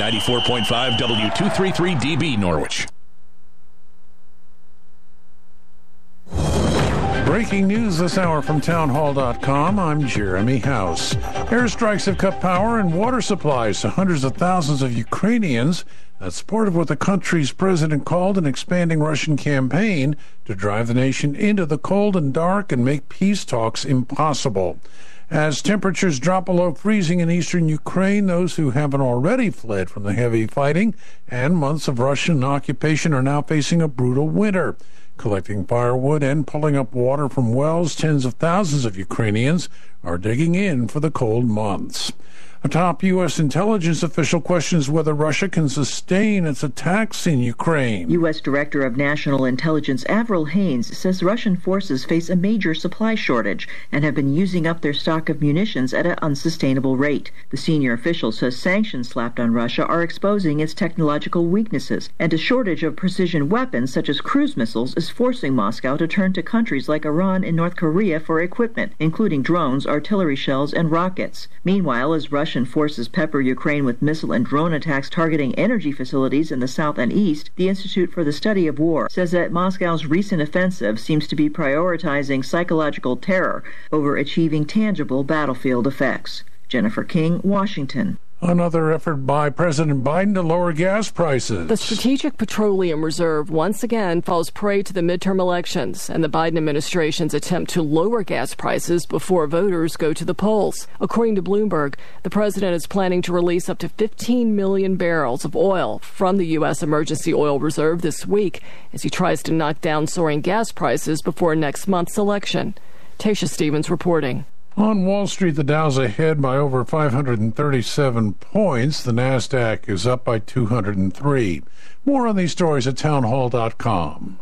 94.5 W233DB Norwich. Breaking news this hour from townhall.com. I'm Jeremy House. Airstrikes have cut power and water supplies to hundreds of thousands of Ukrainians. That's part of what the country's president called an expanding Russian campaign to drive the nation into the cold and dark and make peace talks impossible. As temperatures drop below freezing in eastern Ukraine, those who haven't already fled from the heavy fighting and months of Russian occupation are now facing a brutal winter collecting firewood and pulling up water from wells. Tens of thousands of Ukrainians are digging in for the cold months. A top U.S. intelligence official questions whether Russia can sustain its attacks in Ukraine. U.S. Director of National Intelligence Avril Haines says Russian forces face a major supply shortage and have been using up their stock of munitions at an unsustainable rate. The senior official says sanctions slapped on Russia are exposing its technological weaknesses, and a shortage of precision weapons such as cruise missiles is forcing Moscow to turn to countries like Iran and North Korea for equipment, including drones, artillery shells, and rockets. Meanwhile, as Russia Russian forces pepper Ukraine with missile and drone attacks targeting energy facilities in the south and east, the Institute for the Study of War says that Moscow's recent offensive seems to be prioritizing psychological terror over achieving tangible battlefield effects. Jennifer King, Washington. Another effort by President Biden to lower gas prices. The Strategic Petroleum Reserve once again falls prey to the midterm elections and the Biden administration's attempt to lower gas prices before voters go to the polls. According to Bloomberg, the president is planning to release up to 15 million barrels of oil from the U.S. Emergency Oil Reserve this week as he tries to knock down soaring gas prices before next month's election. Tasha Stevens reporting. On Wall Street, the Dow's ahead by over 537 points. The Nasdaq is up by 203. More on these stories at townhall.com.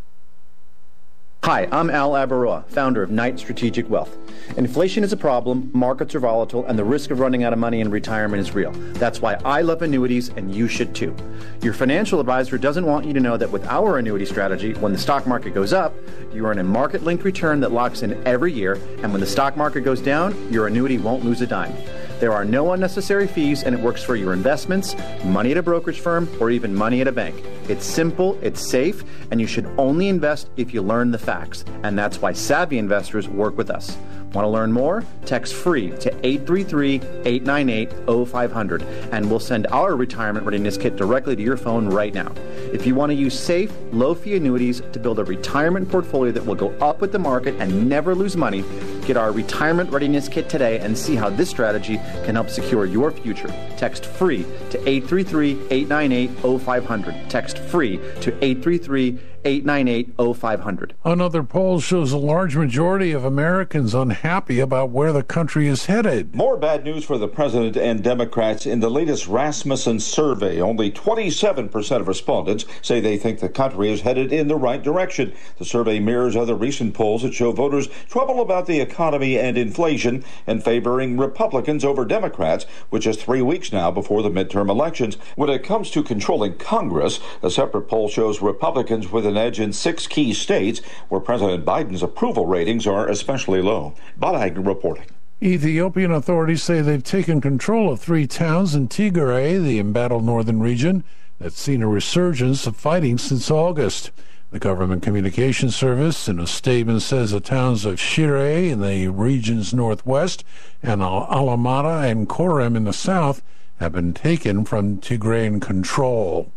Hi, I'm Al Abaroa, founder of Knight Strategic Wealth. Inflation is a problem, markets are volatile, and the risk of running out of money in retirement is real. That's why I love annuities, and you should too. Your financial advisor doesn't want you to know that with our annuity strategy, when the stock market goes up, you earn a market linked return that locks in every year, and when the stock market goes down, your annuity won't lose a dime. There are no unnecessary fees, and it works for your investments, money at a brokerage firm, or even money at a bank. It's simple, it's safe, and you should only invest if you learn the facts. And that's why savvy investors work with us. Want to learn more? Text free to 833 898 0500 and we'll send our retirement readiness kit directly to your phone right now. If you want to use safe, low fee annuities to build a retirement portfolio that will go up with the market and never lose money, get our retirement readiness kit today and see how this strategy can help secure your future. Text free to 833 898 0500. Text free to 833 898 0500. Another poll shows a large majority of Americans unhappy about where the country is headed. More bad news for the president and Democrats in the latest Rasmussen survey. Only 27% of respondents say they think the country is headed in the right direction. The survey mirrors other recent polls that show voters trouble about the economy and inflation and favoring Republicans over Democrats, which is three weeks now before the midterm elections. When it comes to controlling Congress, a separate poll shows Republicans with an edge in six key states where President Biden's approval ratings are especially low. Bob reporting. Ethiopian authorities say they've taken control of three towns in Tigray, the embattled northern region, that's seen a resurgence of fighting since August. The government communications service in a statement says the towns of Shire in the region's northwest and Alamata and Korem in the south have been taken from Tigrayan control.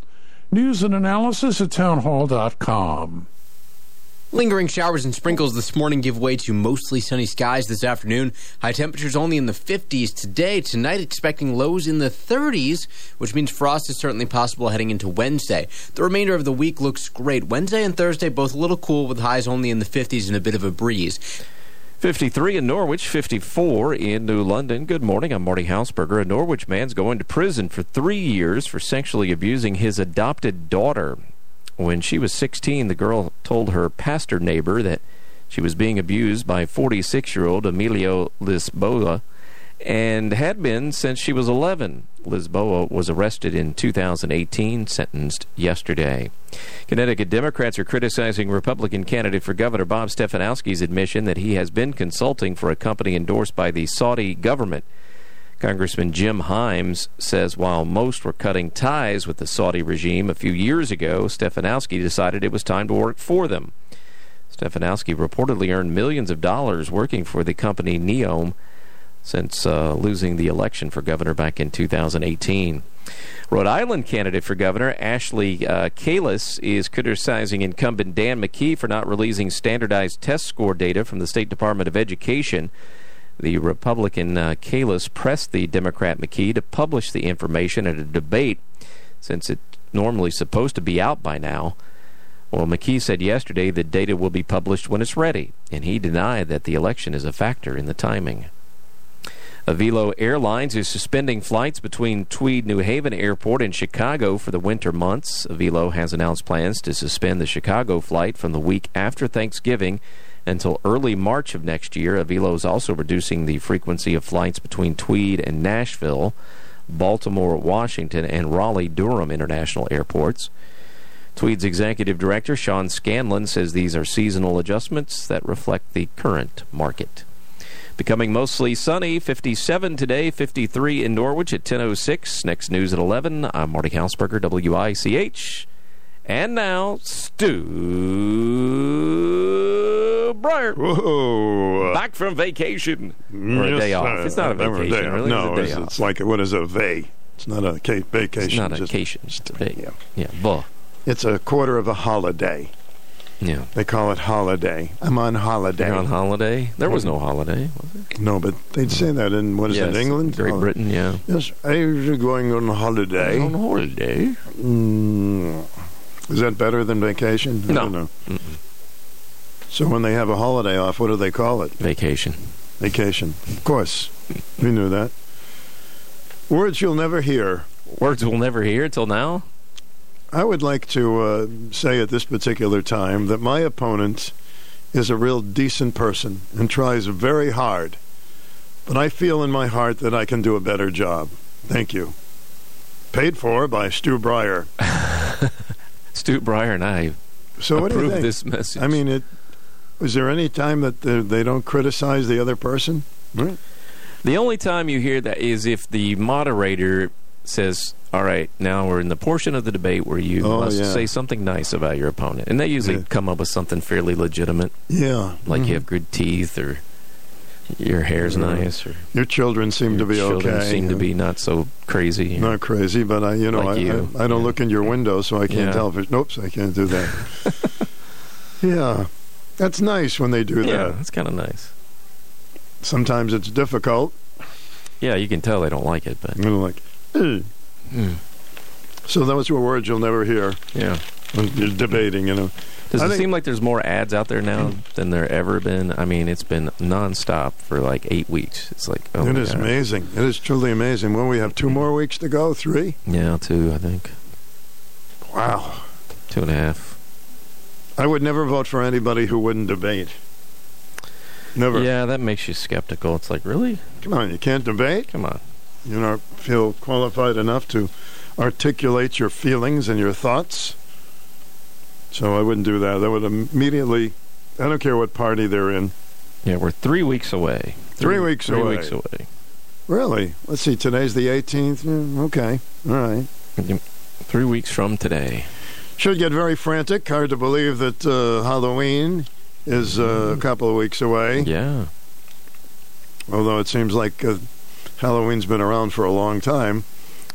News and analysis at townhall.com. Lingering showers and sprinkles this morning give way to mostly sunny skies this afternoon. High temperatures only in the 50s today. Tonight, expecting lows in the 30s, which means frost is certainly possible heading into Wednesday. The remainder of the week looks great. Wednesday and Thursday, both a little cool with highs only in the 50s and a bit of a breeze. 53 in Norwich, 54 in New London. Good morning. I'm Marty Hausberger. A Norwich man's going to prison for three years for sexually abusing his adopted daughter. When she was 16, the girl told her pastor neighbor that she was being abused by 46 year old Emilio Lisboa and had been since she was 11. Lisboa was arrested in 2018, sentenced yesterday. Connecticut Democrats are criticizing Republican candidate for governor Bob Stefanowski's admission that he has been consulting for a company endorsed by the Saudi government. Congressman Jim Himes says while most were cutting ties with the Saudi regime a few years ago, Stefanowski decided it was time to work for them. Stefanowski reportedly earned millions of dollars working for the company Neom since uh, losing the election for governor back in 2018. Rhode Island candidate for governor Ashley uh, Kalus is criticizing incumbent Dan McKee for not releasing standardized test score data from the State Department of Education. The Republican uh, Kalus pressed the Democrat McKee to publish the information at a debate since it's normally supposed to be out by now. Well, McKee said yesterday the data will be published when it's ready, and he denied that the election is a factor in the timing. Avelo Airlines is suspending flights between Tweed New Haven Airport and Chicago for the winter months. Avelo has announced plans to suspend the Chicago flight from the week after Thanksgiving until early March of next year. Avelo is also reducing the frequency of flights between Tweed and Nashville, Baltimore, Washington, and Raleigh Durham international airports. Tweed's executive director, Sean Scanlon, says these are seasonal adjustments that reflect the current market. Becoming mostly sunny, 57 today, 53 in Norwich at 10.06. Next news at 11. I'm Marty Hausberger, WICH. And now, Stu Bryer. Whoa. Back from vacation. Or a day off. uh, It's not a never vacation, off. really. No, it's a it's, like, what is a vay? It's not a ca- vacation. It's not a just- vacation. It's a day. Yeah. Yeah, buh. It's a quarter of a holiday. Yeah. They call it holiday. I'm on holiday. You're on holiday? There was no holiday, was there? no, but they'd say that in, what is yes, it, England? Great Britain, yeah. Yes, I'm going on holiday. On holiday? Mm, is that better than vacation? I No. don't know. So when they have a holiday off, what do they call it? Vacation. Vacation. Of course. we knew that. Words you'll never hear. Words we'll never hear till now? I would like to uh, say at this particular time that my opponent is a real decent person and tries very hard. But I feel in my heart that I can do a better job. Thank you. Paid for by Stu Bryer. Stu Bryer and I So what do you approve think? this message. I mean, it. Is there any time that they, they don't criticize the other person? Right. The only time you hear that is if the moderator says, "All right, now we're in the portion of the debate where you Oh, must yeah. say something nice about your opponent," and they usually Yeah. come up with something fairly legitimate, Yeah. like Mhm. you have good teeth or your hair's nice or Your children seem your to be children okay. seem to be not so crazy. not crazy, but I, you know, Like I, you. I, I don't Yeah. look in your window, so I can't tell if I can't do that. yeah, that's nice when they do yeah, that. that's kind of nice. Sometimes it's difficult. Yeah, you can tell they don't like it, but You know, like, "Eh." Mm. so those were words you'll never hear yeah. when you're debating. You know, Does I it think- seem like there's more ads out there now than there ever been? I mean, it's been nonstop for like eight weeks. It's like, oh it my is God. amazing. It is truly amazing. When we have two more weeks to go, three. Yeah, two, I think. Wow. Two and a half. I would never vote for anybody who wouldn't debate. Never. Yeah, that makes you skeptical. It's like, really? Come on, you can't debate. Come on. You know, feel qualified enough to articulate your feelings and your thoughts. So I wouldn't do that. That would immediately. I don't care what party they're in. Yeah, we're three weeks away. Three weeks three away. weeks away. Really? Let's see. Today's the 18th. Okay. All right. Three weeks from today. Should get very frantic. Hard to believe that uh, Halloween is uh, a couple of weeks away. Yeah. Although it seems like uh, Halloween's been around for a long time.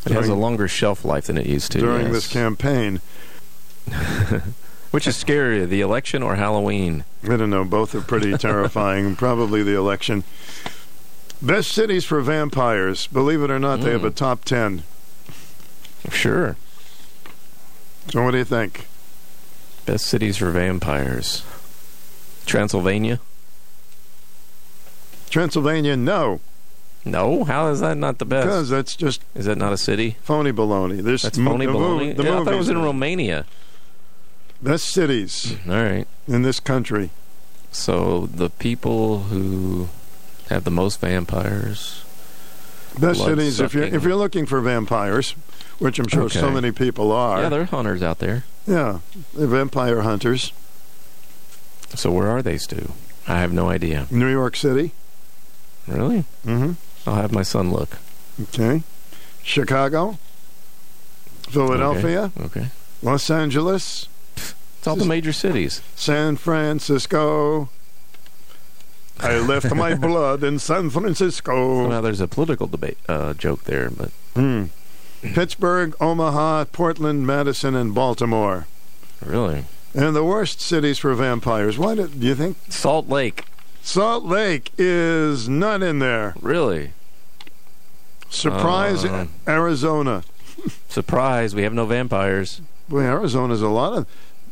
It has a longer shelf life than it used to. during yes. this campaign. Which is scarier, the election or Halloween? I don't know. Both are pretty terrifying. Probably the election. Best cities for vampires. Believe it or not, they have hmm. a top 10. Sure. So what do you think? Best cities for vampires. Transylvania? Transylvania, no. No? How is that not the best? Because that's just Is that not a city? phony baloney. There's That's phony baloney? The Yeah, I thought it was in Romania. Best cities All right. in this country. So the people who have the most vampires. Best cities, if you're, if you're looking for vampires, which I'm sure so many people are. Yeah, there are hunters out there. Yeah, they're vampire hunters. So where are they, Stu? I have no idea. New York City. Really? Mm-hmm. I'll have my son look. Okay. Chicago, Philadelphia, Okay. Los Angeles, It's all the major cities. San Francisco. I left my blood in San Francisco. Well, there's a political debate uh, joke there, but Hmm. Pittsburgh, Omaha, Portland, Madison, and Baltimore. really, And the worst cities for vampires. Why do, do you think Salt Lake. Salt Lake is not in there? Really, Surprise, Uh. Arizona. surprise! We have no vampires. Boy, Arizona's a lot of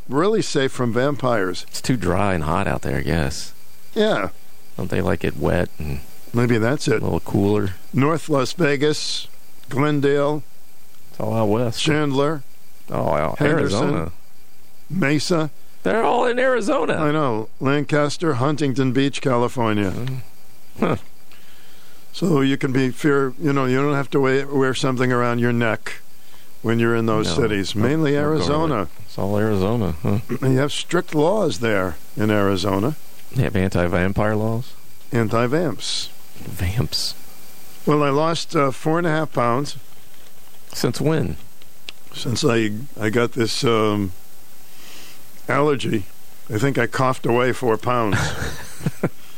really safe from vampires. It's too dry and hot out there. I guess. Yeah, Don't they like it wet and maybe that's it. a little cooler? North Las Vegas, Glendale, It's all out west. Chandler, Oh, wow. Henderson. Arizona. Mesa. They're all in Arizona. I know. Lancaster, Huntington Beach, California. Huh. So you can be fear. You know, you don't have to wear, wear something around your neck when you're in those No. cities. Mainly No Arizona. It's all Arizona. Huh? You have strict laws there in Arizona. They have anti-vampire laws. Anti-vamps. Vamps. Well, I lost uh, four and a half pounds Since when? since I I got this um, allergy. I think I coughed away four pounds.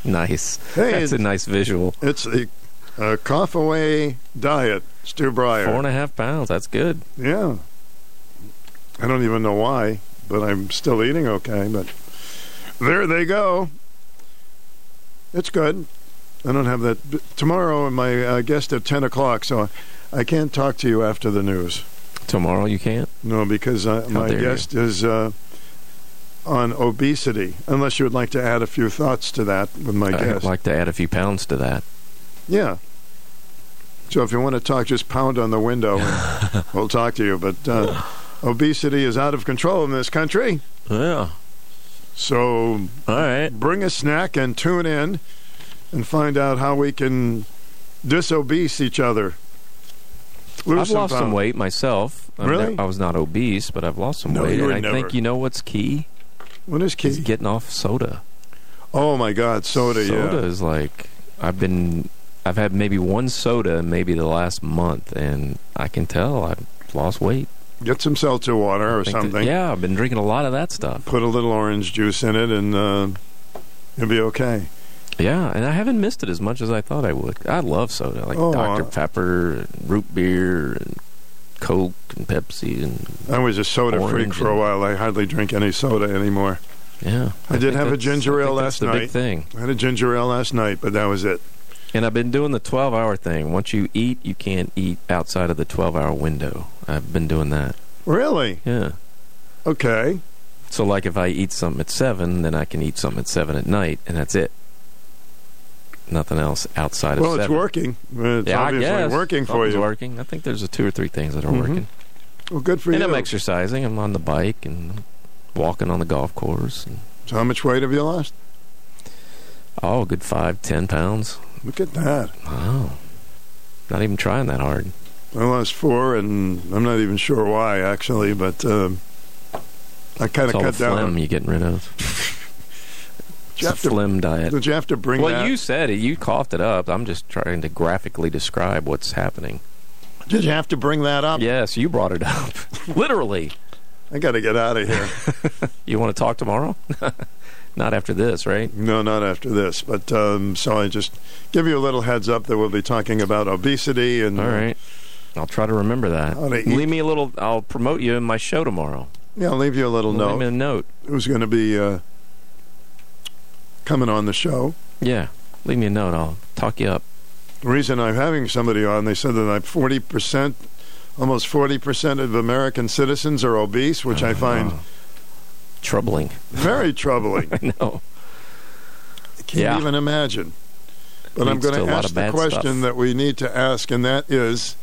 Nice. Hey, That's a nice visual. it's a, a cough away diet. Stu Bryer. Four and a half pounds. That's good. Yeah. I don't even know why, but I'm still eating okay. But there they go. It's good. I don't have that. Tomorrow, my uh, guest at 10 o'clock, so I can't talk to you after the news. Tomorrow you can't. No, because uh, my dare you. guest is uh, on obesity. Unless you would like to add a few thoughts to that with my guest. I'd like to add a few pounds to that. Yeah. So if you want to talk, just pound on the window and we'll talk to you. But uh, obesity is out of control in this country. Yeah. So All right. bring a snack and tune in and find out how we can disobese each other. Lose I've lost some weight myself. I'm Really? ne- I was not obese, but I've lost some No, weight. you and I never. think you know what's key? What is Is key? getting off soda. Oh my God, soda! Soda yeah. is like I've been I've had maybe one soda maybe the last month and I can tell I've lost weight. Get some seltzer water or I think that- something. yeah, I've been drinking a lot of that stuff. Put a little orange juice in it, and uh, you'll be okay. Yeah, and I haven't missed it as much as I thought I would. I love soda, like Oh, Dr. I- Pepper, and root beer, and Coke, and Pepsi, and I was a soda freak for a while. I hardly drink any soda anymore. yeah. I did have a ginger ale that's last the night. big thing. I had a ginger ale last night, but that was it. And I've been doing the 12 hour thing. Once you eat, you can't eat outside of the 12 hour window. I've been doing that. Really? Yeah. Okay. So, like, if I eat something at 7, then I can eat something at 7 at night, and that's it. Nothing else outside of Well, 7. it's working. It's Yeah, I guess. working for Something's you. working. I think there's a two or three things that are Mhm. working. Well, good for and you. And I'm exercising. I'm on the bike and walking on the golf course. And, so how much weight have you lost? oh, a good five, ten pounds. Look at that. Wow. Not even trying that hard. I lost four, and I'm not even sure why, actually, but um, I kind of cut down. you're getting rid of. Did you It's a phlegm diet. Did you have to bring Well, that? you said it. You coughed it up. I'm just trying to graphically describe what's happening. Did you have to bring that up? Yes, you brought it up. Literally. I got to get out of here. You want to talk tomorrow? Not after this, right? no, not after this. But um, so I just give you a little heads up that we'll be talking about obesity and All right. I'll try to remember that. To. Leave me a little. I'll promote you in my show tomorrow. yeah, I'll leave you a little note. Leave me a note. Who's going to be uh, coming on the show? Yeah. Leave me a note. I'll talk you up. The reason I'm having somebody on, they said that I'm 40%, almost 40% of American citizens are obese, which I find Oh. Troubling. very troubling. I know. I can't Yeah. even imagine. But I'm going to a to lot ask the question stuff. that we need to ask, and that is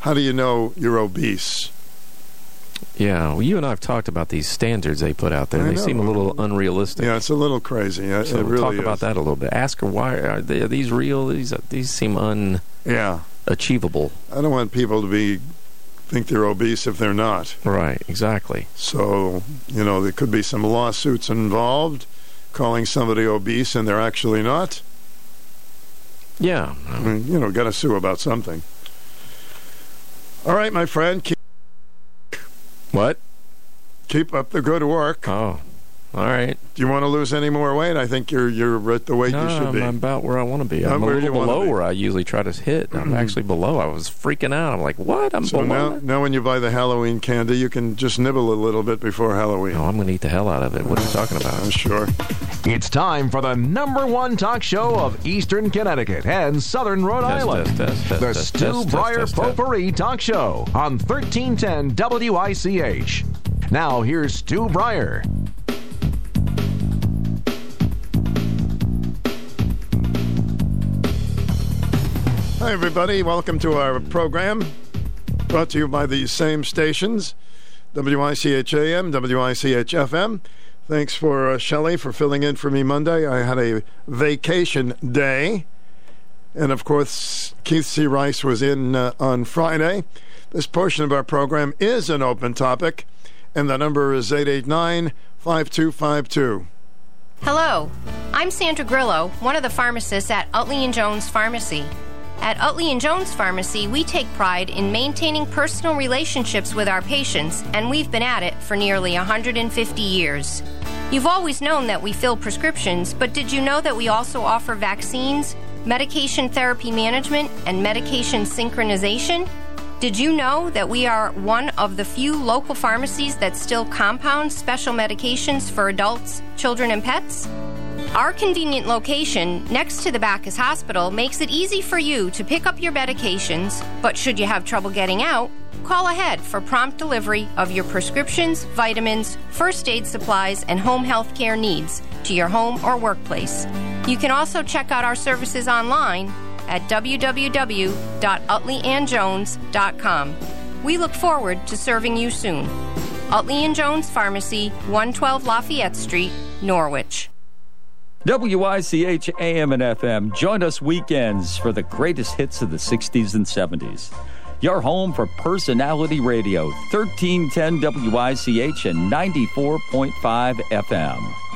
how do you know you're obese? Yeah. Well, you and I have talked about these standards they put out there. I They know. seem a little unrealistic. Yeah, it's a little crazy. Uh, So we'll really talk is. about that a little bit. Ask her why are, they, are these real? These these seem Yeah. unachievable. I don't want people to be think they're obese if they're not. Right. Exactly. So, you know, there could be some lawsuits involved calling somebody obese and they're actually not. Yeah. I mean, you know, got to sue about something. All right, my friend. Keep, What? keep up the good work. Oh, all right. Do you want to lose any more weight? I think you're you're at the weight No, you should be. I'm about where I want to be. Not I'm a where little below be. where I usually try to hit. I'm mm-hmm. actually below. I was freaking out. I'm like, what? I'm so below. now, it? now when you buy the Halloween candy, you can just nibble a little bit before Halloween. Oh, I'm going to eat the hell out of it. What are you talking about? I'm sure. It's time for the number one talk show of Eastern Connecticut and Southern Rhode Test, Island. test, test, test, the test, Stu test, Bryer test, test, test. Potpourri Talk Show on 1310 WICH. Now here's Stu Bryer. Hi, everybody. Welcome to our program. Brought to you by the same stations, WICHAM, WICHFM. Thanks for uh, Shelley for filling in for me Monday. I had a vacation day. And of course, Keith C. Rice was in uh, on Friday. This portion of our program is an open topic, and the number is 889 5252. Hello, I'm Sandra Grillo, one of the pharmacists at Utley and Jones Pharmacy. At Utley and Jones Pharmacy, we take pride in maintaining personal relationships with our patients, and we've been at it for nearly 150 years. You've always known that we fill prescriptions, but did you know that we also offer vaccines, medication therapy management, and medication synchronization? Did you know that we are one of the few local pharmacies that still compound special medications for adults, children, and pets? Our convenient location next to the Backus Hospital makes it easy for you to pick up your medications, but should you have trouble getting out, call ahead for prompt delivery of your prescriptions, vitamins, first aid supplies, and home health care needs to your home or workplace. You can also check out our services online at www.utleyandjones.com. We look forward to serving you soon. Utley and Jones Pharmacy, 112 Lafayette Street, Norwich. WICH AM and FM. Join us weekends for the greatest hits of the 60s and 70s. Your home for personality radio, 1310 WICH and 94.5 FM.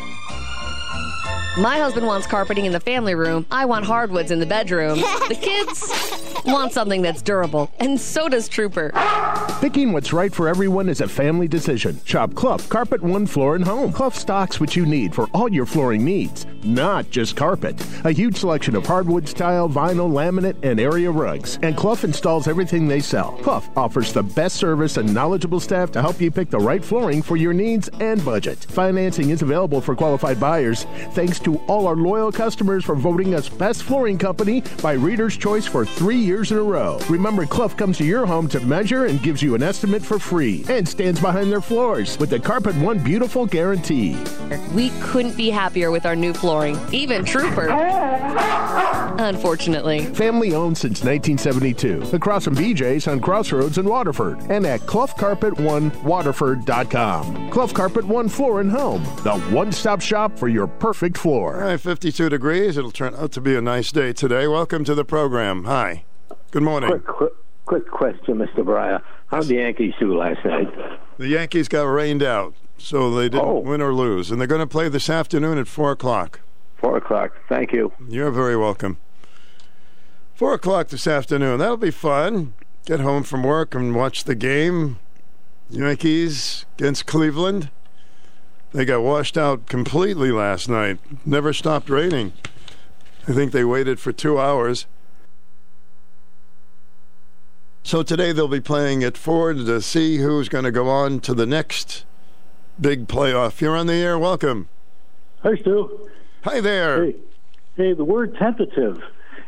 My husband wants carpeting in the family room. I want hardwoods in the bedroom. The kids want something that's durable, and so does Trooper. Picking what's right for everyone is a family decision. Shop Clough Carpet One Floor and Home. Clough stocks what you need for all your flooring needs, not just carpet. A huge selection of hardwood style, vinyl, laminate, and area rugs. And Clough installs everything they sell. Clough offers the best service and knowledgeable staff to help you pick the right flooring for your needs and budget. Financing is available for qualified buyers. Thanks to all our loyal customers for voting us Best Flooring Company by Reader's Choice for three years in a row. Remember, Clough comes to your home to measure and gives you an estimate for free and stands behind their floors with the Carpet One Beautiful guarantee. We couldn't be happier with our new flooring, even Trooper. Unfortunately. Family owned since 1972. Across from BJ's on Crossroads in Waterford and at CloughCarpet1Waterford.com. Clough Carpet One Floor and Home, the one stop shop for your perfect floor. All right, 52 degrees. It'll turn out to be a nice day today. Welcome to the program. Hi. Good morning. Quick, quick, quick question, Mr. Bryer. How'd the Yankees do last night? The Yankees got rained out, so they didn't Oh. win or lose. And they're going to play this afternoon at 4 o'clock. Four o'clock. Thank you. You're very welcome. 4 o'clock this afternoon. That'll be fun. Get home from work and watch the game. Yankees against Cleveland. They got washed out completely last night. Never stopped raining. I think they waited for two hours. So today they'll be playing at Ford to see who's going to go on to the next big playoff. You're on the air. Welcome. Hi, Stu. Hi there. Hey, hey, the word tentative,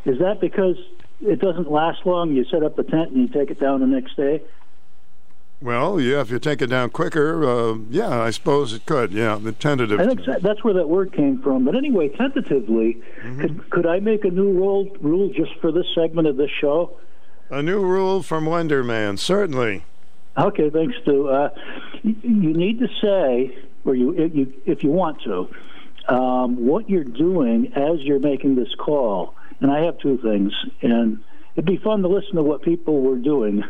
is that because it doesn't last long? You set up the tent and you take it down the next day? Well, yeah, if you take it down quicker, uh, yeah, I suppose it could. Yeah, the tentative. I think that's where that word came from. But anyway, tentatively, Mm-hmm. could, could I make a new rule, rule just for this segment of this show? A new rule from Wonder Man, certainly. Okay, thanks, Stu. Uh, you, you need to say, or you, if you, if you want to, um, what you're doing as you're making this call. And I have two things, and it'd be fun to listen to what people were doing.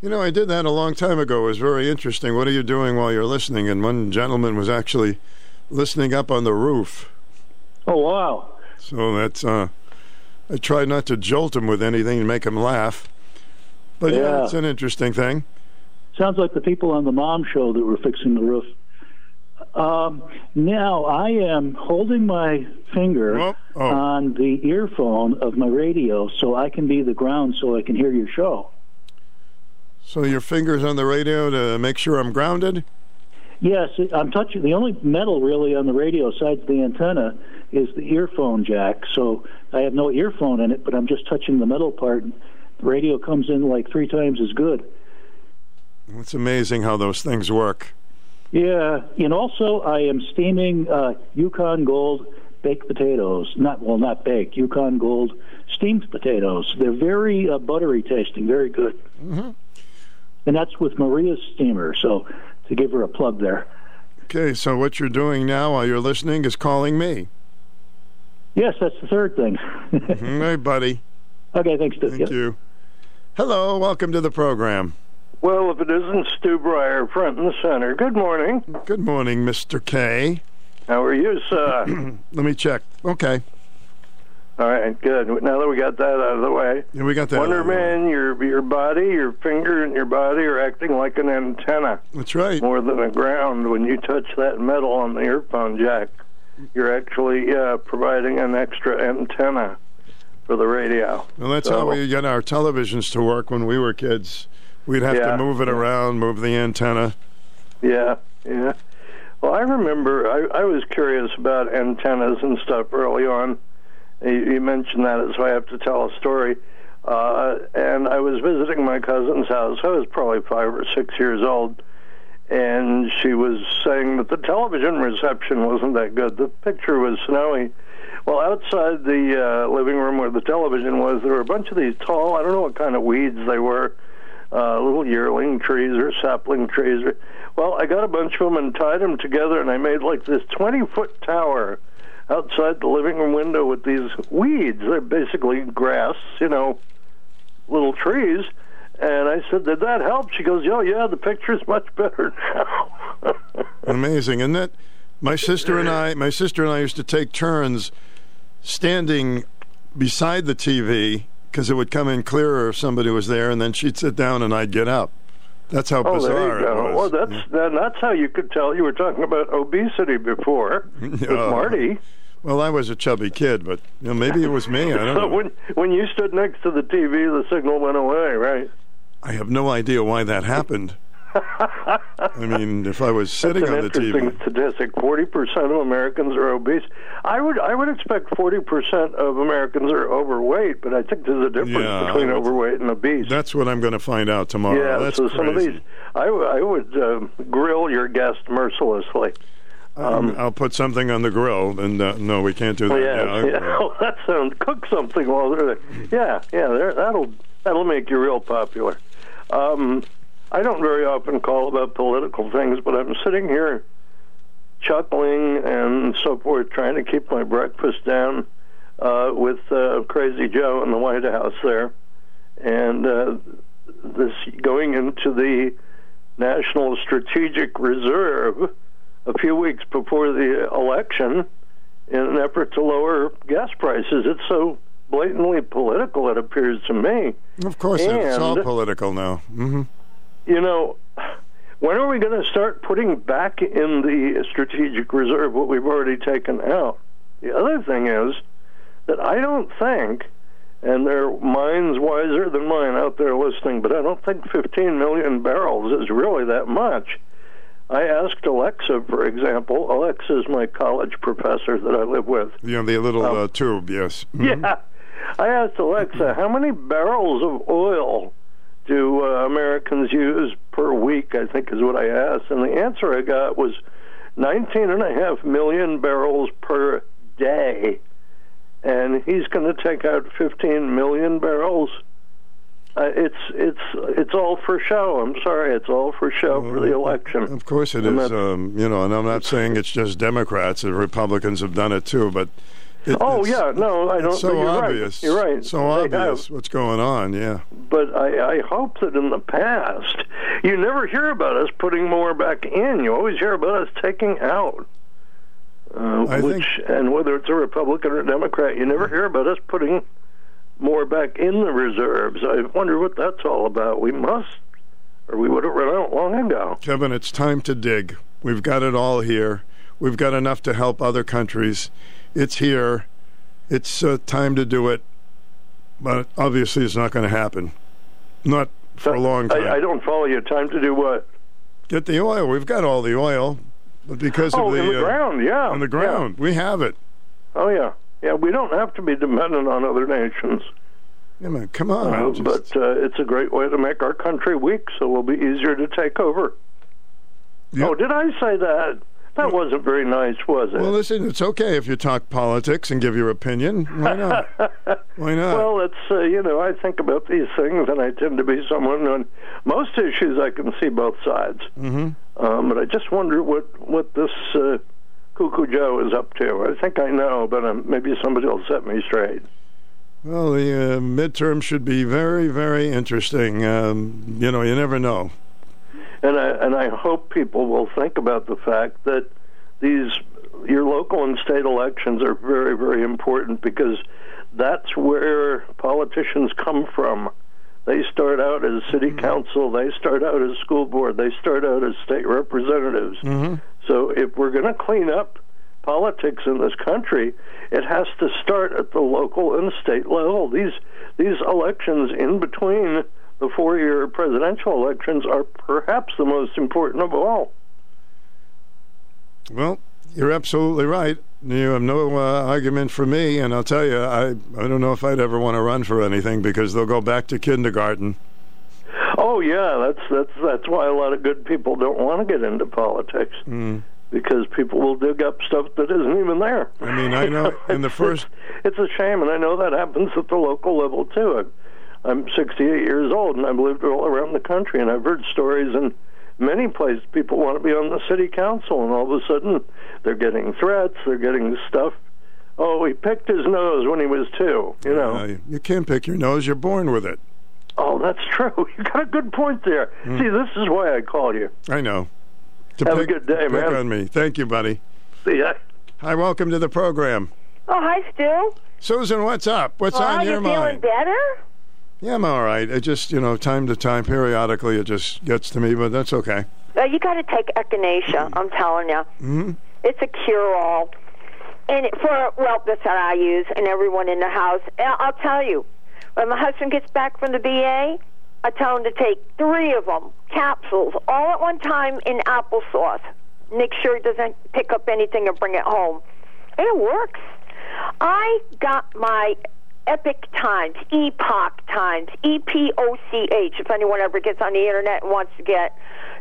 You know, I did that a long time ago. It was very interesting. What are you doing while you're listening? And one gentleman was actually listening up on the roof. Oh, wow. So that's uh, I tried not to jolt him with anything and make him laugh. But yeah, Yeah. it's an interesting thing. Sounds like the people on the mom show that were fixing the roof. Um, now I am holding my finger Oh. on the earphone of my radio so I can be the ground so I can hear your show. So your fingers on the radio to make sure I'm grounded. Yes, I'm touching. The only metal really on the radio, besides the antenna, is the earphone jack. So I have no earphone in it, but I'm just touching the metal part. The radio comes in like three times as good. It's amazing how those things work. Yeah, and also I am steaming uh, Yukon Gold baked potatoes. Not well, not baked. Yukon Gold steamed potatoes. They're very uh, buttery tasting, very good. Mm-hmm. And that's with Maria's steamer. So to give her a plug there. Okay, so what you're doing now while you're listening is calling me. Yes, that's the third thing. Mm-hmm. hey, buddy. Okay, thanks, Stu. Thank you. Hello, welcome to the program. Well, if it isn't Stu Bryer, front and center. Good morning. Good morning, Mr. K. How are you, sir? Let me check. Okay. All right, good. Now that we got that out of the way, Yeah, we got that. Wonder out of the way. Man, your your body, your finger, and your body are acting like an antenna That's right. more than a ground. When you touch that metal on the earphone jack, you're actually uh, providing an extra antenna for the radio. Well, that's So- how we got our televisions to work when we were kids. We'd have Yeah. to move it around, move the antenna. Yeah, yeah. Well, I remember I, I was curious about antennas and stuff early on. You, mentioned that, so I have to tell a story. Uh, and I was visiting my cousin's house. I was probably five or six years old, and she was saying that the television reception wasn't that good. The picture was snowy. Well, outside the uh, living room where the television was, there were a bunch of these tall, I don't know what kind of weeds they were, uh, little yearling trees or sapling trees. Well, I got a bunch of them and tied them together, and I made like this 20 foot tower outside the living room window with these weeds. They're basically grass, you know, little trees. And I said, Did that help? She goes, Oh, yeah, the picture's much better now. Amazing, isn't it? My sister and I, my sister and I used to take turns standing beside the TV because it would come in clearer if somebody was there, and then she'd sit down and I'd get up. That's how oh, bizarre there you go. it Well, that's that, that's how you could tell. You were talking about obesity before with Oh. Marty. Well, I was a chubby kid, but you know, maybe it was me. I don't so know. when when you stood next to the TV, the signal went away, right? I have no idea why that happened. I mean, if I was sitting That's an on the interesting TV, statistic. Forty percent of Americans are obese. I would I would expect forty percent of Americans are overweight, but I think there's a difference Yeah, between overweight and obese. that's what I'm going to find out tomorrow. yeah, that's so crazy. some of these, I, I would uh, grill your guest mercilessly. Um, I'll put something on the grill, and uh, no, we can't do that. yeah, now. yeah. Oh, that sounds. Cook something while they're there. Yeah, yeah. That'll that'll make you real popular. Um, I don't very often call about political things, but I'm sitting here chuckling and so forth, trying to keep my breakfast down uh, with uh, Crazy Joe in the White House there, and uh, this going into the National Strategic Reserve a few weeks before the election in an effort to lower gas prices. It's so blatantly political, it appears to me. Of course, it's all political now. hmm You know, when are we going to start putting back in the strategic reserve what we've already taken out? The other thing is that I don't think, and there are minds wiser than mine out there listening, but I don't think 15 million barrels is really that much. I asked Alexa, for example. Alexa is my college professor that I live with. You know, the little Um, uh, tube, yes. Mhm. Yeah. I asked Alexa, how many barrels of oil do uh, Americans use per week? I think is what I asked. And the answer I got was 19 and a half million barrels per day. And he's going to take out 15 million barrels. Uh, it's it's it's all for show. I'm sorry, it's all for show for the election. Of course it And is. Um, you know, and I'm not saying it's just Democrats. The Republicans have done it too, but. It, oh yeah, no, I don't. It's so you're obvious. Right. You're right. So They have. obvious what's going on. Yeah. but I, I hope that in the past you never hear about us putting more back in. You always hear about us taking out. Uh, I which and whether it's a Republican or a Democrat, you never hear about us putting more back in the reserves. I wonder what that's all about. We must, or we would have run out long ago. Kevin, it's time to dig. We've got it all here. We've got enough to help other countries. It's here. It's uh, time to do it. But obviously, it's not going to happen. Not for a long time. I, I don't follow you. Time to do what? Get the oil. We've got all the oil. But because oh, of the, the uh, ground, yeah. on the ground, we have it. Oh yeah, yeah. We don't have to be dependent on other nations. Yeah, man, come on. Uh, just- but uh, it's a great way to make our country weak, so we'll be easier to take over. Oh, did I say that? That wasn't very nice, was it? well, listen, it's okay if you talk politics and give your opinion. Why not? Why not? Well, it's uh, you know I think about these things, and I tend to be someone on most issues I can see both sides. hmm Um, but I just wonder what what this uh, Cuckoo Joe is up to. I think I know, but um, maybe somebody will set me straight. Well, the uh, midterm should be very, very interesting. Um, you know, you never know. And I and I hope people will think about the fact that these your local and state elections are very, very important because that's where politicians come from. They start out as city council, they start out as school board, they start out as state representatives. Mm-hmm. So if we're going to clean up politics in this country, it has to start at the local and state level. These these elections in between the four-year presidential elections are perhaps the most important of all. Well, you're absolutely right. You have no uh, argument for me, and I'll tell you, I I don't know if I'd ever want to run for anything because they'll go back to kindergarten. Oh yeah, that's that's that's why a lot of good people don't want to get into politics Mm. because people will dig up stuff that isn't even there. I mean, I know in the first It's a shame, and I know that happens at the local level too. I'm, I'm 68 years old, and I've lived all around the country, and I've heard stories in many places. People want to be on the city council, and all of a sudden they're getting threats, they're getting stuff. Oh, he picked his nose when he was two. You know. uh, you can't pick your nose; you're born with it. Oh, that's true. You got a good point there. Mm. See, this is why I called you. I know. To Have a good day, pick man. on me. Thank you, buddy. See ya. Hi, welcome to the program. Oh, hi, Stu. Susan, what's up? What's well, on your you feeling mind? better? Yeah, I'm all right. It just, you know, time to time, periodically, it just gets to me, but that's okay. Well, you got to take echinacea. I'm telling you, hmm it's a cure-all. And it- for well, that's what I use, and everyone in the house. And I'll tell you, when my husband gets back from the BA, I tell him to take three of them, capsules, all at one time in applesauce. Make sure he doesn't pick up anything and bring it home. And it works. I got my Epic Times, Epoch Times, E P O C H. If anyone ever gets on the internet and wants to get,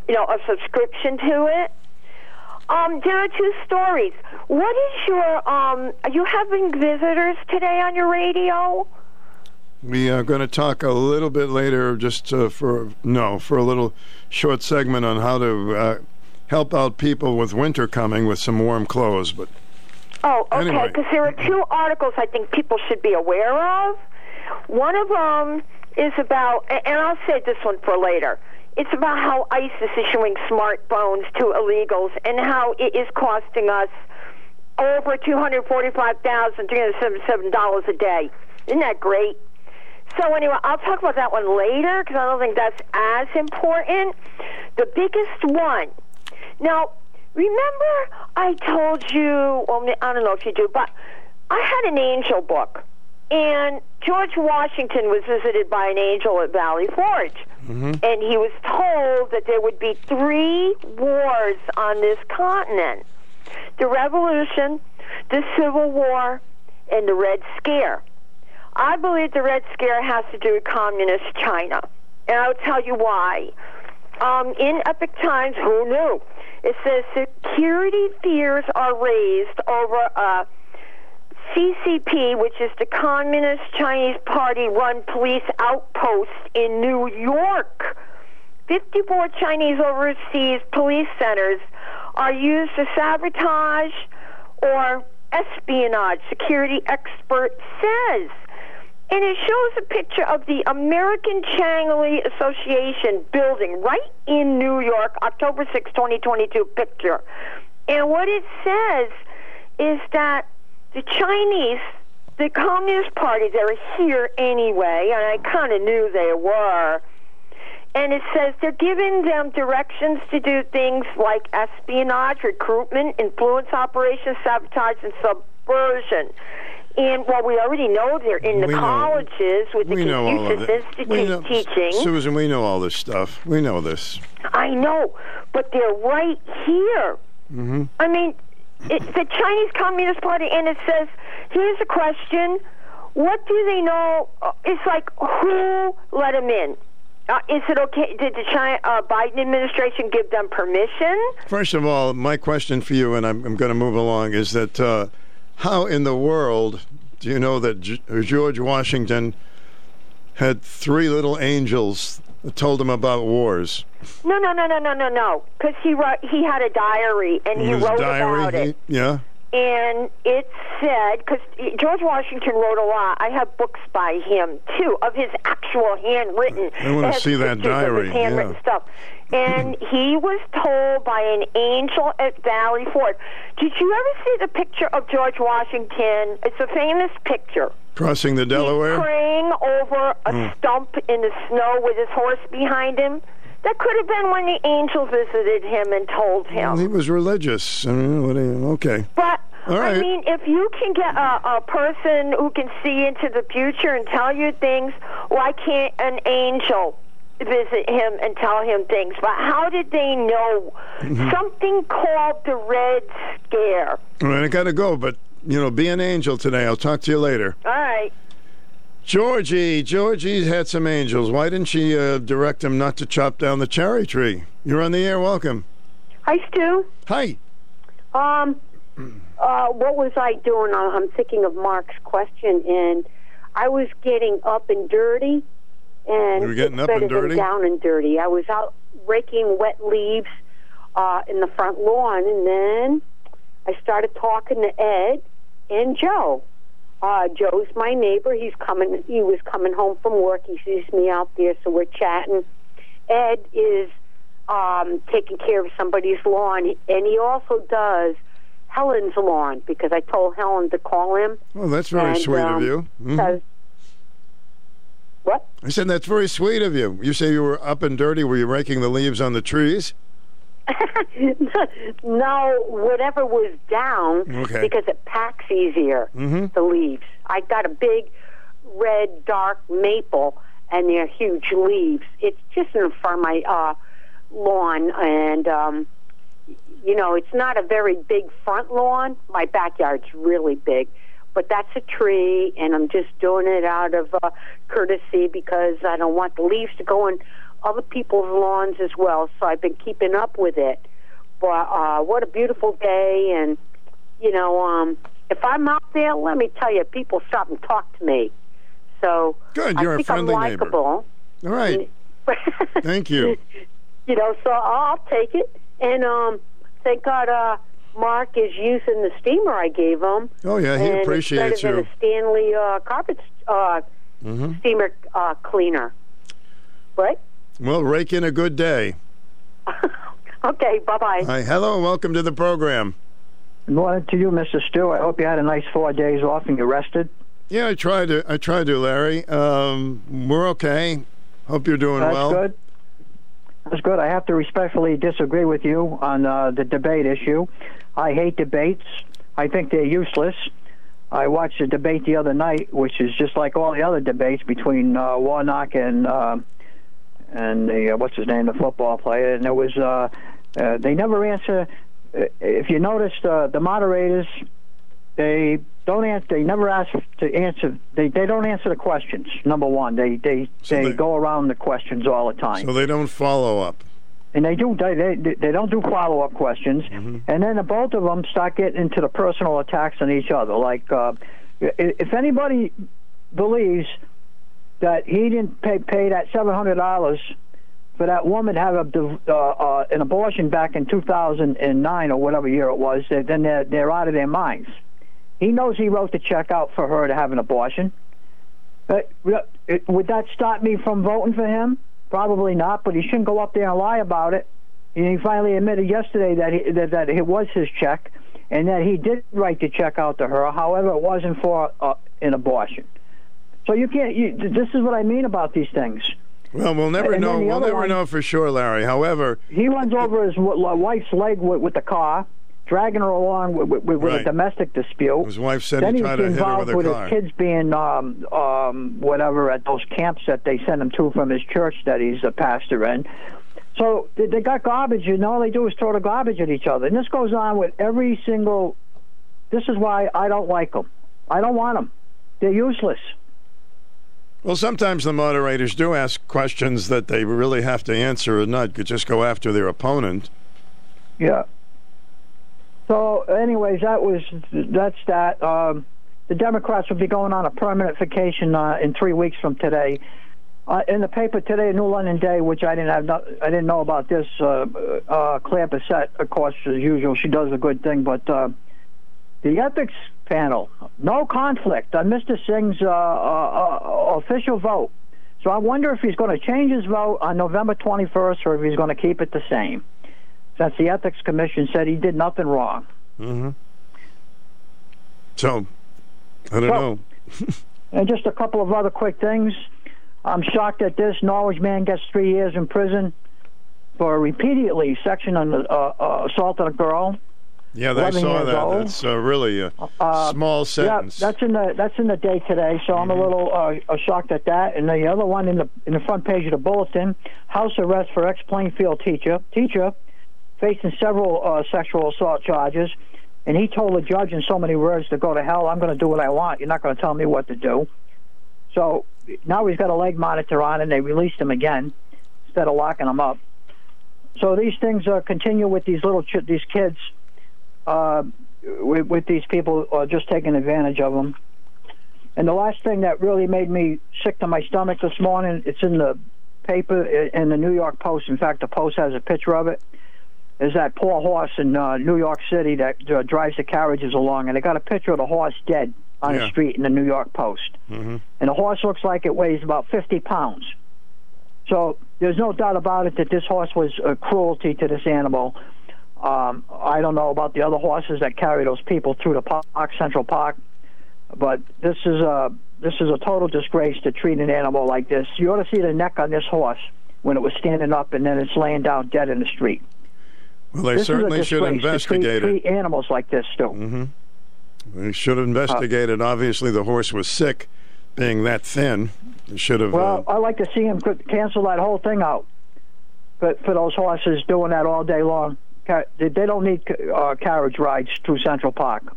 you know, a subscription to it. Um, there are two stories. What is your um? Are you having visitors today on your radio? We are going to talk a little bit later, just uh, for no, for a little short segment on how to uh, help out people with winter coming with some warm clothes. But Oh, okay. Anyway. Because there are two articles I think people should be aware of. One of them is about, and I'll save this one for later. It's about how ICE is issuing smartphones to illegals and how it is costing us over two hundred forty-five thousand three hundred seventy-seven dollars a day. Isn't that great? So anyway, I'll talk about that one later because I don't think that's as important. The biggest one. Now, remember I told you? Well, I don't know if you do, but I had an angel book, and George Washington was visited by an angel at Valley Forge. And he was told that there would be three wars on this continent the Revolution, the Civil War, and the Red Scare. I believe the Red Scare has to do with communist China, and I'll tell you why. Um, in Epic Times, who knew? It says security fears are raised over uh, a CCP, which is the Communist Chinese Party run police outpost in New York. 54 Chinese overseas police centers are used to sabotage or espionage, security expert says. And it shows a picture of the American Changle Association building right in New York, October 6, 2022 picture. And what it says is that the Chinese the Communist Party, they're here anyway, and I kind of knew they were. And it says they're giving them directions to do things like espionage, recruitment, influence operations, sabotage, and subversion. And well, we already know they're in the We know- colleges with the we know all Confucius. Institute know, teaching. Susan, we know all this stuff. We know this. I know, but they're right here. hmm I mean, it's the Chinese Communist Party, and it says, here's a question: What do they know? Uh, It's like who let them in? Uh, is it okay? Did the China, uh, Biden administration give them permission? First of all, my question for you, and I'm, I'm going to move along, is that uh, how in the world do you know that G- George Washington had three little angels that told him about wars? No, no, no, no, no, no, no. Because he wrote, he had a diary and he His wrote diary, about it. he- yeah. And it said because George Washington wrote a lot. I have books by him too of his actual handwritten. I wanna see that diary, handwritten yeah. stuff. And he was told by an angel at Valley Forge. Did you ever see the picture of George Washington? It's a famous picture. Crossing the Delaware? Praying over a Hmm. stump in the snow with his horse behind him. That could have been when the angel visited him and told him. Well, he was religious. I mean, what do okay. But right. I mean, if you can get a, a person who can see into the future and tell you things, why can't an angel visit him and tell him things? But how did they know Mhm. something called the Red Scare? All right, I got to go, but, you know, be an angel today. I'll talk to you later. All right. Georgie, Georgie had some angels. Why didn't she uh, direct him not to chop down the cherry tree? You're on the air. Welcome. Hi, Stu. Hi. Um, uh, what was I doing? I'm thinking of Mark's question, and I was getting up and dirty, and You were getting up and dirty? down and dirty. I was out raking wet leaves uh, in the front lawn, and then I started talking to Ed and Joe. Uh, Joe's my neighbor. He's coming. He was coming home from work. He sees me out there, so we're chatting. Ed is um, taking care of somebody's lawn, and he also does Helen's lawn because I told Helen to call him. Well, that's very And, sweet of um, you. Mhm. what? I said that's very sweet of you. You say you were up and dirty. Were you raking the leaves on the trees? no, whatever was down Okay. because it packs easier. Mhm. The leaves. I got a big red dark maple, and they're huge leaves. It's just in front of my uh, lawn, and um, you know, it's not a very big front lawn. My backyard's really big. But that's a tree, and I'm just doing it out of uh, courtesy because I don't want the leaves to go in other people's lawns as well. So I've been keeping up with it. But uh, what a beautiful day, and you know, um, if I'm out there, let me tell you, people stop and talk to me. So Good, you're a think friendly I'm neighbor. likable. All right. Thank you. you know, so I'll take it. And um, thank God, uh, Mark is using the steamer I gave him. Oh, yeah, he appreciates you. than a Stanley uh, carpet uh, hmm steamer uh, cleaner. Right? Well, rake in a good day. Okay. Bye bye. Hi, hello, and welcome to the program. Good morning to you, Mr. Stu. I hope you had a nice four days off and you rested. Yeah, I tried to. I tried to, Larry. Um, we're okay. Hope you're doing That's well. That's good. That's good. I have to respectfully disagree with you on uh, the debate issue. I hate debates. I think they're useless. I watched a debate the other night, which is just like all the other debates between uh, Warnock and uh, and the uh, what's his name, the football player, and there was uh, uh, they never answer. Uh, if you noticed, uh, the moderators they don't answer. They never ask to answer. They they don't answer the questions. Number one, they they they, go around the questions all the time So they don't follow up. and they do they they, they don't do follow up questions, Mm-hmm. and then the both of them start getting into the personal attacks on each other. Like uh, if anybody believes that he didn't pay pay that seven hundred dollars for that woman to have a, uh, uh, an abortion back in two thousand and nine or whatever year it was, then they're they're out of their minds. He knows he wrote the check out for her to have an abortion. But would that stop me from voting for him? Probably not, but he shouldn't go up there and lie about it. And he finally admitted yesterday that he, that, that it was his check and that he did write the check out to her. However, it wasn't for uh, in abortion. So you can't. You, this is what I mean about these things. Well, we'll never And know. the We'll never one- know for sure, Larry. However, He runs over his wife's leg with, with the car, dragging her along with, with, with Right. a domestic dispute. his wife said then he tried to hit her involved with with car. his kids being um, um, whatever at those camps that they send him to from his church that he's a pastor in. So they, they got garbage, and all they do is throw the garbage at each other. And this goes on with every single. This is why I don't like them. I don't want them. They're useless. Well, sometimes the moderators do ask questions that they really have to answer or not could just go after their opponent. Yeah. So, anyways, that was that's that. Um, the Democrats will be going on a permanent vacation uh, in three weeks from today. Uh, in the paper today, New London Day, which I didn't have, I didn't know about this. Uh, uh, Claire Bessette, of course, as usual, she does a good thing, but uh, the ethics panel, no conflict on Mr. Singh's uh, uh, uh, official vote. So I wonder if he's going to change his vote on November 21st or if he's going to keep it the same, since the ethics commission said he did nothing wrong. Mm-hmm. So, I don't Well- know. And just a couple of other quick things. I'm shocked at this. Norwich man gets three years in prison for repeatedly section on uh, uh, assaulting a girl. Yeah, I saw that. old. That's uh, really a Uh, small sentence. Yeah, that's in the that's in the day today. So I'm a little uh, uh, shocked at that. And the other one in the in the front page of the bulletin: house arrest for ex Plainfield teacher. Teacher facing several uh, sexual assault charges, and he told the judge in so many words to go to hell. I'm going to do what I want. You're not going to tell me what to do. So now he's got a leg monitor on, and they released him again instead of locking him up. So these things uh, continue with these little ch- these kids, uh, with, with these people uh, just taking advantage of them. And the last thing that really made me sick to my stomach this morning, it's in the paper in the New York Post. In fact, the Post has a picture of it. Is that poor horse in uh, New York City that uh, drives the carriages along, and they got a picture of the horse dead on Yeah. the street in the New York Post Mm-hmm. and the horse looks like it weighs about 50 pounds. So there's no doubt about it that this horse was a cruelty to this animal. Um, I don't know about the other horses that carry those people through the park, Central Park, but this is a this is a total disgrace to treat an animal like this. You ought to see the neck on this horse when it was standing up, and then it's laying down dead in the street. Well, they This certainly should investigate treat, it. treat animals like this too. Mm-hmm. They should investigate it. Obviously, the horse was sick, being that thin. Should have. Well, uh, I'd like to see him cancel that whole thing out. But for those horses doing that all day long, they they don't need uh, carriage rides through Central Park.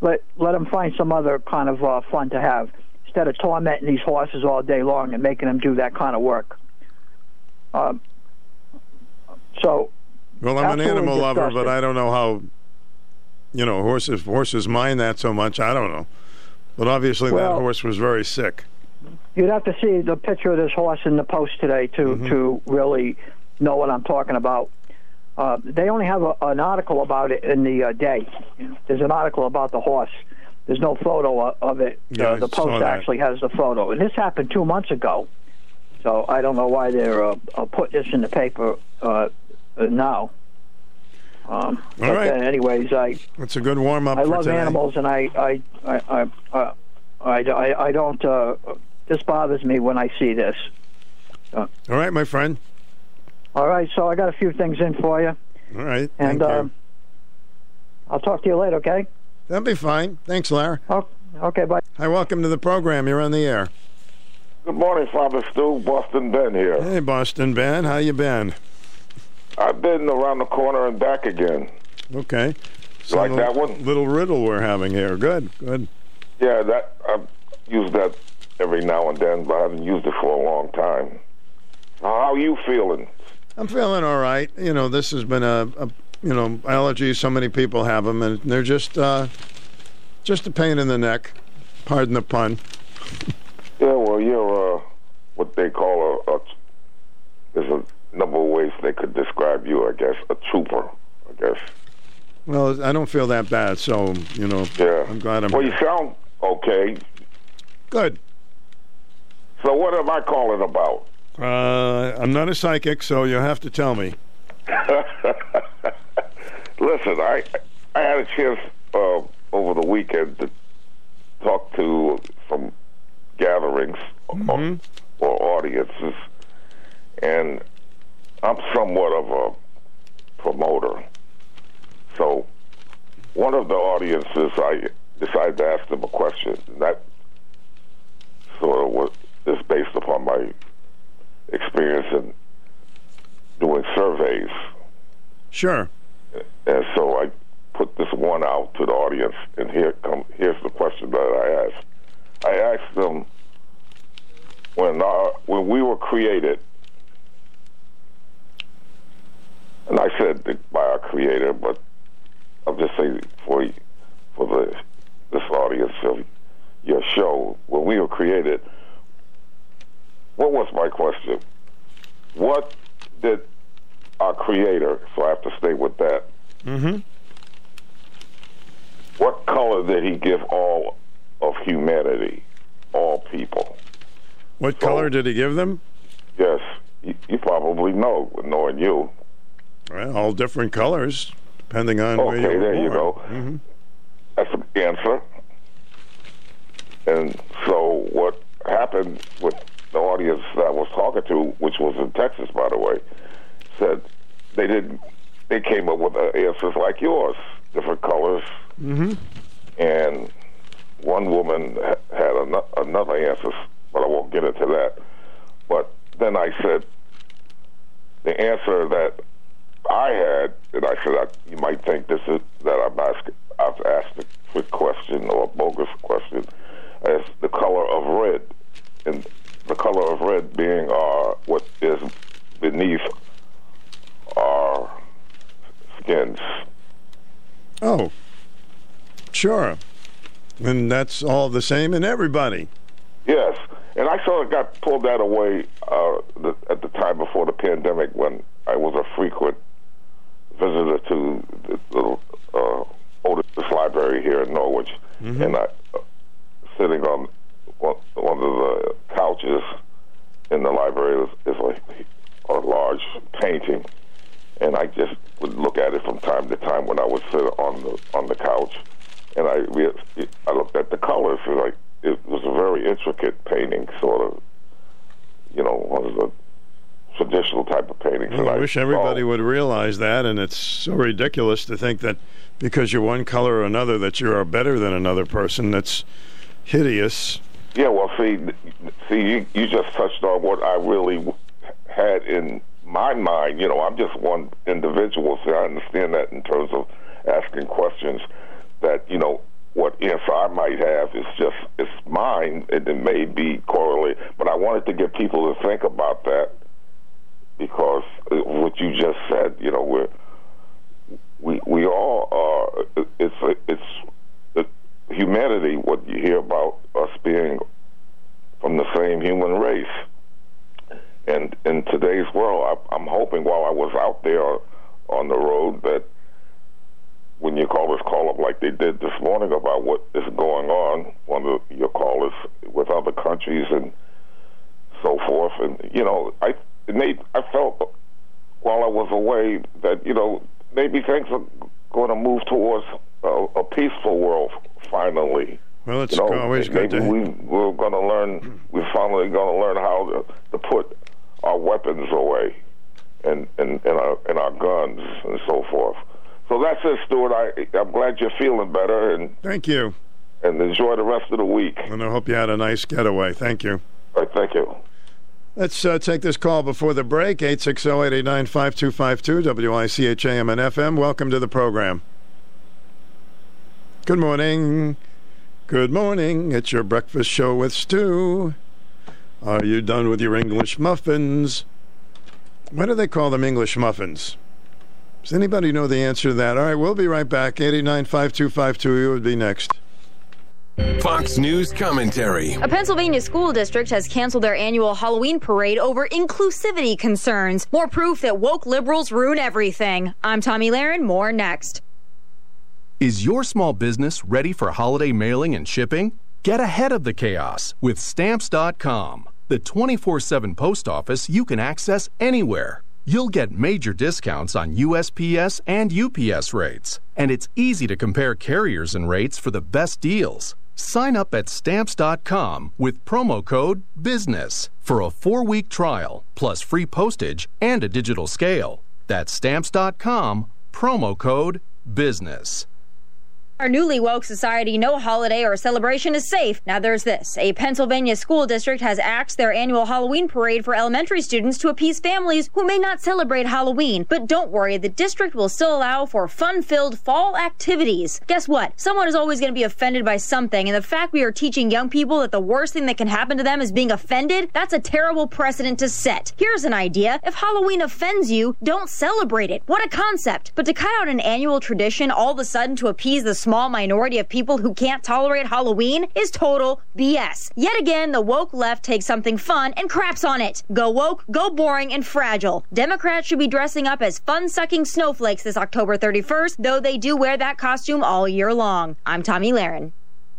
Let let them find some other kind of uh, fun to have instead of tormenting these horses all day long and making them do that kind of work. Um, so, well, I'm an animal lover, but. I don't know how. You know, horses horses mind that so much. I don't know, but obviously that horse was very sick. You'd have to see the picture of this horse in the post today to Mm-hmm. to really know what I'm talking about. Uh, they only have a, an article about it in the uh, day. There's an article about the horse. There's no photo of it. Yeah, uh, the post actually has the photo, and this happened two months ago. So I don't know why they're uh, uh, put this in the paper uh, uh, now. Um, but, right. anyways, I It's a good warm up. I love today. animals, and I I I I, I, I, I don't. Uh, this bothers me when I see this. All right, my friend. All right, so I got a few things in for you, All right. and thank you. um, I'll talk to you later. Okay? That'll be fine. Thanks, Larry. Oh, okay. Bye. Hi, welcome to the program. You're on the air. Good morning, Father Stu. Boston Ben here. Hey, Boston Ben. How you been? I've been around the corner and back again. Okay. You like that one? Little riddle we're having here. Good. Good. Yeah, that I've used that every now and then, but I haven't used it for a long time. How are you feeling? I'm feeling all right. You know, this has been a, a you know allergies. So many people have them, and they're just uh, just a pain in the neck. Pardon the pun. Yeah, well, you're uh, what they call a, a. There's a number of ways they could describe you. I guess a trooper. I guess. Well, I don't feel that bad, so you know. Yeah. I'm glad I'm. Well, you sound okay. Good. So what am I calling about? Uh, I'm not a psychic, so you'll have to tell me. Listen, I I had a chance uh, over the weekend to talk to some gatherings or, or audiences, and I'm somewhat of a promoter. So one of the audiences, I decided to ask them a question. That sort of was, is based upon my experience in doing surveys. Sure. And so I put this one out to the audience, and here come here's the question that I asked. I asked them when our, when we were created, and I said by our Creator, but I'm just saying for for the this audience of your show when we were created. What was my question? What did our Creator? So I have to stay with that. Mm-hmm. What color did He give all of humanity, all people? What color did he give them? Yes, you, you probably know, knowing you. Well, all different colors, depending on where Okay, you were there you born. go. Mhm. That's the answer. And so what happened with the audience that I was talking to, which was in Texas, by the way, said they didn't. They came up with answers like yours, different colors, Mm-hmm. and one woman had ano- another answer, but I won't get into that. But then I said the answer that I had, and I said I, you might think this is that I'm asking. I've asked a quick question or a bogus question, as the color of red, and the color of red being our what is beneath our skins. Oh, sure. And that's all the same in everybody. Yes, and I sort of got pulled that away uh, the, at the time before the pandemic when I was a frequent visitor to the, the uh, oldest library here in Norwich, and I uh, sitting on one, one of the couches in the library is, is a, a large painting, and I just would look at it from time to time when I would sit on the on the couch, and I re- I looked at the colors and like it was a very intricate painting, sort of, you know, one of the traditional type of paintings. Well, and I wish everybody would realize that, and it's so ridiculous to think that because you're one color or another that you are better than another person. That's hideous. Yeah, well, see, see, you, you just touched on what I really had in my mind. You know, I'm just one individual, so I understand that in terms of asking questions. That you know, what answer I might have is just it's mine, and it may be correlated. But I wanted to get people to think about that because uh, what you just said, you know, we're we we all are. It's it's it, humanity. What you hear about us being from the same human race, and in today's world, I, I'm hoping while I was out there on the road that when your callers call up like they did this morning about what is going on, one of your callers with other countries and so forth, and you know, I made I felt while I was away that you know maybe things are going to move towards a, a peaceful world finally. Well, it's you know, always good maybe to- we we're going to learn. We're finally going to learn how to, to put our weapons away, and and and our and our guns and so forth. So that's it, Stuart. I I'm glad you're feeling better, and Thank you. and enjoy the rest of the week. And I hope you had a nice getaway. Thank you. All right, thank you. Let's uh, take this call before the break. 860-889-5252, WICHAM and FM. Welcome to the program. Good morning. Good morning. It's your breakfast show with Stu. Are you done with your English muffins? Why do they call them English muffins? Does anybody know the answer to that? All right, we'll be right back. 889-5252 you would be next. Fox News commentary. A Pennsylvania school district has canceled their annual Halloween parade over inclusivity concerns. More proof that woke liberals ruin everything. I'm Tomi Lahren. More next. Is your small business ready for holiday mailing and shipping? Get ahead of the chaos with Stamps.com, the 24 7 post office you can access anywhere. You'll get major discounts on USPS and UPS rates, and it's easy to compare carriers and rates for the best deals. Sign up at stamps.com with promo code BUSINESS for a four week trial, plus free postage and a digital scale. That's stamps.com, promo code BUSINESS. Our newly woke society, no holiday or celebration is safe. Now there's this. A Pennsylvania school district has axed their annual Halloween parade for elementary students to appease families who may not celebrate Halloween. But don't worry, the district will still allow for fun-filled fall activities. Guess what? Someone is always going to be offended by something, and the fact we are teaching young people that the worst thing that can happen to them is being offended, that's a terrible precedent to set. Here's an idea. If Halloween offends you, don't celebrate it. What a concept. But to cut out an annual tradition all of a sudden to appease the small minority of people who can't tolerate Halloween is total BS. Yet again, the woke left takes something fun and craps on it. Go woke, go boring, and fragile. Democrats should be dressing up as fun sucking snowflakes this October 31st, though they do wear that costume all year long. I'm Tomi Lahren.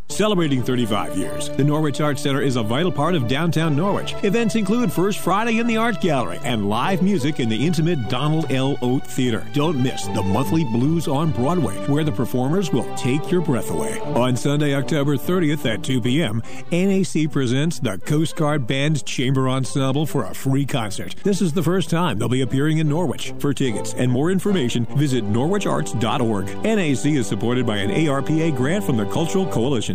Celebrating 35 years, the Norwich Arts Center is a vital part of downtown Norwich. Events include First Friday in the Art Gallery and live music in the intimate Donald L. Oat Theater. Don't miss the monthly Blues on Broadway, where the performers will take your breath away. On Sunday, October 30th at 2 p.m., NAC presents the Coast Guard Band Chamber Ensemble for a free concert. This is the first time they'll be appearing in Norwich. For tickets and more information, visit norwicharts.org. NAC is supported by an ARPA grant from the Cultural Coalition.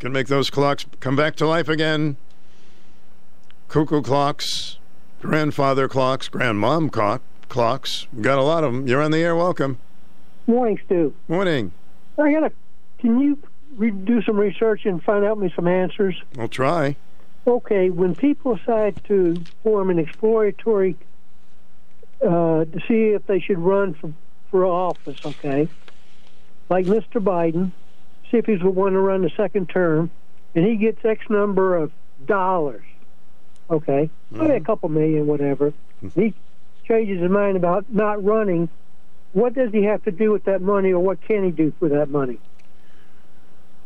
Can make those clocks come back to life again. Cuckoo clocks, grandfather clocks, grandmom clock, clocks. We got a lot of them. You're on the air. Welcome. Morning, Stu. Morning. I got a. Can you re- do some research and find out me some answers? I'll try. Okay, when people decide to form an exploratory uh, to see if they should run for for office, okay, like Mr. Biden, see if he's the one to run the second term, and he gets X number of dollars, okay, maybe a couple million, whatever. He changes his mind about not running. What does he have to do with that money, or what can he do for that money?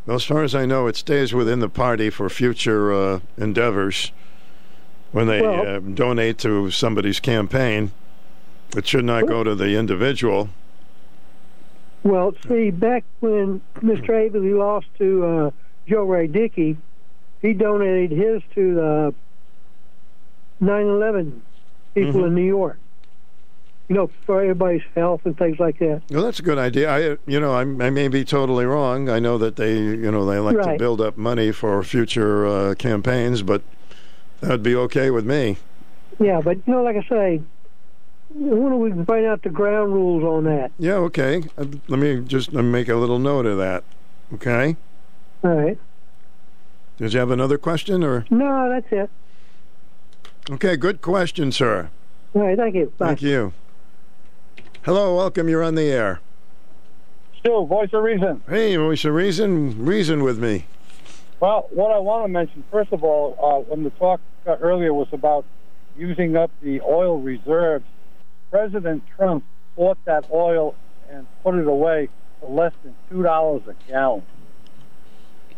Well, as far as I know, it stays within the party for future uh, endeavors. When they Well- uh, donate to somebody's campaign, it should not go to the individual. Well, see, back when Mr. Avely lost to uh, Joe Ray Dickey, he donated his to the 9/11 people Mhm. in New York. You know, for everybody's health and things like that. Well, that's a good idea. I, you know, I, I may be totally wrong. I know that they, you know, they like to build up money for future uh, campaigns, but that'd be okay with me. Yeah, but you know, like I say, when do we can find out the ground rules on that? Yeah, okay. Uh, Let me just make a little note of that. Okay. All right. Did you have another question, or? No, that's it. Okay, good question, sir. All right, thank you. Bye. Thank you. Hello, welcome. You're on the air. Still, voice of reason. Hey, voice of reason, reason with me. Well, what I want to mention, first of all, uh, when the talk uh, earlier was about using up the oil reserves, President Trump bought that oil and put it away for less than two dollars a gallon.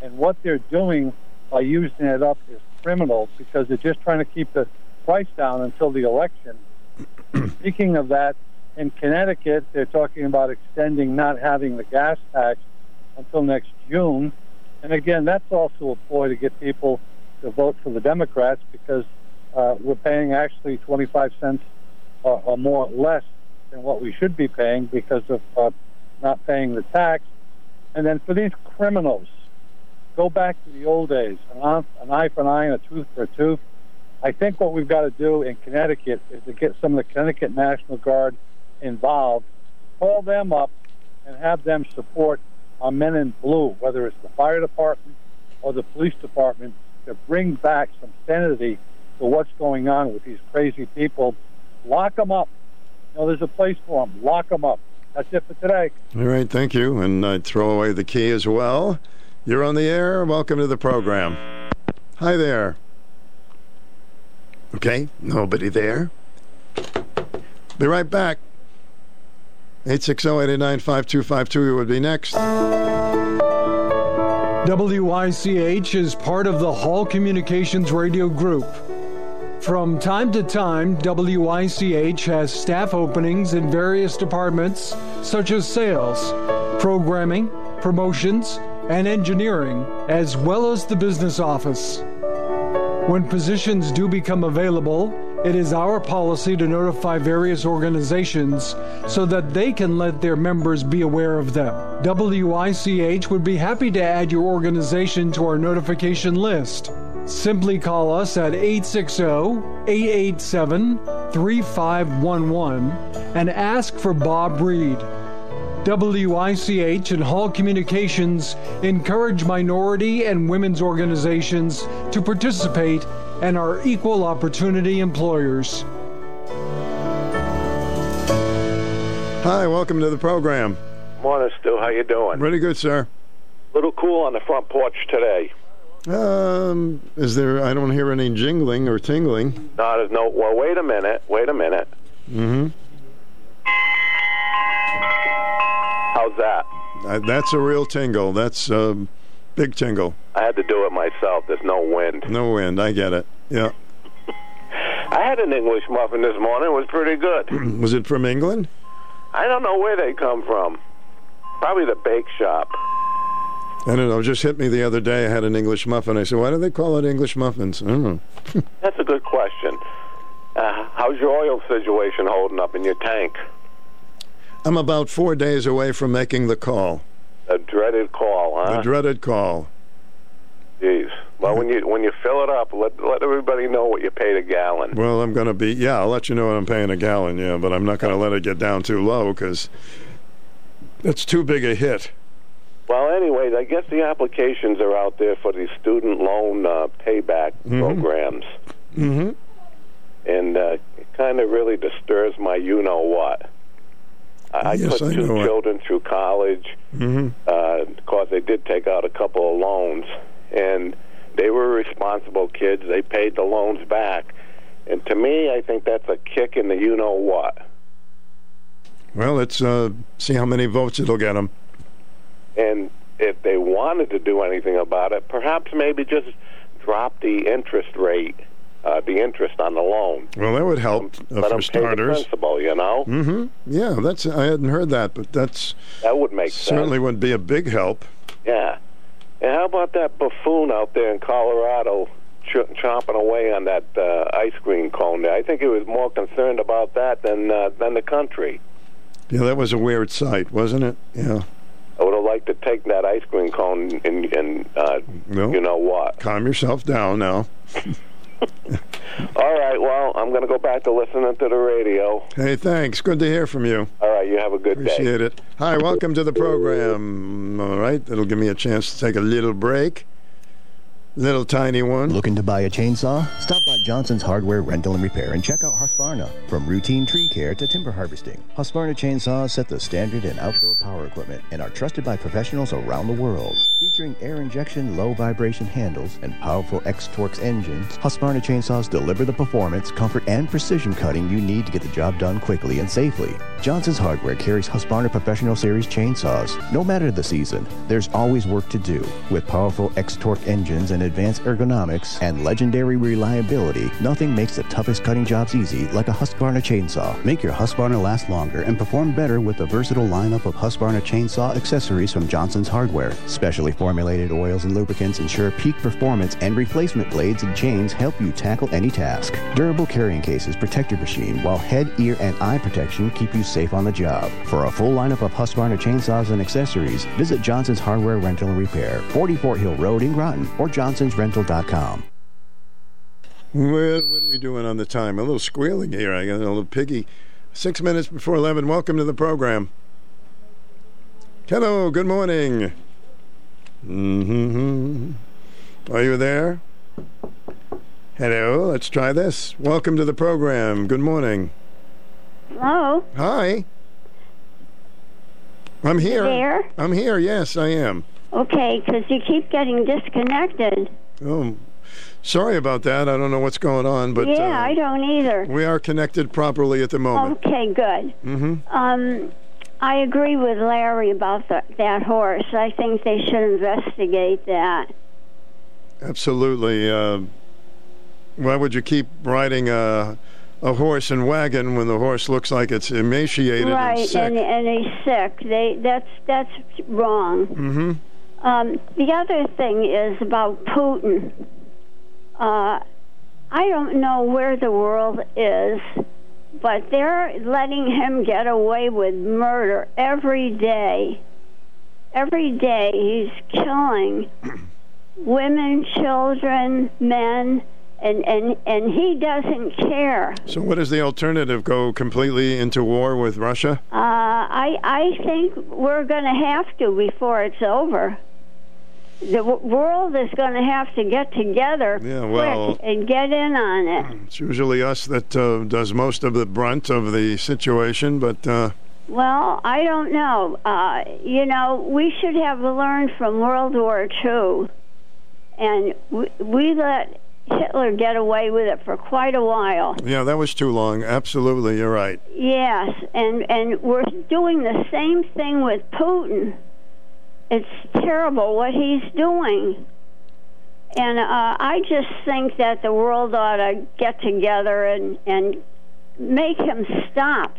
And what they're doing by using it up is criminal because they're just trying to keep the price down until the election. Speaking of that, in Connecticut, they're talking about extending not having the gas tax until next June. And again, that's also a ploy to get people to vote for the Democrats because uh, we're paying actually 25 cents or, or more less than what we should be paying because of uh, not paying the tax. And then for these criminals, go back to the old days an eye, an eye for an eye and a tooth for a tooth. I think what we've got to do in Connecticut is to get some of the Connecticut National Guard involved, call them up, and have them support our men in blue, whether it's the fire department or the police department, to bring back some sanity to what's going on with these crazy people. Lock them up. You know, there's a place for them. Lock them up. That's it for today. All right, thank you. And I'd throw away the key as well. You're on the air. Welcome to the program. Hi there. Okay, nobody there. Be right back. 860-889-5252 would be next. WICH is part of the Hall Communications Radio Group. From time to time, WICH has staff openings in various departments such as sales, programming, promotions, and engineering, as well as the business office. When positions do become available, it is our policy to notify various organizations so that they can let their members be aware of them. WICH would be happy to add your organization to our notification list. Simply call us at 860 887 3511 and ask for Bob Reed. WICH and Hall Communications encourage minority and women's organizations to participate and are equal opportunity employers. Hi, welcome to the program. Morning, Stu. How you doing? Pretty good, sir. A little cool on the front porch today. Um, is there? I don't hear any jingling or tingling. No, there's no. Well, wait a minute. Wait a minute. Mm-hmm. How's that? Uh, that's a real tingle. That's a um, big tingle. I had to do it myself. There's no wind. No wind. I get it. Yeah. I had an English muffin this morning. It was pretty good. was it from England? I don't know where they come from. Probably the bake shop. I don't know. Just hit me the other day. I had an English muffin. I said, "Why do they call it English muffins?" I don't know. That's a good question. Uh, how's your oil situation holding up in your tank? I'm about four days away from making the call. A dreaded call, huh? The dreaded call. Jeez. Well, when you when you fill it up, let let everybody know what you paid a gallon. Well, I'm going to be yeah. I'll let you know what I'm paying a gallon. Yeah, but I'm not going to let it get down too low because that's too big a hit. Well, anyways, I guess the applications are out there for these student loan uh, payback Mhm. programs, Mm-hmm. and uh, it kind of really disturbs my you know what. I, Yes, put I two know it. children through college. Mm-hmm. uh, because they did take out a couple of loans, and they were responsible kids. They paid the loans back, and to me, I think that's a kick in the you know what. Well, let's uh, see how many votes it'll get them. And if they wanted to do anything about it, perhaps maybe just drop the interest rate, uh, the interest on the loan. Well, that would help uh, Let for them pay the starters. principal. You know, Mm-hmm. Yeah, that's. I hadn't heard that, but that's that would make certainly sense. would be a big help. Yeah. And how about that buffoon out there in Colorado ch- chomping away on that uh, ice cream cone there? I think he was more concerned about that than uh, than the country. Yeah, that was a weird sight, wasn't it? Yeah. I would have liked to take that ice cream cone and, and uh, No. you know what? Calm yourself down now. All right, well, I'm going to go back to listening to the radio. Hey, thanks. Good to hear from you. All right, you have a good day. Appreciate it. Hi, welcome to the program. All right, that'll give me a chance to take a little break. Little tiny one. Looking to buy a chainsaw? Stop by Johnson's Hardware Rental and Repair and check out Husqvarna. From routine tree care to timber harvesting, Husqvarna chainsaws set the standard in outdoor power equipment and are trusted by professionals around the world. Featuring air injection, low vibration handles, and powerful X-Torq engines, Husqvarna chainsaws deliver the performance, comfort, and precision cutting you need to get the job done quickly and safely. Johnson's Hardware carries Husqvarna Professional Series chainsaws. No matter the season, there's always work to do. With powerful X-Torq engines and advanced ergonomics and legendary reliability, nothing makes the toughest cutting jobs easy like a Husqvarna chainsaw. Make your Husqvarna last longer and perform better with the versatile lineup of Husqvarna chainsaw accessories from Johnson's Hardware. Specially formulated oils and lubricants ensure peak performance, and replacement blades and chains help you tackle any task. Durable carrying cases protect your machine, while head, ear, and eye protection keep you safe on the job. For a full lineup of Husqvarna chainsaws and accessories, visit Johnson's Hardware Rental and Repair, 44 Hill Road in Groton, or johnsonsrental.com. What, what are we doing on the time? A little squealing here. I got a little piggy. Six minutes before 11. Welcome to the program. Hello, good morning. Mm-hmm. Are you there? Hello, let's try this. Welcome to the program. Good morning. Hello. Hi. I'm here. there? I'm here. Yes, I am. Okay, because you keep getting disconnected. Oh, sorry about that. I don't know what's going on, but yeah, uh, I don't either. we are connected properly at the moment. Okay, good. Mm-hmm. Um, I agree with Larry about the, that horse. I think they should investigate that. Absolutely. Uh, why would you keep riding a, a horse and wagon when the horse looks like it's emaciated right, and sick? and and he's sick. They that's that's wrong. mm-hmm. Um, the other thing is about Putin. Uh, I don't know where the world is, but they're letting him get away with murder every day. Every day he's killing women, children, men, and, and, and he doesn't care. So, what is the alternative? Go completely into war with Russia? Uh, I I think we're going to have to before it's over. The w- world is going to have to get together Yeah, well- quick and get in on it. It's usually us that uh, does most of the brunt of the situation, but uh, Well, I don't know. Uh, you know, we should have learned from World War II, and we, we let Hitler get away with it for quite a while. yeah, that was too long. Absolutely, you're right. Yes, and and we're doing the same thing with Putin. It's terrible what he's doing. And uh, I just think that the world ought to get together and and make him stop.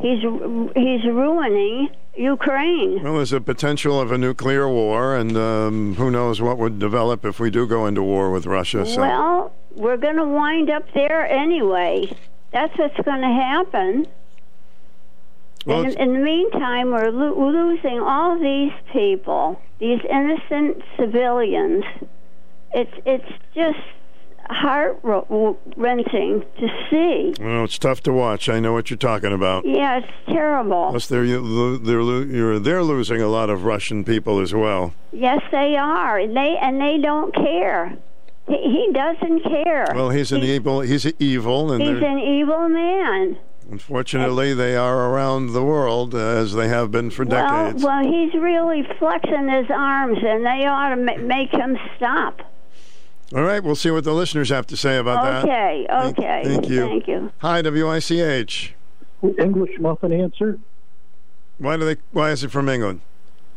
He's he's ruining Ukraine. Well, there's a potential of a nuclear war, and um, who knows what would develop if we do go into war with Russia. So. Well, we're going to wind up there anyway. That's what's going to happen. Well, and in, in the meantime, we're lo- losing all these people, these innocent civilians. It's it's just heart wrenching to see. well, it's tough to watch. I know what you're talking about. Yeah, it's terrible. Plus, they're they're you're, they're losing a lot of Russian people as well. Yes, they are. And they and they don't care. He, he doesn't care. Well, he's an evil. He's evil, and He's an evil man. Unfortunately, they are around the world uh, as they have been for decades. well, well, he's really flexing his arms, and they ought to ma- make him stop. All right, we'll see what the listeners have to say about that. Okay, Thank- okay. Thank, you. Thank you. Hi, WICH. English muffin answer Why do they? Why is it from England?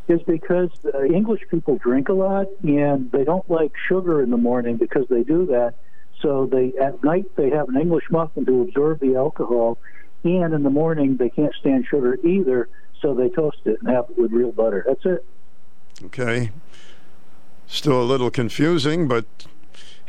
is because uh, English people drink a lot and they don't like sugar in the morning because they do that. So they at night they have an English muffin to absorb the alcohol, and in the morning they can't stand sugar either. So they toast it and have it with real butter. That's it. Okay. Still a little confusing, but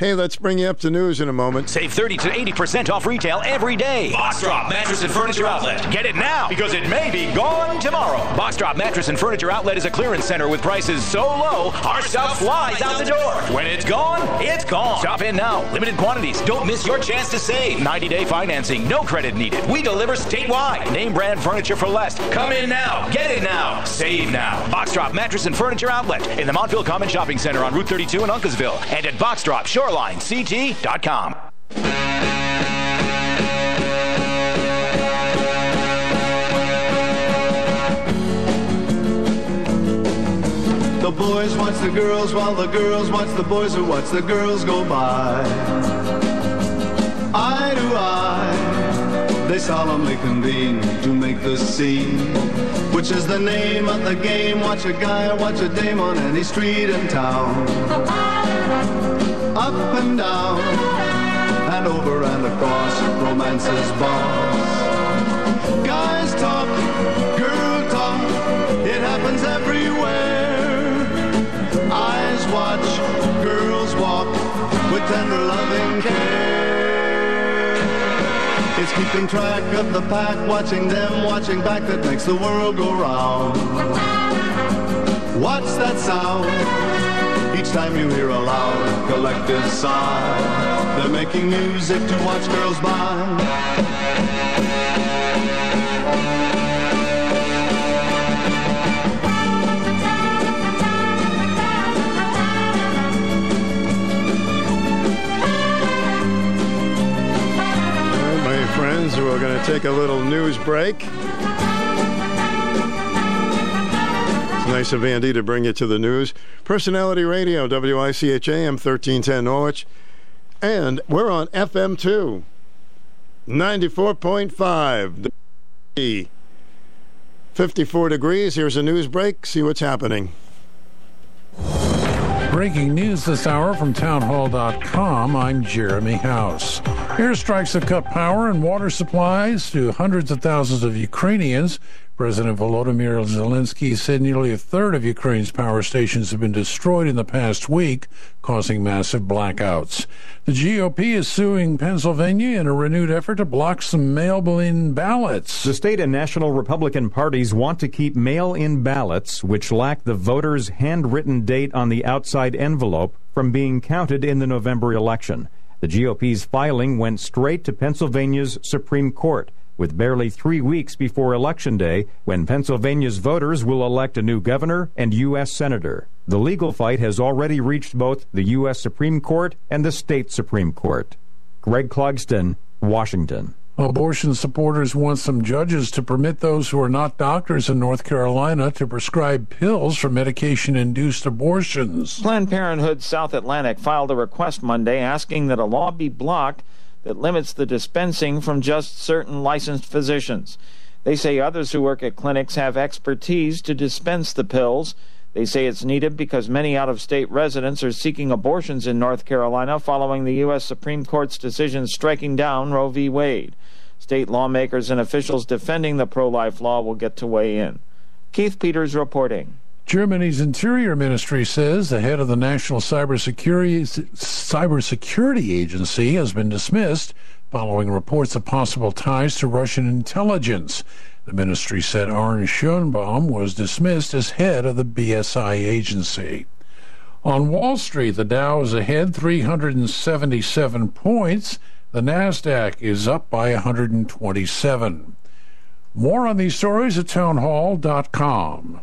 hey, let's bring you up to news in a moment. Save 30 to 80% off retail every day. Box Drop Mattress and Furniture Outlet. Get it now because it may be gone tomorrow. Box Drop Mattress and Furniture Outlet is a clearance center with prices so low, our stuff flies out the door. When it's gone, it's gone. Shop in now. Limited quantities. Don't miss your chance to save. 90 day financing. No credit needed. We deliver statewide. Name brand furniture for less. Come in now. Get it now. Save now. Box Drop Mattress and Furniture Outlet in the Montville Common Shopping Center on Route 32 in Uncasville and at BoxDropShorelineCT.com. The boys watch the girls while the girls watch the boys who watch the girls go by. Eye to eye, they solemnly convene to make the scene, which is the name of the game. Watch a guy or watch a dame on any street in town. Up and down, and over and across, romance's boss. Guys talk, girl talk, it happens everywhere. Eyes watch, girls walk with tender loving care. It's keeping track of the pack, watching them, watching back that makes the world go round. What's that sound? Each time you hear a loud collective sigh, they're making music to watch girls by. My friends, we're going to take a little news break. Nice of Andy to bring you to the news. Personality Radio, WICHAM 1310 Norwich. And we're on FM 2, 94.5. 54 degrees. Here's a news break. See what's happening. Breaking news this hour from townhall.com. I'm Jeremy House. Airstrikes have cut power and water supplies to hundreds of thousands of Ukrainians. President Volodymyr Zelensky said nearly a third of Ukraine's power stations have been destroyed in the past week, causing massive blackouts. The GOP is suing Pennsylvania in a renewed effort to block some mail in ballots. The state and national Republican parties want to keep mail in ballots, which lack the voter's handwritten date on the outside envelope, from being counted in the November election. The GOP's filing went straight to Pennsylvania's Supreme Court with barely three weeks before Election Day, when Pennsylvania's voters will elect a new governor and U.S. Senator. The legal fight has already reached both the U.S. Supreme Court and the state Supreme Court. Greg Clugston, Washington. Abortion supporters want some judges to permit those who are not doctors in North Carolina to prescribe pills for medication induced abortions. Planned Parenthood South Atlantic filed a request Monday asking that a law be blocked that limits the dispensing from just certain licensed physicians. They say others who work at clinics have expertise to dispense the pills. They say it's needed because many out of state residents are seeking abortions in North Carolina following the U.S. Supreme Court's decision striking down Roe v. Wade. State lawmakers and officials defending the pro life law will get to weigh in. Keith Peters reporting. Germany's Interior Ministry says the head of the National Cybersecurity, Cybersecurity Agency has been dismissed following reports of possible ties to Russian intelligence. The ministry said Arne Schönbohm was dismissed as head of the BSI agency. On Wall Street, the Dow is ahead 377 points. The NASDAQ is up by 127. More on these stories at townhall.com.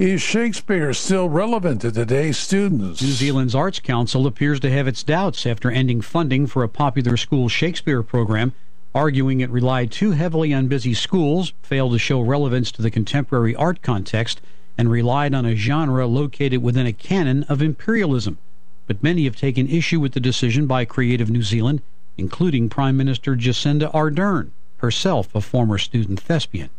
Is Shakespeare still relevant to today's students? New Zealand's Arts Council appears to have its doubts after ending funding for a popular school Shakespeare program, arguing it relied too heavily on busy schools, failed to show relevance to the contemporary art context, and relied on a genre located within a canon of imperialism. But many have taken issue with the decision by Creative New Zealand, including Prime Minister Jacinda Ardern, herself a former student thespian.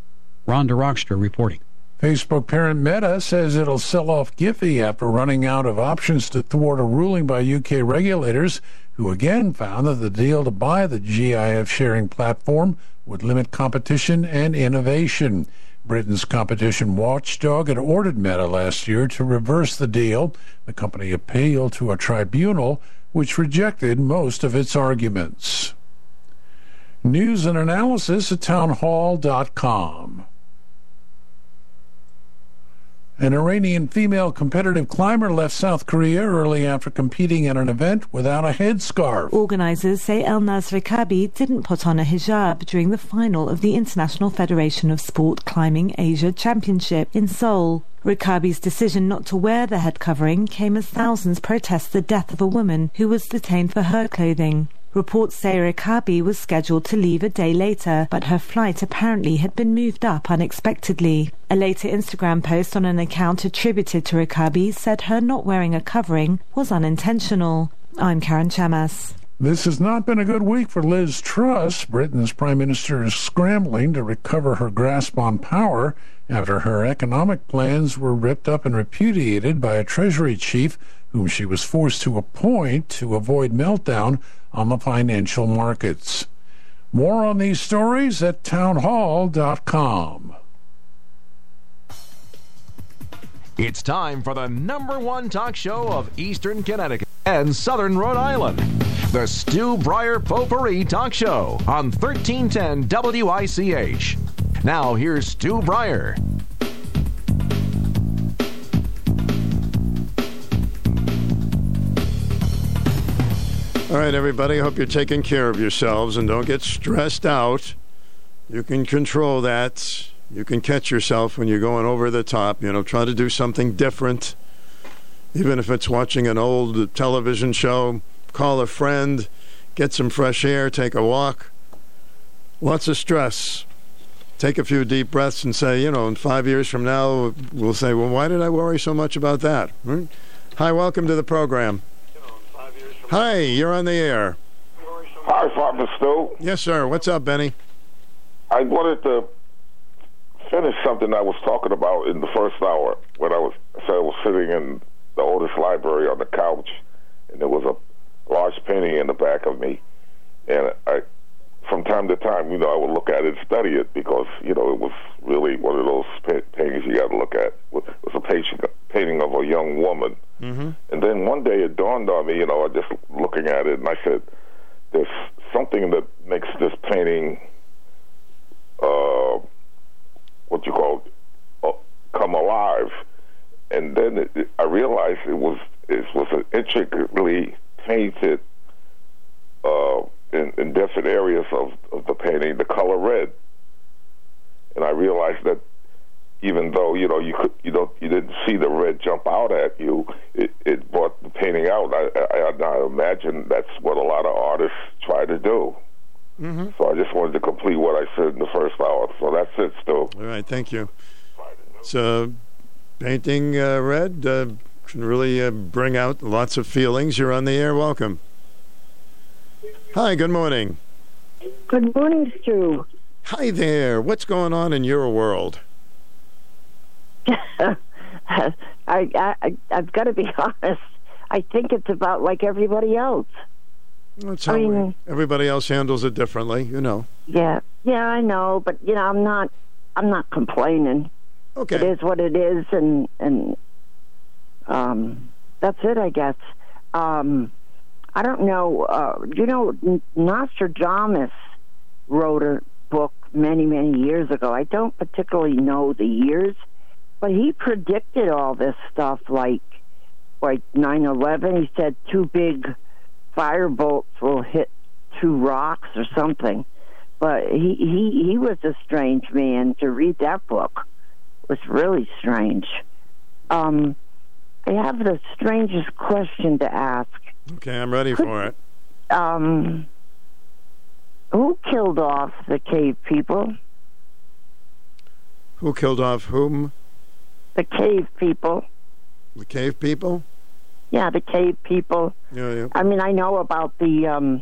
Rhonda Rockster reporting. Facebook parent Meta says it'll sell off Giphy after running out of options to thwart a ruling by UK regulators, who again found that the deal to buy the GIF sharing platform would limit competition and innovation. Britain's competition watchdog had ordered Meta last year to reverse the deal. The company appealed to a tribunal which rejected most of its arguments. News and analysis at townhall.com. An Iranian female competitive climber left South Korea early after competing at an event without a headscarf. Organizers say Elnaz Rekabi didn't put on a hijab during the final of the International Federation of Sport Climbing Asia Championship in Seoul. Rekabi's decision not to wear the head covering came as thousands protest the death of a woman who was detained for her clothing. Reports say Rekabi was scheduled to leave a day later, but her flight apparently had been moved up unexpectedly. A later Instagram post on an account attributed to Rekabi said her not wearing a covering was unintentional. I'm Karen Chamas. This has not been a good week for Liz Truss. Britain's prime minister is scrambling to recover her grasp on power after her economic plans were ripped up and repudiated by a Treasury chief whom she was forced to appoint to avoid meltdown on the financial markets. More on these stories at townhall.com. It's time for the number one talk show of Eastern Connecticut and Southern Rhode Island. The Stu Bryer Potpourri Talk Show on 1310 WICH. Now, here's Stu Bryer. All right, everybody. I hope you're taking care of yourselves and don't get stressed out. You can control that. You can catch yourself when you're going over the top. You know, try to do something different. Even if it's watching an old television show, call a friend, get some fresh air, take a walk. Lots of stress. Take a few deep breaths and say, you know, in five years from now, we'll say, well, why did I worry so much about that? Hmm? Hi, welcome to the program. Hi, you're on the air. Hi, Father Stu. Yes, sir. What's up, Benny? I wanted to finish something I was talking about in the first hour when I was so I was sitting in the oldest library on the couch, and there was a large painting in the back of me, and I, from time to time, you know, I would look at it and study it because you know it was really one of those pa- paintings you got to look at. It was a painting painting of a young woman, Mm-hmm. and then one day it dawned on me, you know, I just looking at it, and I said, "There's something that makes this painting." Uh, what you call uh, come alive, and then it, it, I realized it was it was an intricately painted uh, in, in different areas of, of the painting, the color red, and I realized that even though you know you could you don't you didn't see the red jump out at you, it, it brought the painting out. I, I, I imagine that's what a lot of artists try to do. Mm-hmm. So I just wanted to complete what I said in the first hour. So that's it, Stu. All right, thank you. So, painting uh, red uh, can really uh, bring out lots of feelings. You're on the air. Welcome. Hi, good morning. Good morning, Stu. Hi there. What's going on in your world? I, I, I've got to be honest. I think it's about like everybody else. That's I mean- we- everybody else handles it differently, you know. Yeah, yeah, I know, but you know, I'm not, I'm not complaining. Okay. It is what it is, and and um, that's it, I guess. Um, I don't know. Uh, you know, Nostradamus wrote a book many, many years ago. I don't particularly know the years, but he predicted all this stuff, like like nine eleven. He said two big fire bolts will hit two rocks or something. But he he he was a strange man to read that book was really strange. Um, I have the strangest question to ask. Okay, I'm ready for it. Um, who killed off the cave people? Who killed off whom? The cave people. The cave people? Yeah, the cave people. Yeah, yeah. I mean, I know about the um,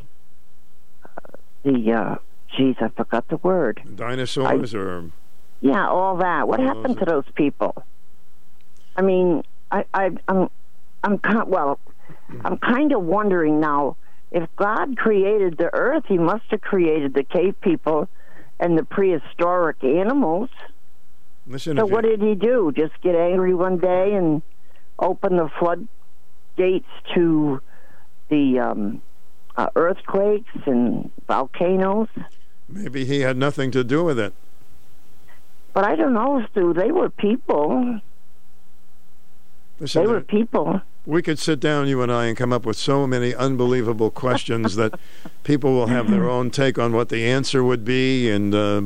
uh, the uh, geez, I forgot the word. Dinosaurs or Yeah, all that. What happened to those people? I mean, I, I, I'm, I'm kind. Well, I'm kind of wondering now. If God created the earth, He must have created the cave people and the prehistoric animals. Listen. So what did He do? Just get angry one day and open the floodgates to the um, uh, earthquakes and volcanoes? maybe he had nothing to do with it. But I don't know, Stu. They were people. Listen, They were people. we could sit down, you and I, and come up with so many unbelievable questions that people will have their own take on what the answer would be. And uh,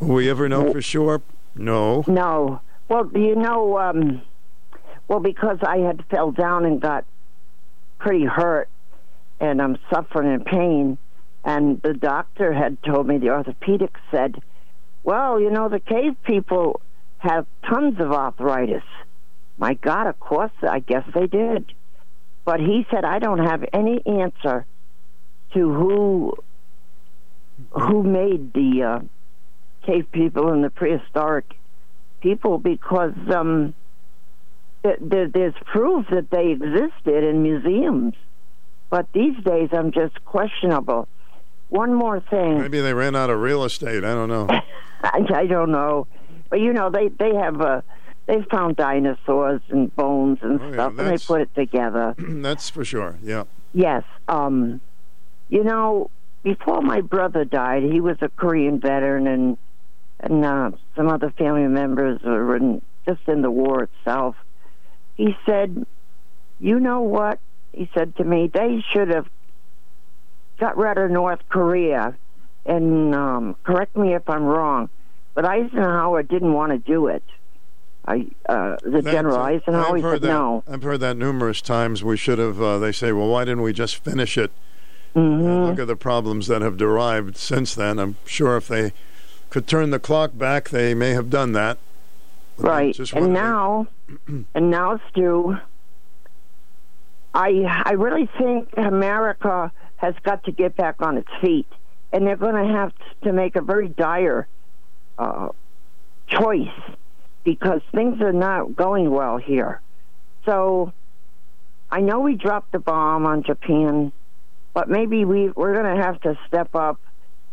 will we ever know for sure? No. No. Well, you know, um, well, because I had fell down and got pretty hurt, and I'm suffering in pain, and the doctor had told me, the orthopedic said, well, you know, the cave people have tons of arthritis. My God, of course, I guess they did. But he said, I don't have any answer to who who made the uh, cave people and the prehistoric people because um, th- th- there's proof that they existed in museums. But these days, I'm just questionable. One more thing. Maybe they ran out of real estate. I don't know. I, I don't know, but you know they they have uh, they found dinosaurs and bones and Oh, yeah, stuff, and they put it together. That's for sure. Yeah. Yes. Um, you know, before my brother died, he was a Korean veteran, and and uh, some other family members were in, just in the war itself. He said, "You know what?" He said to me, "They should have got rid of North Korea." And um, correct me if I'm wrong, but Eisenhower didn't want to do it. I, uh, the That's- General Eisenhower I've heard said that. no. I've heard that numerous times. We should have. Uh, they say, well, why didn't we just finish it? Mm-hmm. Look at the problems that have derived since then. I'm sure if they could turn the clock back, they may have done that. Right. And now, and now, Stu, I I really think America has got to get back on its feet, and they're going to have to make a very dire uh, choice because things are not going well here. So, I know we dropped the bomb on Japan, but maybe we we're going to have to step up.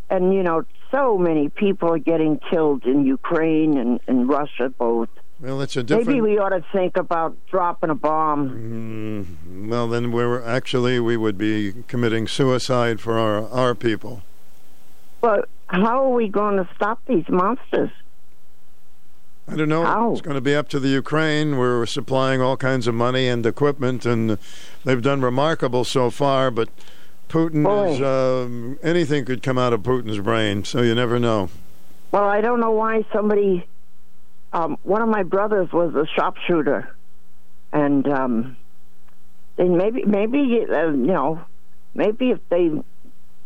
And you know, so many people are getting killed in Ukraine and, and Russia both. Well, it's a different. Maybe we ought to think about dropping a bomb. Mm, well, then we're actually we would be committing suicide for our our people. But how are we going to stop these monsters? I don't know. How? It's going to be up to the Ukraine. We're supplying all kinds of money and equipment, and they've done remarkable so far. But Putin Boy. is um, anything could come out of Putin's brain, so you never know. Well, I don't know why somebody. Um, one of my brothers was a sharpshooter, and um, they maybe maybe uh, you know maybe if they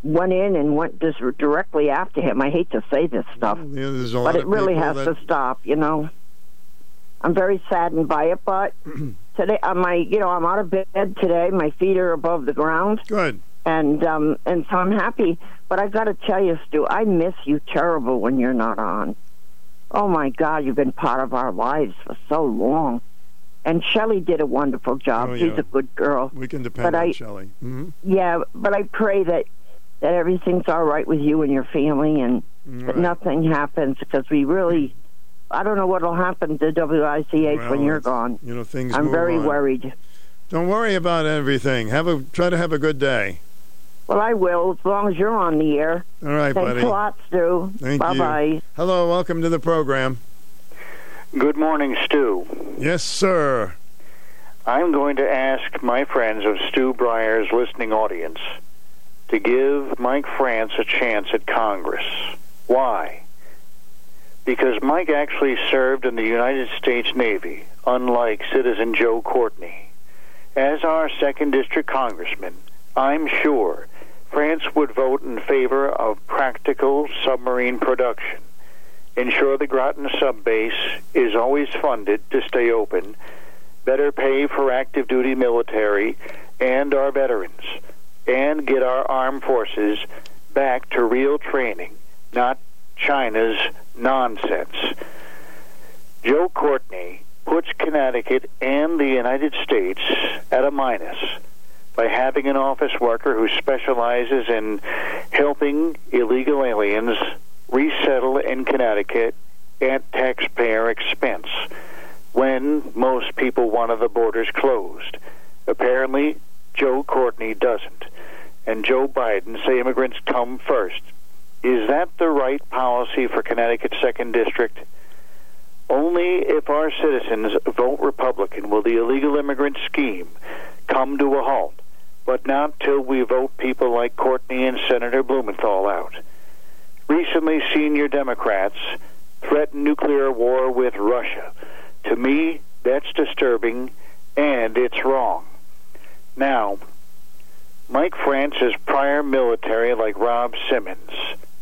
went in and went directly after him. I hate to say this stuff, Yeah, there's a lot but it really has that- to stop. You know, I'm very saddened by it, but today on my you know I'm out of bed today. My feet are above the ground. Good. And um and so I'm happy. But I've got to tell you, Stu, I miss you terrible when you're not on. Oh my God, you've been part of our lives for so long. And Shelley did a wonderful job. Oh, She's a good girl. We can depend But on I- Shelley. hmm Yeah, but I pray that that everything's all right with you and your family, and that nothing happens because we really. I don't know what'll happen to WICH when you're gone. You know, things. I'm very on. worried. Don't worry about everything. Have a try to have a good day. Well, I will as long as you're on the air. All right, Thanks buddy. a lot, Stu. Thank bye you. bye. Hello, welcome to the program. Good morning, Stu. Yes, sir. I'm going to ask my friends of Stu Bryer's listening audience to give Mike France a chance at Congress. Why? Because Mike actually served in the United States Navy, unlike citizen Joe Courtney. As our second district congressman, I'm sure France would vote in favor of practical submarine production. Ensure the Groton sub base is always funded to stay open, better pay for active duty military and our veterans, and get our armed forces back to real training, not China's nonsense. Joe Courtney puts Connecticut and the United States at a minus by having an office worker who specializes in helping illegal aliens resettle in Connecticut at taxpayer expense when most people wanted the borders closed. Apparently, Joe Courtney doesn't. And Joe Biden say immigrants come first. Is that the right policy for Connecticut's second district? Only if our citizens vote Republican will the illegal immigrant scheme come to a halt, but not till we vote people like Courtney and Senator Blumenthal out. Recently, senior Democrats threatened nuclear war with Russia. To me, that's disturbing and it's wrong. Now, Mike France is prior military like Rob Simmons,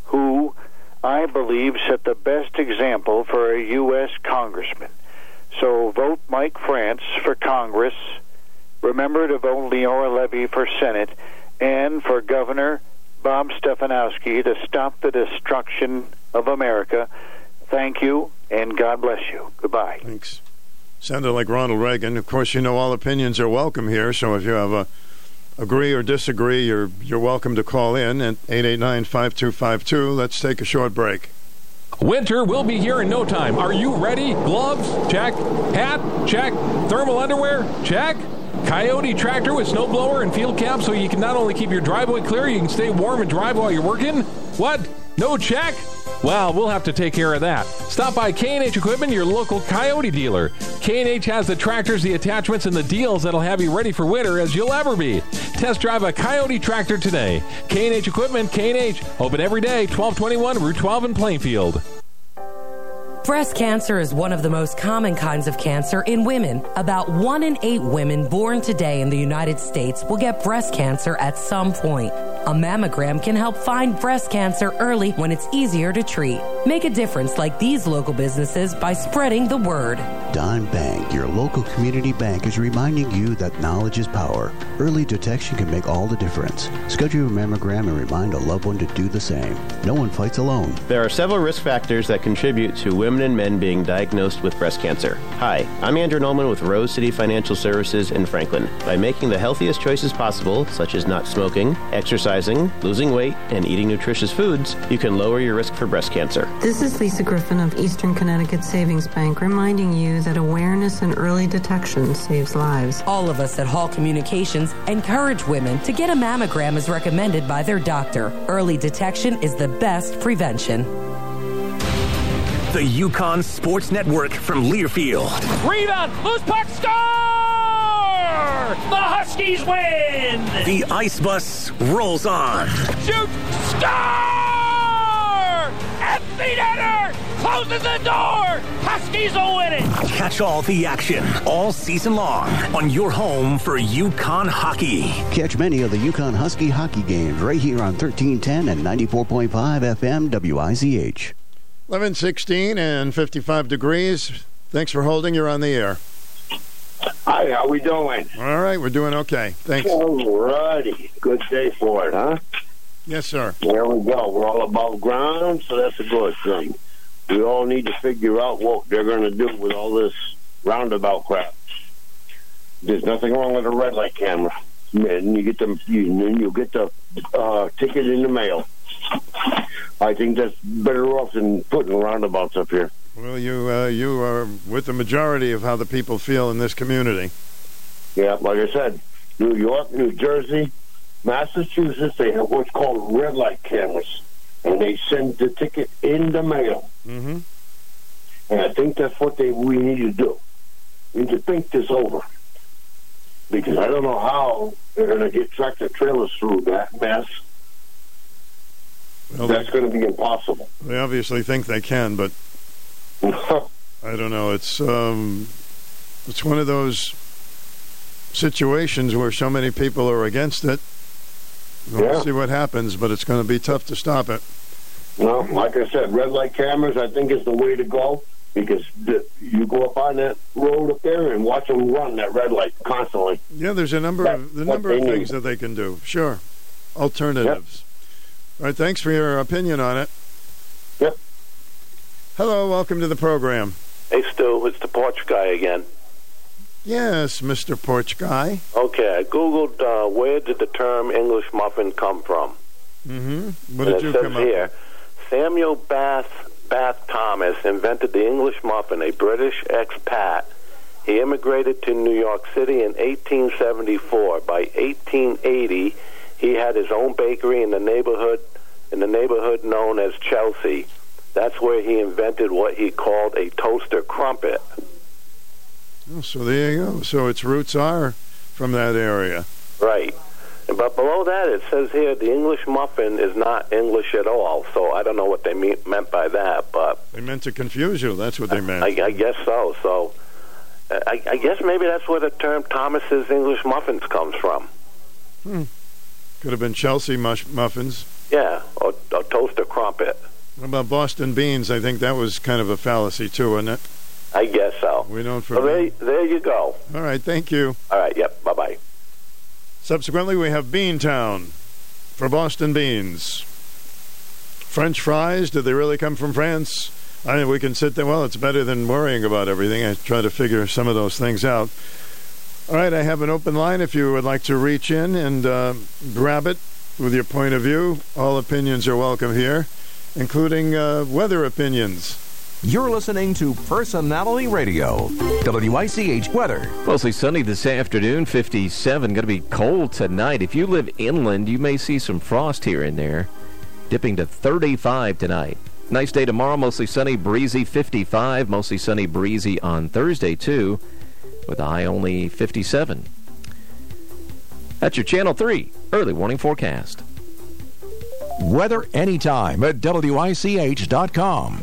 who I believe set the best example for a U.S. congressman. So vote Mike France for Congress. Remember to vote Leora Levy for Senate and for Governor Bob Stefanowski to stop the destruction of America. Thank you, and God bless you. Goodbye. Thanks. Sounded like Ronald Reagan. Of course, you know all opinions are welcome here. So if you have a agree or disagree, you're you're welcome to call in at 889-5252. Let's take a short break. Winter will be here in no time. Are you ready? Gloves? Check. Hat? Check. Thermal underwear? Check. Kioti tractor with snowblower and field cap so you can not only keep your driveway clear, you can stay warm and drive while you're working? What? No check? Well, we'll have to take care of that. Stop by K&H Equipment, your local Kioti dealer. K&H has the tractors, the attachments, and the deals that'll have you ready for winter as you'll ever be. Test drive a Kioti tractor today. K&H Equipment, K&H, open every day, 1221 Route 12 in Plainfield. Breast cancer is one of the most common kinds of cancer in women. About one in eight women born today in the United States will get breast cancer at some point. A mammogram can help find breast cancer early when it's easier to treat. Make a difference like these local businesses by spreading the word. Dime Bank, your local community bank, is reminding you that knowledge is power. Early detection can make all the difference. Schedule your mammogram and remind a loved one to do the same. No one fights alone. There are several risk factors that contribute to women and men being diagnosed with breast cancer. Hi, I'm Andrew Nolman with Rose City Financial Services in Franklin. By making the healthiest choices possible, such as not smoking, exercising, losing weight, and eating nutritious foods, you can lower your risk for breast cancer. This is Lisa Griffin of Eastern Connecticut Savings Bank reminding you that awareness and early detection saves lives. All of us at Hall Communications encourage women to get a mammogram as recommended by their doctor. Early detection is the best prevention. The UConn Sports Network from Learfield. Rebound, loose puck, score! The Huskies win! The ice bus rolls on. Shoot, score! At the netter, closes the door. Huskies will win it. Catch all the action all season long on your home for UConn hockey. Catch many of the UConn Husky hockey games right here on 1310 and 94.5 FM WICH. 1116 and 55 degrees. Thanks for holding. You're on the air. Hi, how are we doing? All right, we're doing okay. Thanks. All righty. Good day for it, huh? Yes, sir. There we go. We're all above ground, so that's a good thing. We all need to figure out what they're going to do with all this roundabout crap. There's nothing wrong with a red light camera. And you get the you, you get the uh, ticket in the mail. I think that's better off than putting roundabouts up here. Well, you uh, you are with the majority of how the people feel in this community. Yeah, like I said, New York, New Jersey, Massachusetts, they have what's called red light cameras, and they send the ticket in the mail. Mm-hmm. And I think that's what they we need to do. We need to think this over. Because I don't know how they're going to get tractor trailers through that mess. Well, That's going to be impossible. They obviously think they can, but I don't know. It's um, it's one of those situations where so many people are against it. We'll Yeah. see what happens, but it's going to be tough to stop it. Well, like I said, red light cameras, I think is the way to go because the, you go up on that road up there and watch them run that red light constantly. Yeah, there's a number of the number of things need. that they can do. Sure, alternatives. All right, thanks for your opinion on it. Yep. Hello, welcome to the program. Hey, Stu, it's the porch guy again. Yes, Mr. Porch Guy. Okay, I googled uh, where did the term English muffin come from. Mm-hmm. What and did you it says come up here, with? Samuel Bath Bath Thomas invented the English muffin, a British expat. He immigrated to New York City in 1874. By 1880, he had his own bakery in the neighborhood in the neighborhood known as Chelsea. That's where he invented what he called a toaster crumpet. Oh, so there you go. So its roots are from that area. Right. But below that, it says here the English muffin is not English at all. So I don't know what they mean, meant by that, but They meant to confuse you. That's what they meant. I, I guess so. So I, I guess maybe that's where the term Thomas's English muffins comes from. Hmm. Could have been Chelsea mush- muffins. Yeah, or, or toaster crumpet. What about Boston beans? I think that was kind of a fallacy too, wasn't it? I guess so. We don't So there, there you go. All right, thank you. All right. Yep. Bye bye. Subsequently, we have Beantown for Boston beans. French fries, did they really come from France? I mean, we can sit there. Well, it's better than worrying about everything. I try to figure some of those things out. All right, I have an open line if you would like to reach in and uh, grab it with your point of view. All opinions are welcome here, including uh, weather opinions. You're listening to Personality Radio. WICH weather. Mostly sunny this afternoon, 57. Going to be cold tonight. If you live inland, you may see some frost here and there. Dipping to 35 tonight. Nice day tomorrow, mostly sunny, breezy, 55. Mostly sunny, breezy on Thursday, too, with a high only 57. That's your Channel 3 early warning forecast. Weather anytime at WICH.com.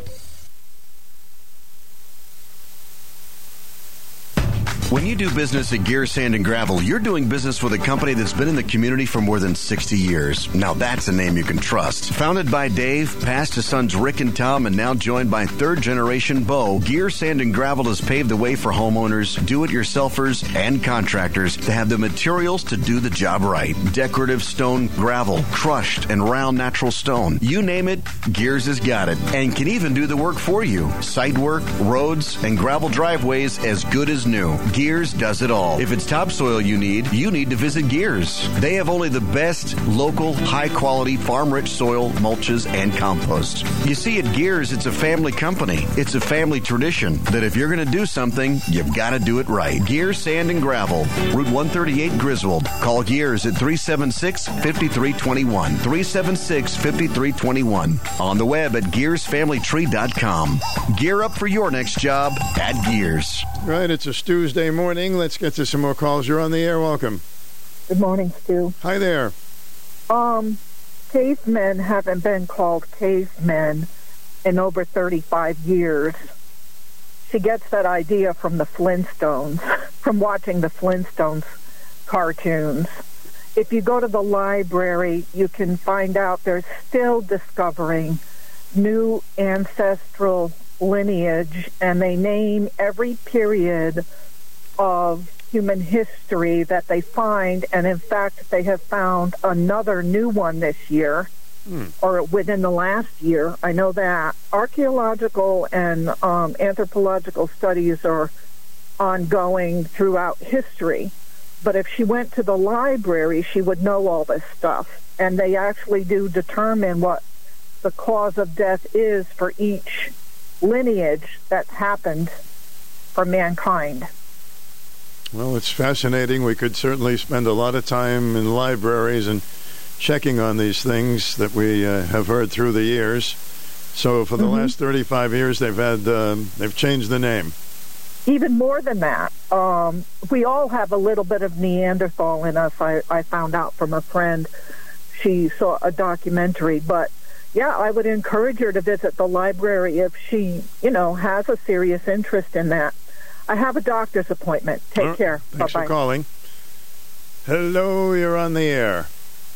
When you do business at Gear Sand and Gravel, you're doing business with a company that's been in the community for more than 60 years. Now that's a name you can trust. Founded by Dave, passed to sons Rick and Tom, and now joined by third generation Bo, Gear Sand and Gravel has paved the way for homeowners, do-it-yourselfers, and contractors to have the materials to do the job right. Decorative stone gravel, crushed and round natural stone. You name it, Gears has got it. And can even do the work for you. Site work, roads, and gravel driveways as good as new. Gears does it all. If it's topsoil you need, you need to visit Gears. They have only the best local, high quality, farm rich soil, mulches, and compost. You see, at Gears, it's a family company. It's a family tradition that if you're going to do something, you've got to do it right. Gears Sand and Gravel, Route 138 Griswold. Call Gears at 376 5321. 376 5321. On the web at gearsfamilytree.com. Gear up for your next job at Gears. Right, it's a Tuesday morning. Let's get to some more calls. You're on the air. Welcome. Good morning, Stu. Hi there. Um, cavemen haven't been called cavemen in over 35 years. She gets that idea from the Flintstones, from watching the Flintstones cartoons. If you go to the library, you can find out they're still discovering new ancestral lineage, and they name every period of human history that they find. And in fact, they have found another new one this year. Hmm. Or within the last year, I know that archaeological and um, anthropological studies are ongoing throughout history. But if she went to the library, she would know all this stuff. And they actually do determine what the cause of death is for each lineage that's happened for mankind. Well, it's fascinating. We could certainly spend a lot of time in libraries and checking on these things that we uh, have heard through the years. So, for the Mhm. last 35 years, they've had um, they've changed the name. Even more than that, um, we all have a little bit of Neanderthal in us. I, I found out from a friend. She saw a documentary, but yeah, I would encourage her to visit the library if she, you know, has a serious interest in that. I have a doctor's appointment. Take All right. care. Thanks Bye for bye. calling. Hello, you're on the air.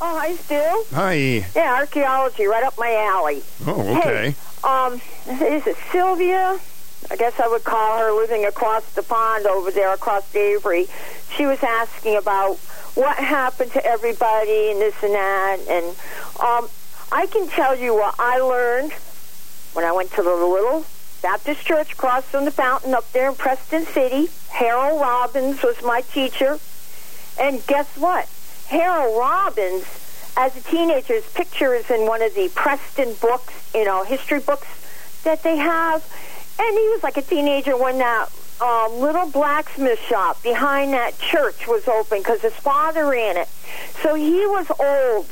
Oh, hi, Stu. Hi. Yeah, archaeology, right up my alley. Oh, okay. Hey, um, is it Sylvia? I guess I would call her, living across the pond over there, across Avery. She was asking about what happened to everybody and this and that. And um, I can tell you what I learned when I went to the little Baptist church across from the fountain up there in Preston City. Harold Robbins was my teacher. And guess what? Harold Robbins, as a teenager, his picture is in one of the Preston books, you know, history books that they have. And he was like a teenager when that um, little blacksmith shop behind that church was open because his father ran it. So he was old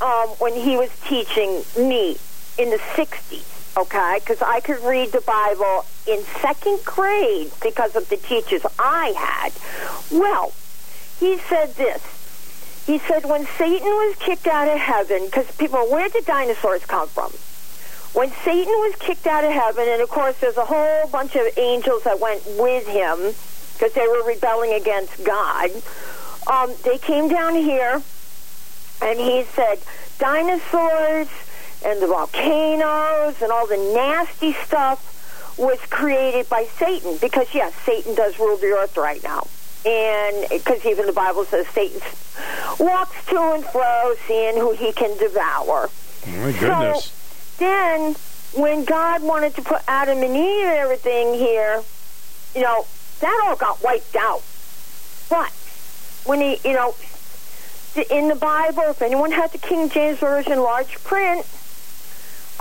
um, when he was teaching me in the 60s, okay? Because I could read the Bible in second grade because of the teachers I had. Well, he said this. He said when Satan was kicked out of heaven, because people, where did dinosaurs come from? When Satan was kicked out of heaven, and of course there's a whole bunch of angels that went with him because they were rebelling against God, um, they came down here, and he said dinosaurs and the volcanoes and all the nasty stuff was created by Satan because yes, Satan does rule the earth right now. and because even the Bible says Satan walks to and fro, seeing who he can devour. My goodness. So then, when God wanted to put Adam and Eve and everything here, you know, that all got wiped out. But when he, you know, in the Bible, if anyone had the King James Version large print,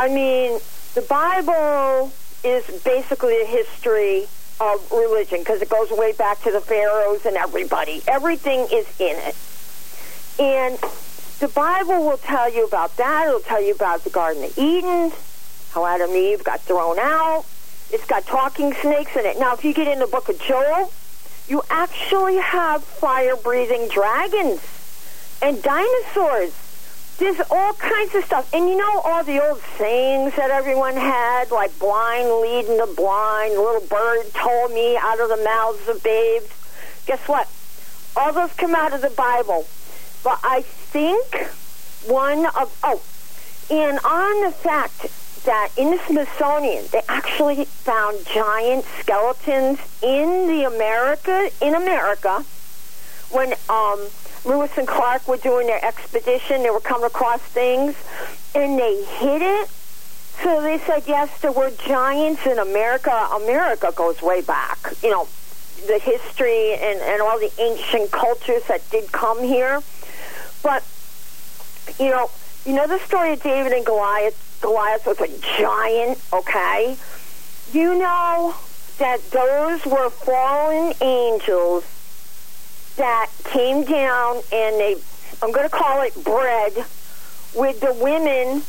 I mean, the Bible is basically a history of religion because it goes way back to the pharaohs and everybody. Everything is in it. And the Bible will tell you about that. It'll tell you about the Garden of Eden, how Adam and Eve got thrown out. It's got talking snakes in it. Now, if you get in the book of Job, you actually have fire breathing dragons and dinosaurs. There's all kinds of stuff. And you know all the old sayings that everyone had, like blind leading the blind, little bird told me out of the mouths of babes. Guess what? All those come out of the Bible. But I think one of, oh, and on the fact that in the Smithsonian, they actually found giant skeletons in the America, in America, when um, Lewis and Clark were doing their expedition. They were coming across things, and they hid it. So they said, yes, there were giants in America. America goes way back. You know, the history and, and all the ancient cultures that did come here. But, you know, you know the story of David and Goliath? Goliath was a giant, okay? You know that those were fallen angels that came down and they, I'm going to call it bread, with the women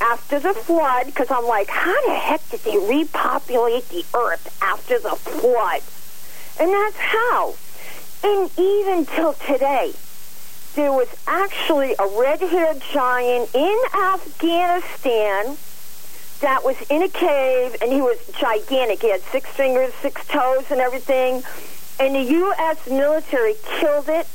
after the flood, because I'm like, how the heck did they repopulate the earth after the flood? And that's how. And even till today, there was actually a red-haired giant in Afghanistan that was in a cave, and he was gigantic. He had six fingers, six toes, and everything. And the U.S. military killed it,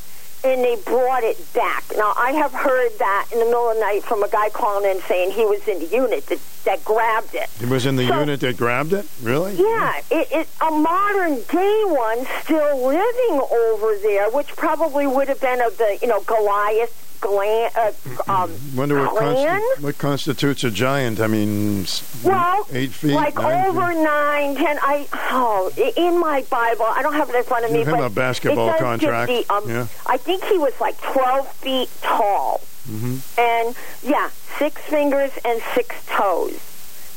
and they brought it back. Now, I have heard that in the middle of the night from a guy calling in saying he was in the unit that, that grabbed it. It was in the So- unit that grabbed it? Really? Yeah, it, it, a modern day one still living over there, which probably would have been of the, you know, Goliath glan, uh, um, Wonder what, consti- what constitutes a giant? I mean, Well, eight feet, like nine over feet? nine, ten. I oh, in my Bible, I don't have it in front of me. Give him but a basketball it does give contract. The, um, Yeah. I think he was like twelve feet tall, hmm and yeah, six fingers and six toes.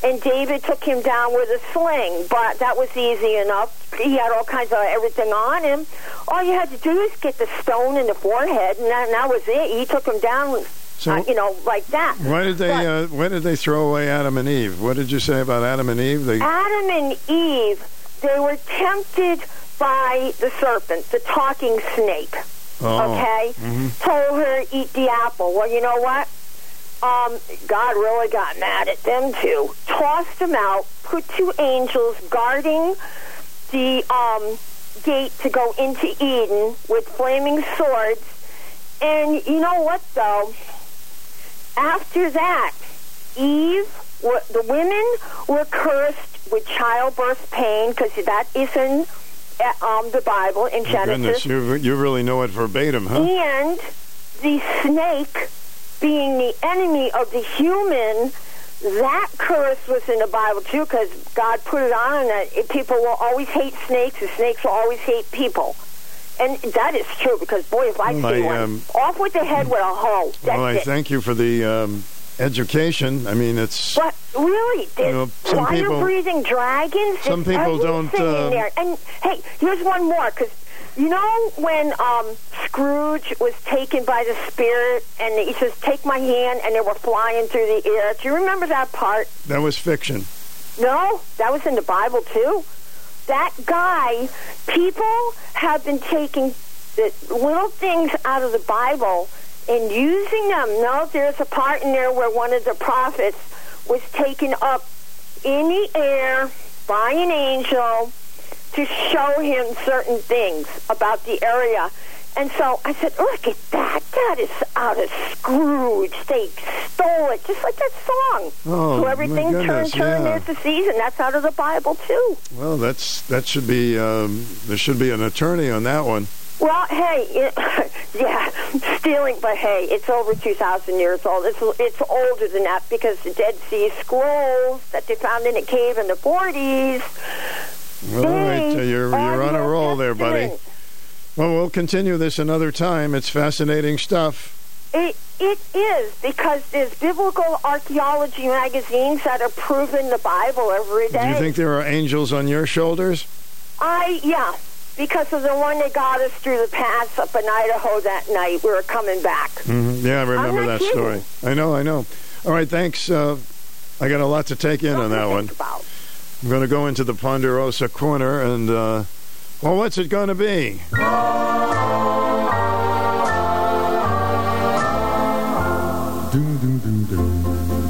And David took him down with a sling, but that was easy enough. He had all kinds of everything on him. All you had to do is get the stone in the forehead, and that, and that was it. He took him down, So- uh, you know, like that. Why did they? But- Uh, why did they throw away Adam and Eve? What did you say about Adam and Eve? They Adam and Eve, they were tempted by the serpent, the talking snake. Oh. Okay? Mhm. Told her eat the apple. Well, you know what? Um, God really got mad at them too. Tossed them out, put two angels guarding the um, gate to go into Eden with flaming swords. And you know what, though? After that, Eve, the women were cursed with childbirth pain because that is in uh, um, the Bible in Genesis. goodness, you you really know it verbatim, huh? And the snake, being the enemy of the human, that curse was in the Bible too, because God put it on that people will always hate snakes, and snakes will always hate people. And that is true because boy, if I Well, see one, um, off with the head with a hoe. That's Well, I it. thank you for the um, education. I mean, it's But really, there's know, some people- fire-breathing dragons. some there's people don't, uh, there. And hey, here's one more because you know when um, Scrooge was taken by the spirit, and he says, "Take my hand," and they were flying through the air. Do you remember that part? that was fiction. No, that was in the Bible too. That guy, people have been taking the little things out of the Bible and using them. No, there's a part in there where one of the prophets was taken up in the air by an angel to show him certain things about the area. And so I said, look at that. That is out of Scrooge. They stole it, just like that song. Oh, so everything turn, turn, yeah. there's the season. That's out of the Bible, too. Well, that's that should be um, there should be an attorney on that one. Well, hey, it, yeah, stealing, but hey, it's over 2,000 years old. It's, it's older than that because the Dead Sea Scrolls that they found in a cave in the 40s. All right, you're, you're on a roll there, buddy. Well, we'll continue this another time. It's fascinating stuff. It, it is because there's biblical archaeology magazines that are proving the Bible every day. Do you think there are angels on your shoulders? I, yeah, because of the one that got us through the pass up in Idaho that night. We were coming back. Mm-hmm. Yeah, I remember that not story. I know, I know. All right, thanks. Uh, I got a lot to take in on that one. I'm going to go into the Ponderosa corner and, uh, well, what's it going to be?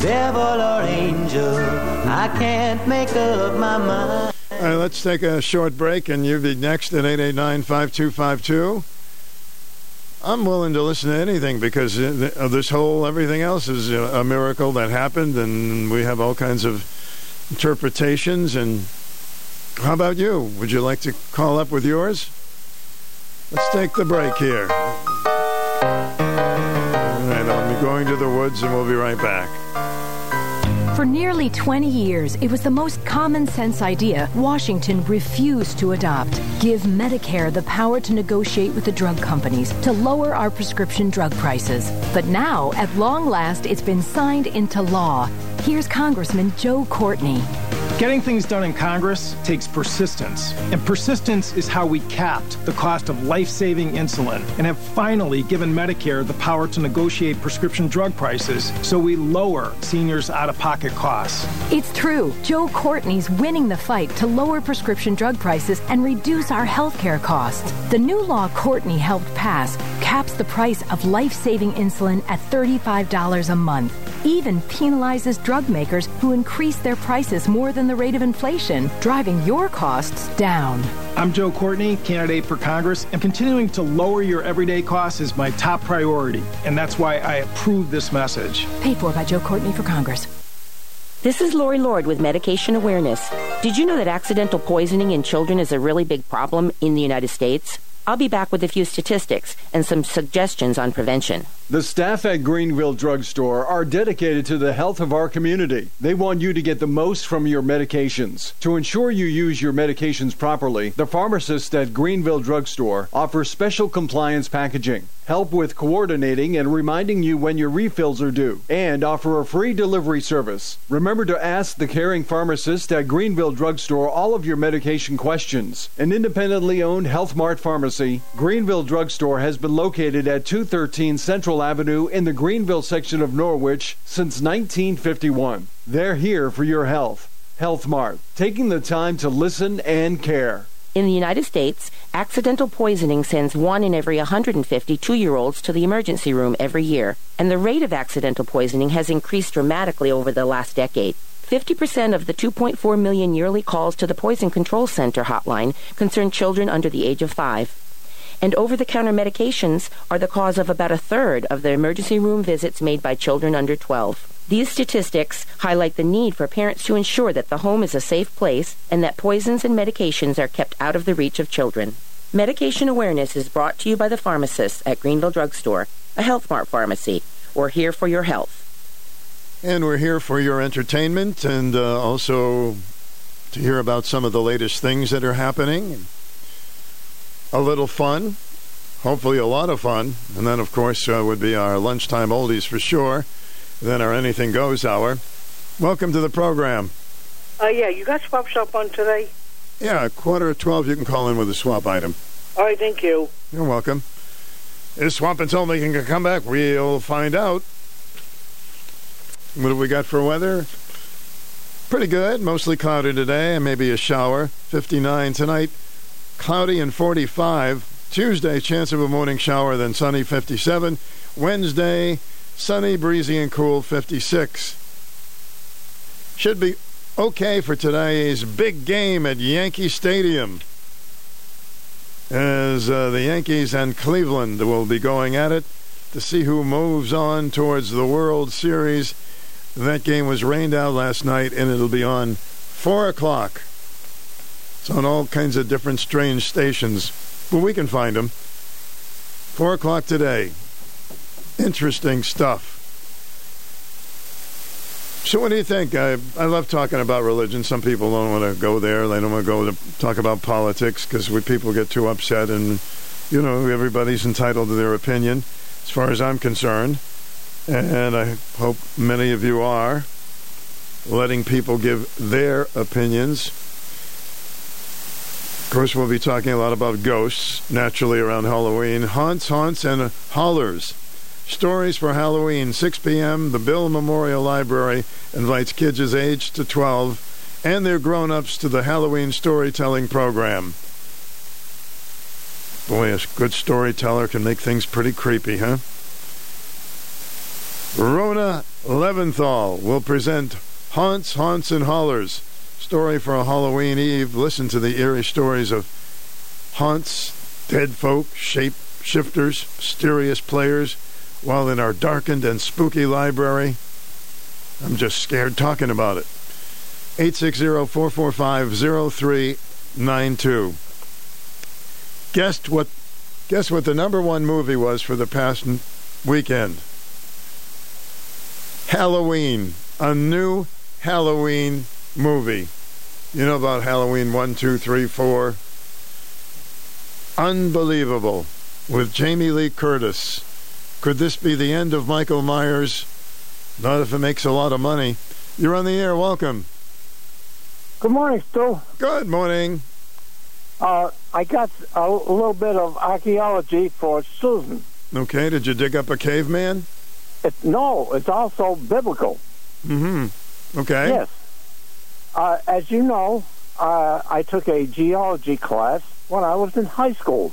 Devil or angel, I can't make up my mind. Right, let's take a short break, and you'll be next at 889-5252. I'm willing to listen to anything because uh, uh, this whole everything else is a miracle that happened, and we have all kinds of interpretations. And how about you? Would you like to call up with yours? Let's take the break here. All right, I'll be going to the woods, and we'll be right back. For nearly 20 years, it was the most common sense idea Washington refused to adopt. Give Medicare the power to negotiate with the drug companies to lower our prescription drug prices. But now, at long last, it's been signed into law. Here's Congressman Joe Courtney. Getting things done in Congress takes persistence. And persistence is how we capped the cost of life saving insulin and have finally given Medicare the power to negotiate prescription drug prices so we lower seniors' out of pocket costs. It's true. Joe Courtney's winning the fight to lower prescription drug prices and reduce our health care costs. The new law Courtney helped pass caps the price of life saving insulin at $35 a month, even penalizes drug makers who increase their prices more than the rate of inflation, driving your costs down. I'm Joe Courtney, candidate for Congress, and continuing to lower your everyday costs is my top priority. And that's why I approve this message. Paid for by Joe Courtney for Congress. This is Lori Lord with Medication Awareness. Did you know that accidental poisoning in children is a really big problem in the United States? I'll be back with a few statistics and some suggestions on prevention. The staff at Greenville Drugstore are dedicated to the health of our community. They want you to get the most from your medications. To ensure you use your medications properly, the pharmacists at Greenville Drugstore offer special compliance packaging, help with coordinating and reminding you when your refills are due, and offer a free delivery service. Remember to ask the caring pharmacist at Greenville Drugstore all of your medication questions. An independently owned Health Mart pharmacy, Greenville Drugstore has been located at 213 Central Avenue in the Greenville section of Norwich since 1951. They're here for your health. Health Mart, taking the time to listen and care. In the United States, accidental poisoning sends one in every 150 two year olds to the emergency room every year, and the rate of accidental poisoning has increased dramatically over the last decade. 50% of the 2.4 million yearly calls to the Poison Control Center hotline concern children under the age of five and over the counter medications are the cause of about a third of the emergency room visits made by children under 12. These statistics highlight the need for parents to ensure that the home is a safe place and that poisons and medications are kept out of the reach of children. Medication awareness is brought to you by the pharmacists at Greenville Drugstore, a Health Mart pharmacy. We're here for your health. And we're here for your entertainment and uh, also to hear about some of the latest things that are happening a little fun, hopefully a lot of fun, and then of course uh, would be our lunchtime oldies for sure. Then our anything goes hour. Welcome to the program. Uh, yeah, you got swap shop on today? Yeah, quarter of twelve. You can call in with a swap item. All right, thank you. You're welcome. Is Swamp until making a comeback? We'll find out. What have we got for weather? Pretty good. Mostly cloudy today, and maybe a shower. 59 tonight cloudy and 45. Tuesday, chance of a morning shower, then sunny 57. Wednesday, sunny, breezy, and cool 56. Should be okay for today's big game at Yankee Stadium. As uh, the Yankees and Cleveland will be going at it to see who moves on towards the World Series. That game was rained out last night, and it'll be on 4 o'clock. It's on all kinds of different strange stations, but we can find them. 4 o'clock today. Interesting stuff. So, what do you think? I, I love talking about religion. Some people don't want to go there. They don't want to go to talk about politics because people get too upset. And, you know, everybody's entitled to their opinion, as far as I'm concerned. And I hope many of you are letting people give their opinions. Of course, we'll be talking a lot about ghosts, naturally, around Halloween. Haunts, haunts, and hollers. Stories for Halloween, 6 p.m. The Bill Memorial Library invites kids aged to 12 and their grown ups to the Halloween storytelling program. Boy, a good storyteller can make things pretty creepy, huh? Rona Leventhal will present Haunts, Haunts, and Hollers. Story for a Halloween Eve. Listen to the eerie stories of haunts, dead folk, shape shifters, mysterious players, while in our darkened and spooky library. I'm just scared talking about it. 860-445-0392. Guess what guess what the number one movie was for the past weekend? Halloween. A new Halloween movie. You know about Halloween 1, 2, 3, 4. Unbelievable. With Jamie Lee Curtis. Could this be the end of Michael Myers? Not if it makes a lot of money. You're on the air. Welcome. Good morning, Stu. Good morning. Uh, I got a little bit of archaeology for Susan. Okay. Did you dig up a caveman? It, no, it's also biblical. Mm-hmm. Okay. Yes. Uh, as you know, uh, I took a geology class when I was in high school.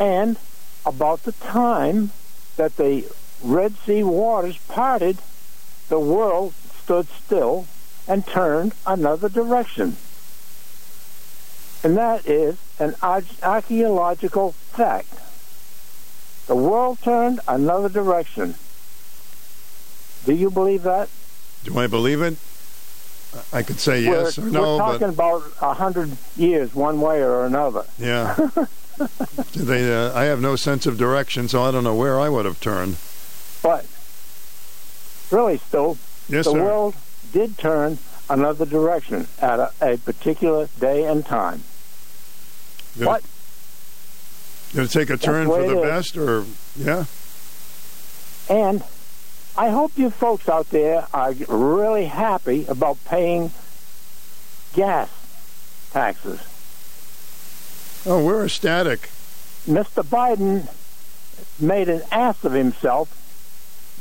And about the time that the Red Sea waters parted, the world stood still and turned another direction. And that is an archaeological fact. The world turned another direction. Do you believe that? Do I believe it? I could say we're, yes or no. We're talking about a hundred years, one way or another. Yeah. they, uh, I have no sense of direction, so I don't know where I would have turned. But really, still, yes, the sir. world did turn another direction at a, a particular day and time. But it, did it take a turn for the best, or yeah? And I hope you folks out there are really happy about paying gas taxes. Oh, we're ecstatic. Mr. Biden made an ass of himself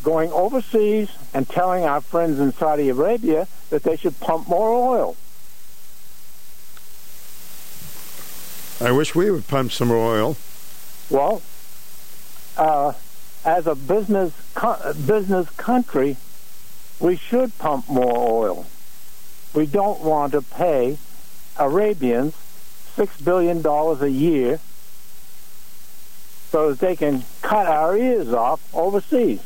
going overseas and telling our friends in Saudi Arabia that they should pump more oil. I wish we would pump some more oil. Well, uh, as a business co- business country, we should pump more oil. We don't want to pay Arabians six billion dollars a year so that they can cut our ears off overseas.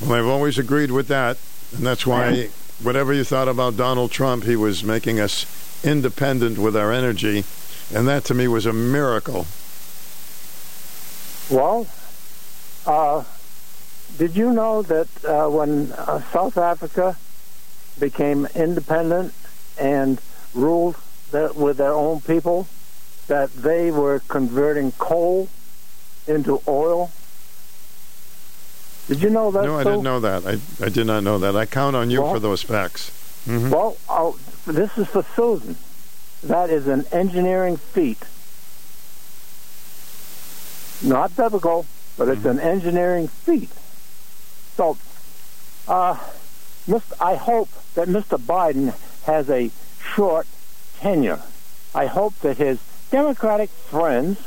Well, I've always agreed with that, and that's why whatever you thought about Donald Trump, he was making us independent with our energy, and that to me was a miracle. Well, uh, did you know that uh, when uh, South Africa became independent and ruled that with their own people, that they were converting coal into oil? Did you know that? No, I didn't know that. I, I did not know that. I count on you well, for those facts. Mm-hmm. Well, oh, this is for Susan. That is an engineering feat. Not biblical, but it's mm-hmm. an engineering feat. So, uh, I hope that Mr. Biden has a short tenure. I hope that his Democratic friends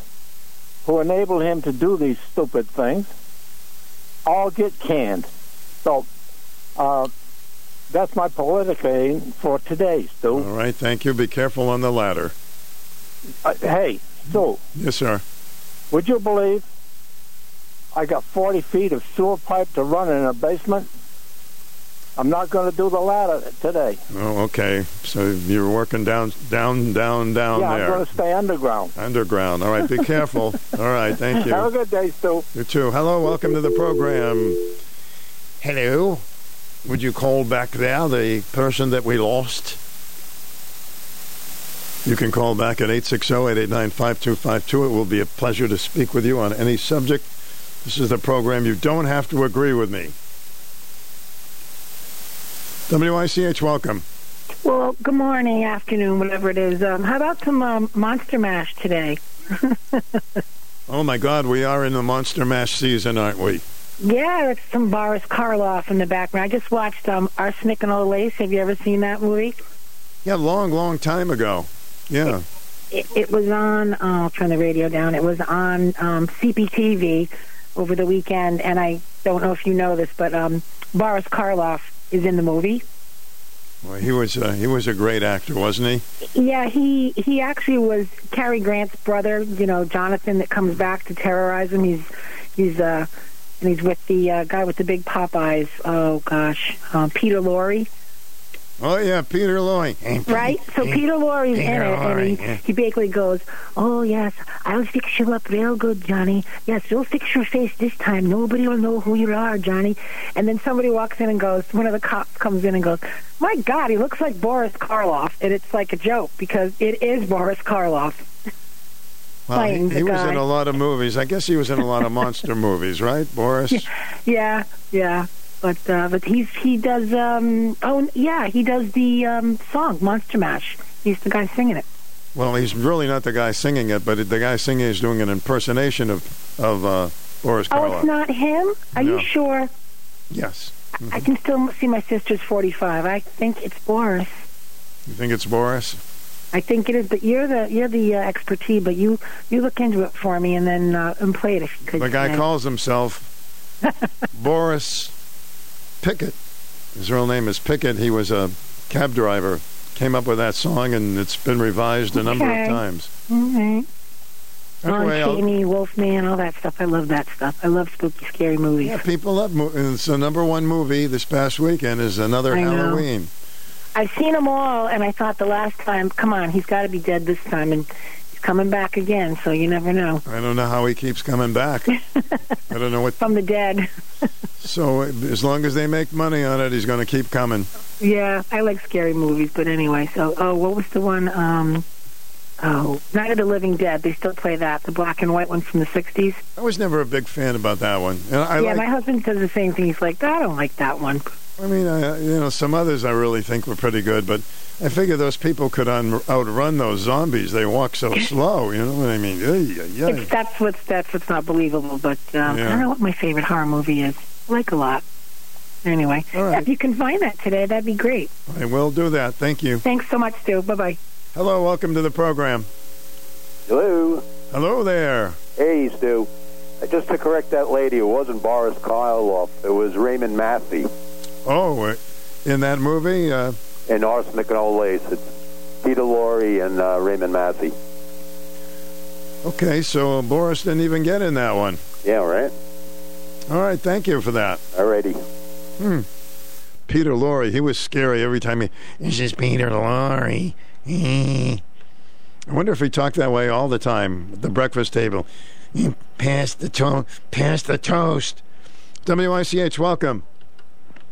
who enable him to do these stupid things all get canned. So, uh, that's my political aim for today, Stu. All right, thank you. Be careful on the ladder. Uh, hey, Stu. Yes, sir. Would you believe I got 40 feet of sewer pipe to run in a basement? I'm not going to do the ladder today. Oh, okay. So you're working down, down, down, down yeah, there. I'm going to stay underground. Underground. All right. Be careful. All right. Thank you. Have a good day, Stu. You too. Hello. Welcome to the program. Hello. Would you call back there the person that we lost? You can call back at 860-889-5252. It will be a pleasure to speak with you on any subject. This is the program. You don't have to agree with me. WICH, welcome. Well, good morning, afternoon, whatever it is. Um, how about some um, Monster Mash today? Oh, my God. We are in the Monster Mash season, aren't we? yeah, it's some Boris Karloff in the background. I just watched um, Arsenic and Old Lace. Have you ever seen that movie? Yeah, long, long time ago. Yeah. It, it was on, oh, I'll turn the radio down. It was on um, CPTV over the weekend, and I don't know if you know this, but um, Boris Karloff is in the movie. Well, he was uh, he was a great actor, wasn't he? Yeah, he he actually was Cary Grant's brother. You know, Jonathan that comes back to terrorize him. He's he's uh and he's with the uh, guy with the big Popeyes. Oh gosh, um, Peter Lorre. Oh yeah, Peter Lorre. Right? So Peter Lorre's in it, and he, yeah. he basically goes, "Oh yes, I'll fix you up real good, Johnny. Yes, you'll fix your face this time. Nobody will know who you are, Johnny." And then somebody walks in and goes, one of the cops comes in and goes, "My God, he looks like Boris Karloff," and it's like a joke because it is Boris Karloff. Well, he, he was in a lot of movies. I guess he was in a lot of monster movies, right, Boris? Yeah, yeah. But uh, but he's he does um oh yeah he does the um song Monster Mash. He's the guy singing it. Well, he's really not the guy singing it, but the guy singing is doing an impersonation of of uh, Boris Oh, it's not him. Are No. you sure? Yes. I can still see my sister's forty-five. I think it's Boris. You think it's Boris? I think it is, but you're the you're the uh, expertise. But you you look into it for me and then uh, and play it if you could. The guy calls himself Boris Pickett. His real name is Pickett. He was a cab driver. Came up with that song, and it's been revised a number Okay. of times. Mm-hmm. Anyway, I'll- Jamie, Wolfman, all that stuff. I love that stuff. I love spooky, scary movies. Yeah, people love. Mo- it's the number one movie this past weekend is another I know. Halloween. I've seen them all, and I thought the last time, come on, he's got to be dead this time, and coming back again. So you never know. I don't know how he keeps coming back. I don't know what. From the dead. So as long as they make money on it, he's going to keep coming. Yeah, I like scary movies, but anyway. So, oh, what was the one? Um, oh, Night of the Living Dead. They still play that, the black and white one from the '60s. I was never a big fan about that one. And I yeah, like, my husband says the same thing. He's like, I don't like that one. I mean, I, you know, some others I really think were pretty good, but I figure those people could un- outrun those zombies. They walk so slow. You know what I mean? It's, that's what's that's what's not believable. But um, I don't know what my favorite horror movie is. I like a lot. Anyway, yeah, if you can find that today, that'd be great. I will do that. Thank you. Thanks so much, Stu. Bye bye. Hello, welcome to the program. Hello. Hello there. Hey, Stu. Just to correct that lady, it wasn't Boris Karloff. It was Raymond Massey Oh, in that movie, uh, in Arsenic and Old Lace. It's Peter Lorre and uh, Raymond Massey. okay, so Boris didn't even get in that one. Yeah, right? All right, thank you for that. Alrighty. Hmm. Peter Lorre, he was scary every time he. This is Peter Lorre. I wonder if he talked that way all the time at the breakfast table. Pass the to- pass the toast. WICH, welcome.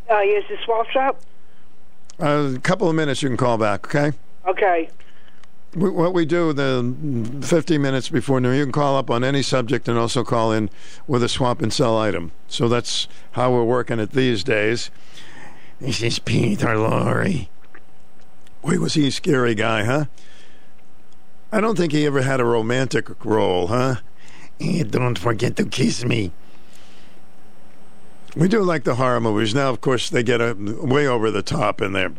Uh, yes, the swap shop? Uh, a couple of minutes you can call back, okay? Okay. We, what we do the 50 minutes before noon, you can call up on any subject and also call in with a swap and sell item. So that's how we're working it these days. This is Peter Lorre. Boy, was he a scary guy, huh? I don't think he ever had a romantic role, huh? Don't forget to kiss me. We do like the horror movies. Now, of course, they get a, way over the top in there.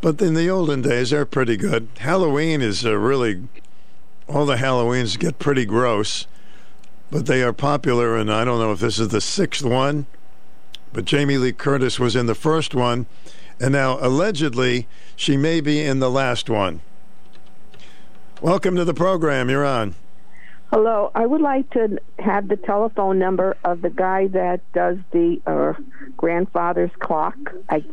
But in the olden days, they're pretty good. Halloween is really all the Halloweens get pretty gross, but they are popular. And I don't know if this is the sixth one, but Jamie Lee Curtis was in the first one, and now allegedly she may be in the last one. Welcome to the program. You're on. Hello, I would like to have the telephone number of the guy that does the uh, grandfather's clock. I,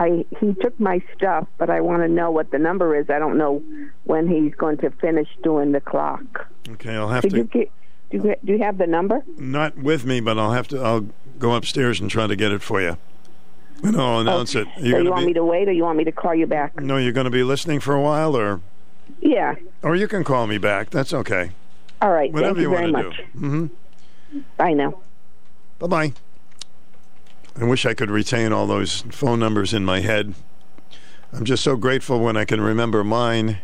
I, he took my stuff, but I want to know what the number is. I don't know when he's going to finish doing the clock. Okay, I'll have Did to. you get, do, you, do you have the number? Not with me, but I'll have to. I'll go upstairs and try to get it for you. And I'll announce it. Are so you you want be, me to wait, or you want me to call you back? No, you're going to be listening for a while, or Yeah. or you can call me back. That's okay. All right. Whatever Thank you, very want much. Mm-hmm. Bye now. Bye bye. I wish I could retain all those phone numbers in my head. I'm just so grateful when I can remember mine.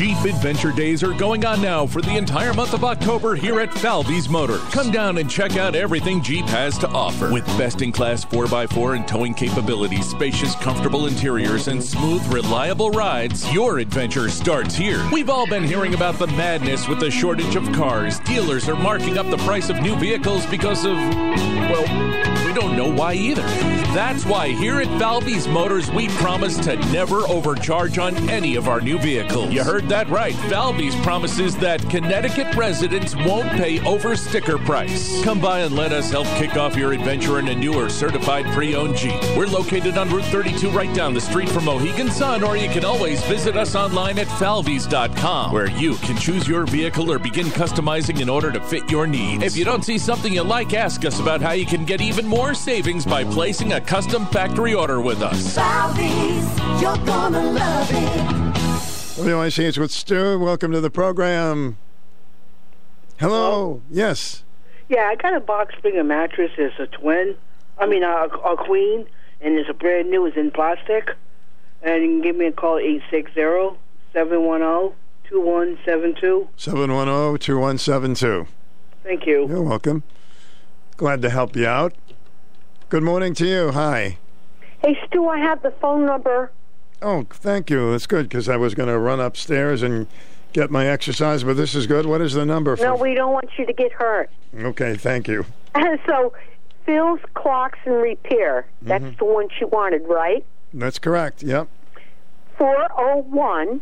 Jeep Adventure Days are going on now for the entire month of October here at Falvey's Motors. Come down and check out everything Jeep has to offer. With best in class 4x4 and towing capabilities, spacious, comfortable interiors, and smooth, reliable rides, your adventure starts here. We've all been hearing about the madness with the shortage of cars. Dealers are marking up the price of new vehicles because of, well, we don't know why either. That's why here at Falvey's Motors, we promise to never overcharge on any of our new vehicles. You heard that right. Falvey's promises that Connecticut residents won't pay over sticker price. Come by and let us help kick off your adventure in a newer certified pre-owned Jeep. We're located on Route 32 right down the street from Mohegan Sun, or you can always visit us online at falveys.com, where you can choose your vehicle or begin customizing in order to fit your needs. If you don't see something you like, ask us about how you can get even more savings by placing a custom factory order with us. Falvey's, you're gonna love it. WIC is with Stu. Welcome to the program. Hello. Yes. Yeah, I got a box spring a mattress. It's a twin. I mean, a, a queen, and it's a brand new. It's in plastic. And you can give me a call, 860-710-2172. 710-2172. Thank you. You're welcome. Glad to help you out. Good morning to you. Hi. Hey, Stu, I have the phone number. Oh, thank you. That's good because I was going to run upstairs and get my exercise, but this is good. What is the number? For... No, we don't want you to get hurt. Okay, thank you. so, Phil's Clocks and Repair. That's Mhm. the one she wanted, right? That's correct. Yep. 401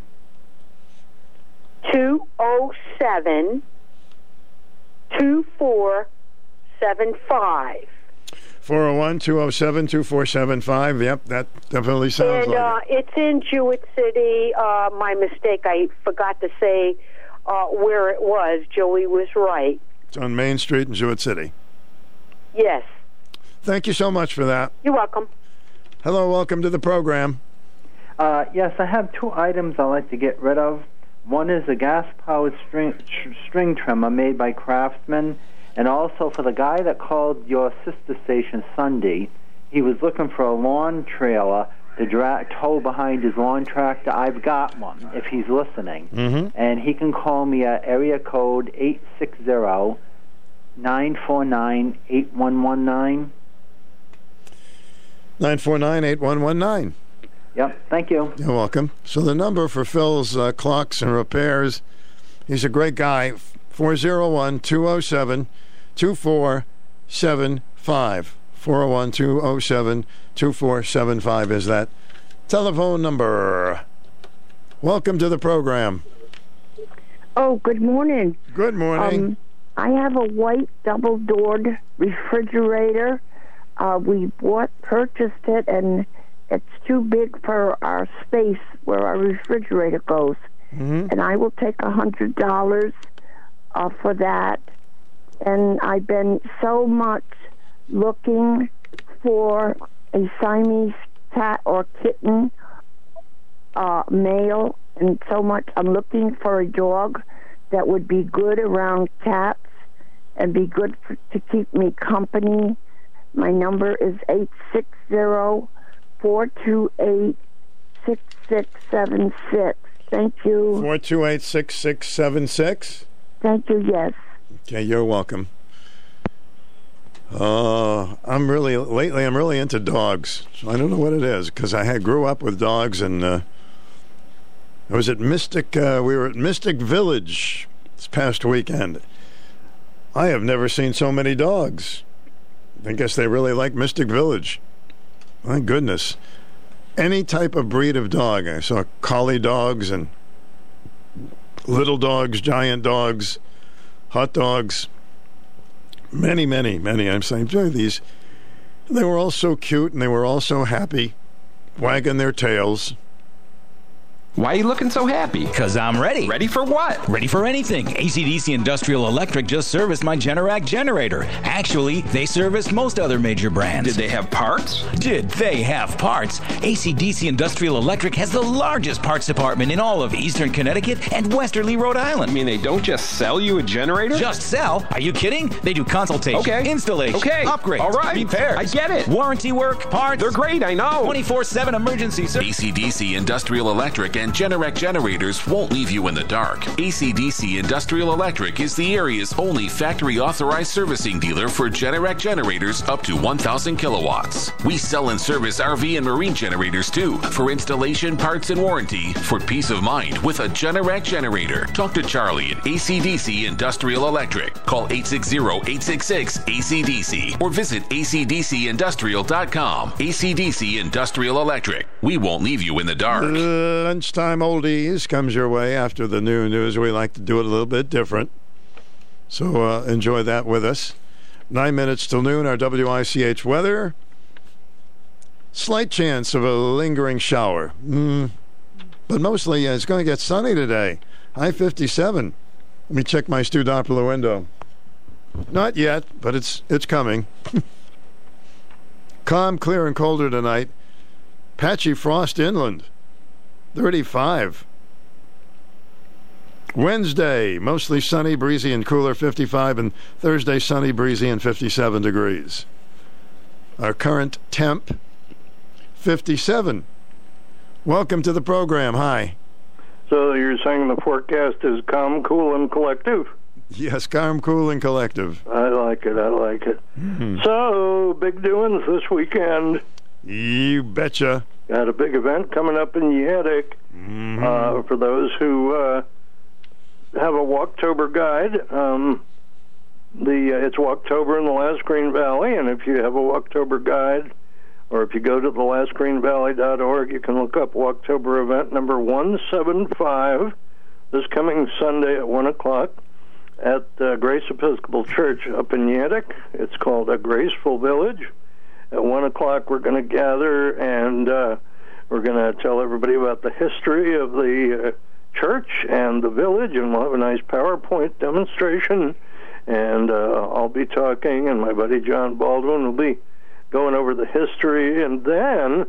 207 2475. 401 207 2475. Yep, that definitely sounds And like uh, it's in Jewett City. Uh, my mistake, I forgot to say uh, where it was. Joey was right. It's on Main Street in Jewett City. Yes. Thank you so much for that. You're welcome. Hello, welcome to the program. Uh, yes, I have two items I'd like to get rid of. One is a gas-powered string, tr- string trimmer made by Craftsman, and also for the guy that called your sister station Sunday, he was looking for a lawn trailer to dra- tow behind his lawn tractor. I've got one, if he's listening. Mm-hmm. And he can call me at area code eight six zero nine four nine eight one one nine. 949 8119. Yep, thank you. You're welcome. So the number for Phil's uh, clocks and repairs, he's a great guy. 401 207 2475. 401 207 2475 is that telephone number. Welcome to the program. Oh, good morning. Good morning. Um, I have a white double-doored refrigerator. Uh, we bought, purchased it, and it's too big for our space where our refrigerator goes. Mhm. And I will take a hundred dollars uh, for that. And I've been so much looking for a Siamese cat or kitten, uh, male, and so much. I'm looking for a dog that would be good around cats and be good for, to keep me company. My number is eight six zero four two eight six six seven six. Thank you. 428 6676. Thank you. Yes. Okay, you're welcome. Uh, I'm really lately. I'm really into dogs. So I don't know what it is because I had grew up with dogs, and uh, I was at Mystic. Uh, we were at Mystic Village this past weekend. I have never seen so many dogs. I guess they really like Mystic Village. My goodness, any type of breed of dog. I saw collie dogs and little dogs, giant dogs. Hot dogs, many, many, many. I'm saying, enjoy these. They were all so cute and they were all so happy, wagging their tails. Why are you looking so happy? Because I'm ready. Ready for what? Ready for anything. ACDC Industrial Electric just serviced my Generac generator. Actually, they serviced most other major brands. Did they have parts? Did they have parts? ACDC Industrial Electric has the largest parts department in all of Eastern Connecticut and Westerly, Rhode Island. I mean, they don't just sell you a generator? Just sell? Are you kidding? They do consultation, Okay. installation, Okay. upgrades, All right. repairs. I get it. Warranty work, parts. They're great, I know. 24 7 emergency service. ACDC Industrial Electric and Generac generators won't leave you in the dark. ACDC Industrial Electric is the area's only factory authorized servicing dealer for Generac generators up to 1,000 kilowatts. We sell and service RV and marine generators too for installation, parts, and warranty for peace of mind with a Generac generator. Talk to Charlie at ACDC Industrial Electric. Call 860-866-ACDC or visit acdcindustrial.com. ACDC Industrial Electric. We won't leave you in the dark. Lunchtime oldies comes your way after the new news. We like to do it a little bit different. So uh, enjoy that with us. Nine minutes till noon, our WICH weather. Slight chance of a lingering shower. Mm, but mostly it's going to get sunny today. High 57. Let me check my Stu Doppler window. Not yet, but it's it's coming. Calm, clear, and colder tonight. Patchy frost inland. 35. Wednesday, mostly sunny, breezy, and cooler, 55, and Thursday, sunny, breezy, and 57 degrees. Our current temp, 57. Welcome to the program. Hi. So you're saying the forecast is calm, cool, and collective? Yes, calm, cool, and collective. I like it. I like it. Hmm. So big doings this weekend. You betcha. Got a big event coming up in Yantic. Uh, for those who uh, have a Walktober guide, um, the uh, it's Walktober in the Last Green Valley, and if you have a Walktober guide, or if you go to the lastgreenvalley.org, you can look up Walktober event number 175 this coming Sunday at 1 o'clock at uh, Grace Episcopal Church up in Yantic. It's called A Graceful Village. At 1 o'clock, we're going to gather and uh, we're going to tell everybody about the history of the uh, church and the village, and we'll have a nice PowerPoint demonstration. And uh, I'll be talking, and my buddy John Baldwin will be going over the history. And then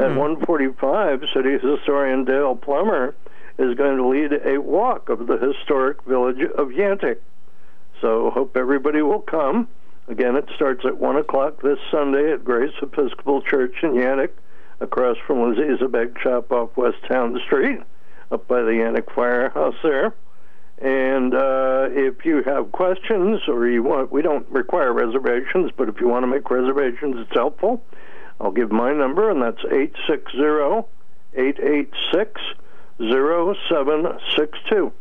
at 1:45, city historian Dale Plummer is going to lead a walk of the historic village of Yantic. So hope everybody will come. Again, it starts at 1 o'clock this Sunday at Grace Episcopal Church in Yantic, across from Laziza Bag Shop off West Town Street, up by the Yantic Firehouse there. And uh, if you have questions or you want, we don't require reservations, but if you want to make reservations, it's helpful. I'll give my number, and that's 860 886 0762.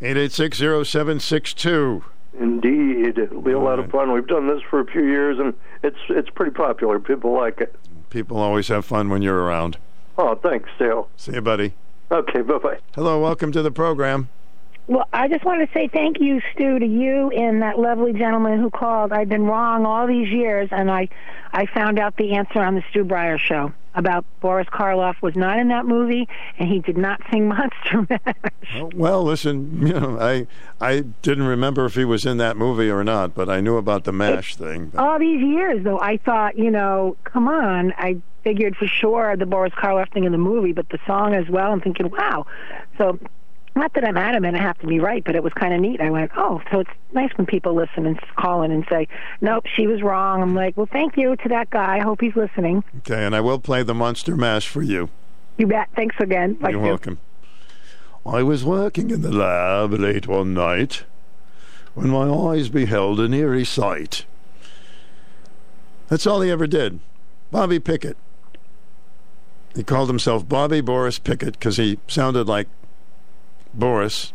8860762. Indeed, it'll be a lot of fun. We've done this for a few years, and it's it's pretty popular. People like it. People always have fun when you're around. Oh, thanks, Dale. See you, buddy. Okay, bye bye. Hello, welcome to the program. Well, I just want to say thank you, Stu, to you and that lovely gentleman who called. I've been wrong all these years, and I, I found out the answer on the Stu Bryer show about Boris Karloff was not in that movie, and he did not sing Monster Mash. Oh, Well, listen, you know, I I didn't remember if he was in that movie or not, but I knew about the mash thing. all these years, though, I thought, you know, come on. I figured for sure the Boris Karloff thing in the movie, but the song as well. I'm thinking, wow. So, not that I'm adamant, I have to be right, but it was kind of neat. I went, oh, so it's nice when people listen and call in and say, nope, she was wrong. I'm like, well, thank you to that guy. I hope he's listening. Okay, and I will play the Monster Mash for you. You bet. Thanks again. Bye, You're welcome. I was working in the lab late one night when my eyes beheld an eerie sight. That's all he ever did. Bobby Pickett. He called himself Bobby Boris Pickett because he sounded like Boris.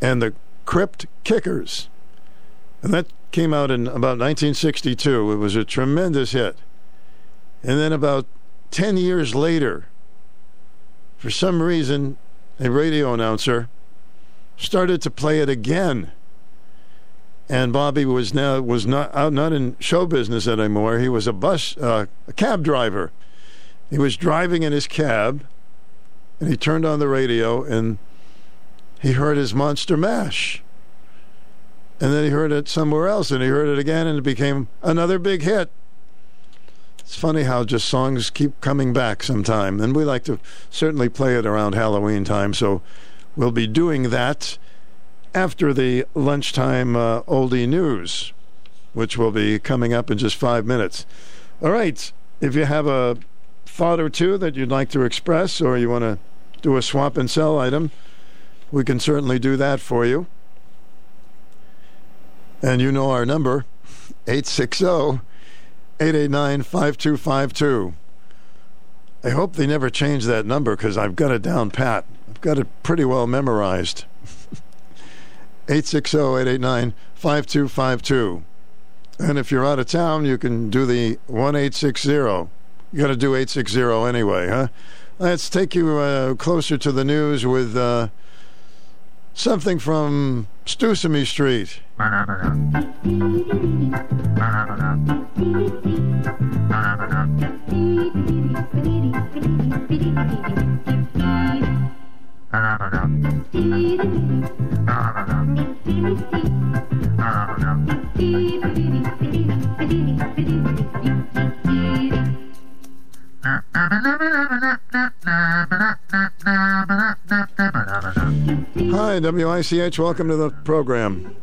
And the Crypt Kickers. And that came out in about 1962. It was a tremendous hit. And then about 10 years later, for some reason, a radio announcer started to play it again and Bobby was now was not out not in show business anymore. He was a bus uh, a cab driver. He was driving in his cab, and he turned on the radio and he heard his Monster Mash. And then he heard it somewhere else, and he heard it again, and it became another big hit. It's funny how just songs keep coming back sometime, and we like to certainly play it around Halloween time, so we'll be doing that after the lunchtime uh, oldie news, which will be coming up in just five minutes. All right, if you have a thought or two that you'd like to express, or you want to do a swap and sell item, we can certainly do that for you. And you know our number 860 889 5252. I hope they never change that number because I've got it down pat. I've got it pretty well memorized. 860 889 5252. And if you're out of town, you can do the 1860. You got to do 860 anyway, huh? Let's take you uh, closer to the news with uh, something from Stusamy Street. Hi, WICH. Welcome to the program.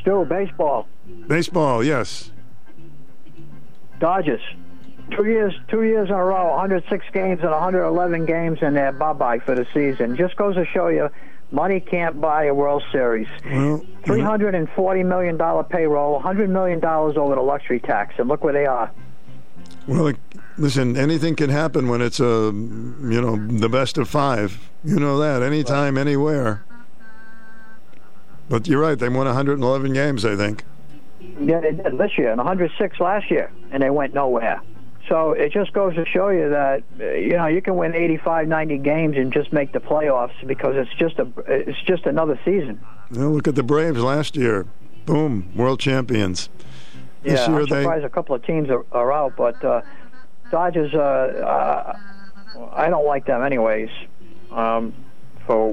Stu, baseball. Baseball, yes. Dodgers. Two years, two years in a row, 106 games and 111 games, and they're bye-bye for the season. Just goes to show you, money can't buy a World Series. Well, mm-hmm. 340 million dollar payroll, 100 million dollars over the luxury tax, and look where they are. Well, listen, anything can happen when it's a, you know, the best of five. You know that anytime, anywhere. But you're right; they won 111 games, I think. Yeah, they did this year, and 106 last year, and they went nowhere. So it just goes to show you that uh, you know you can win 85, 90 games and just make the playoffs because it's just a it's just another season. Well, look at the Braves last year. Boom, world champions. This yeah, year I'm they surprised a couple of teams are, are out, but uh, Dodgers, uh, uh, I don't like them anyways. Um, for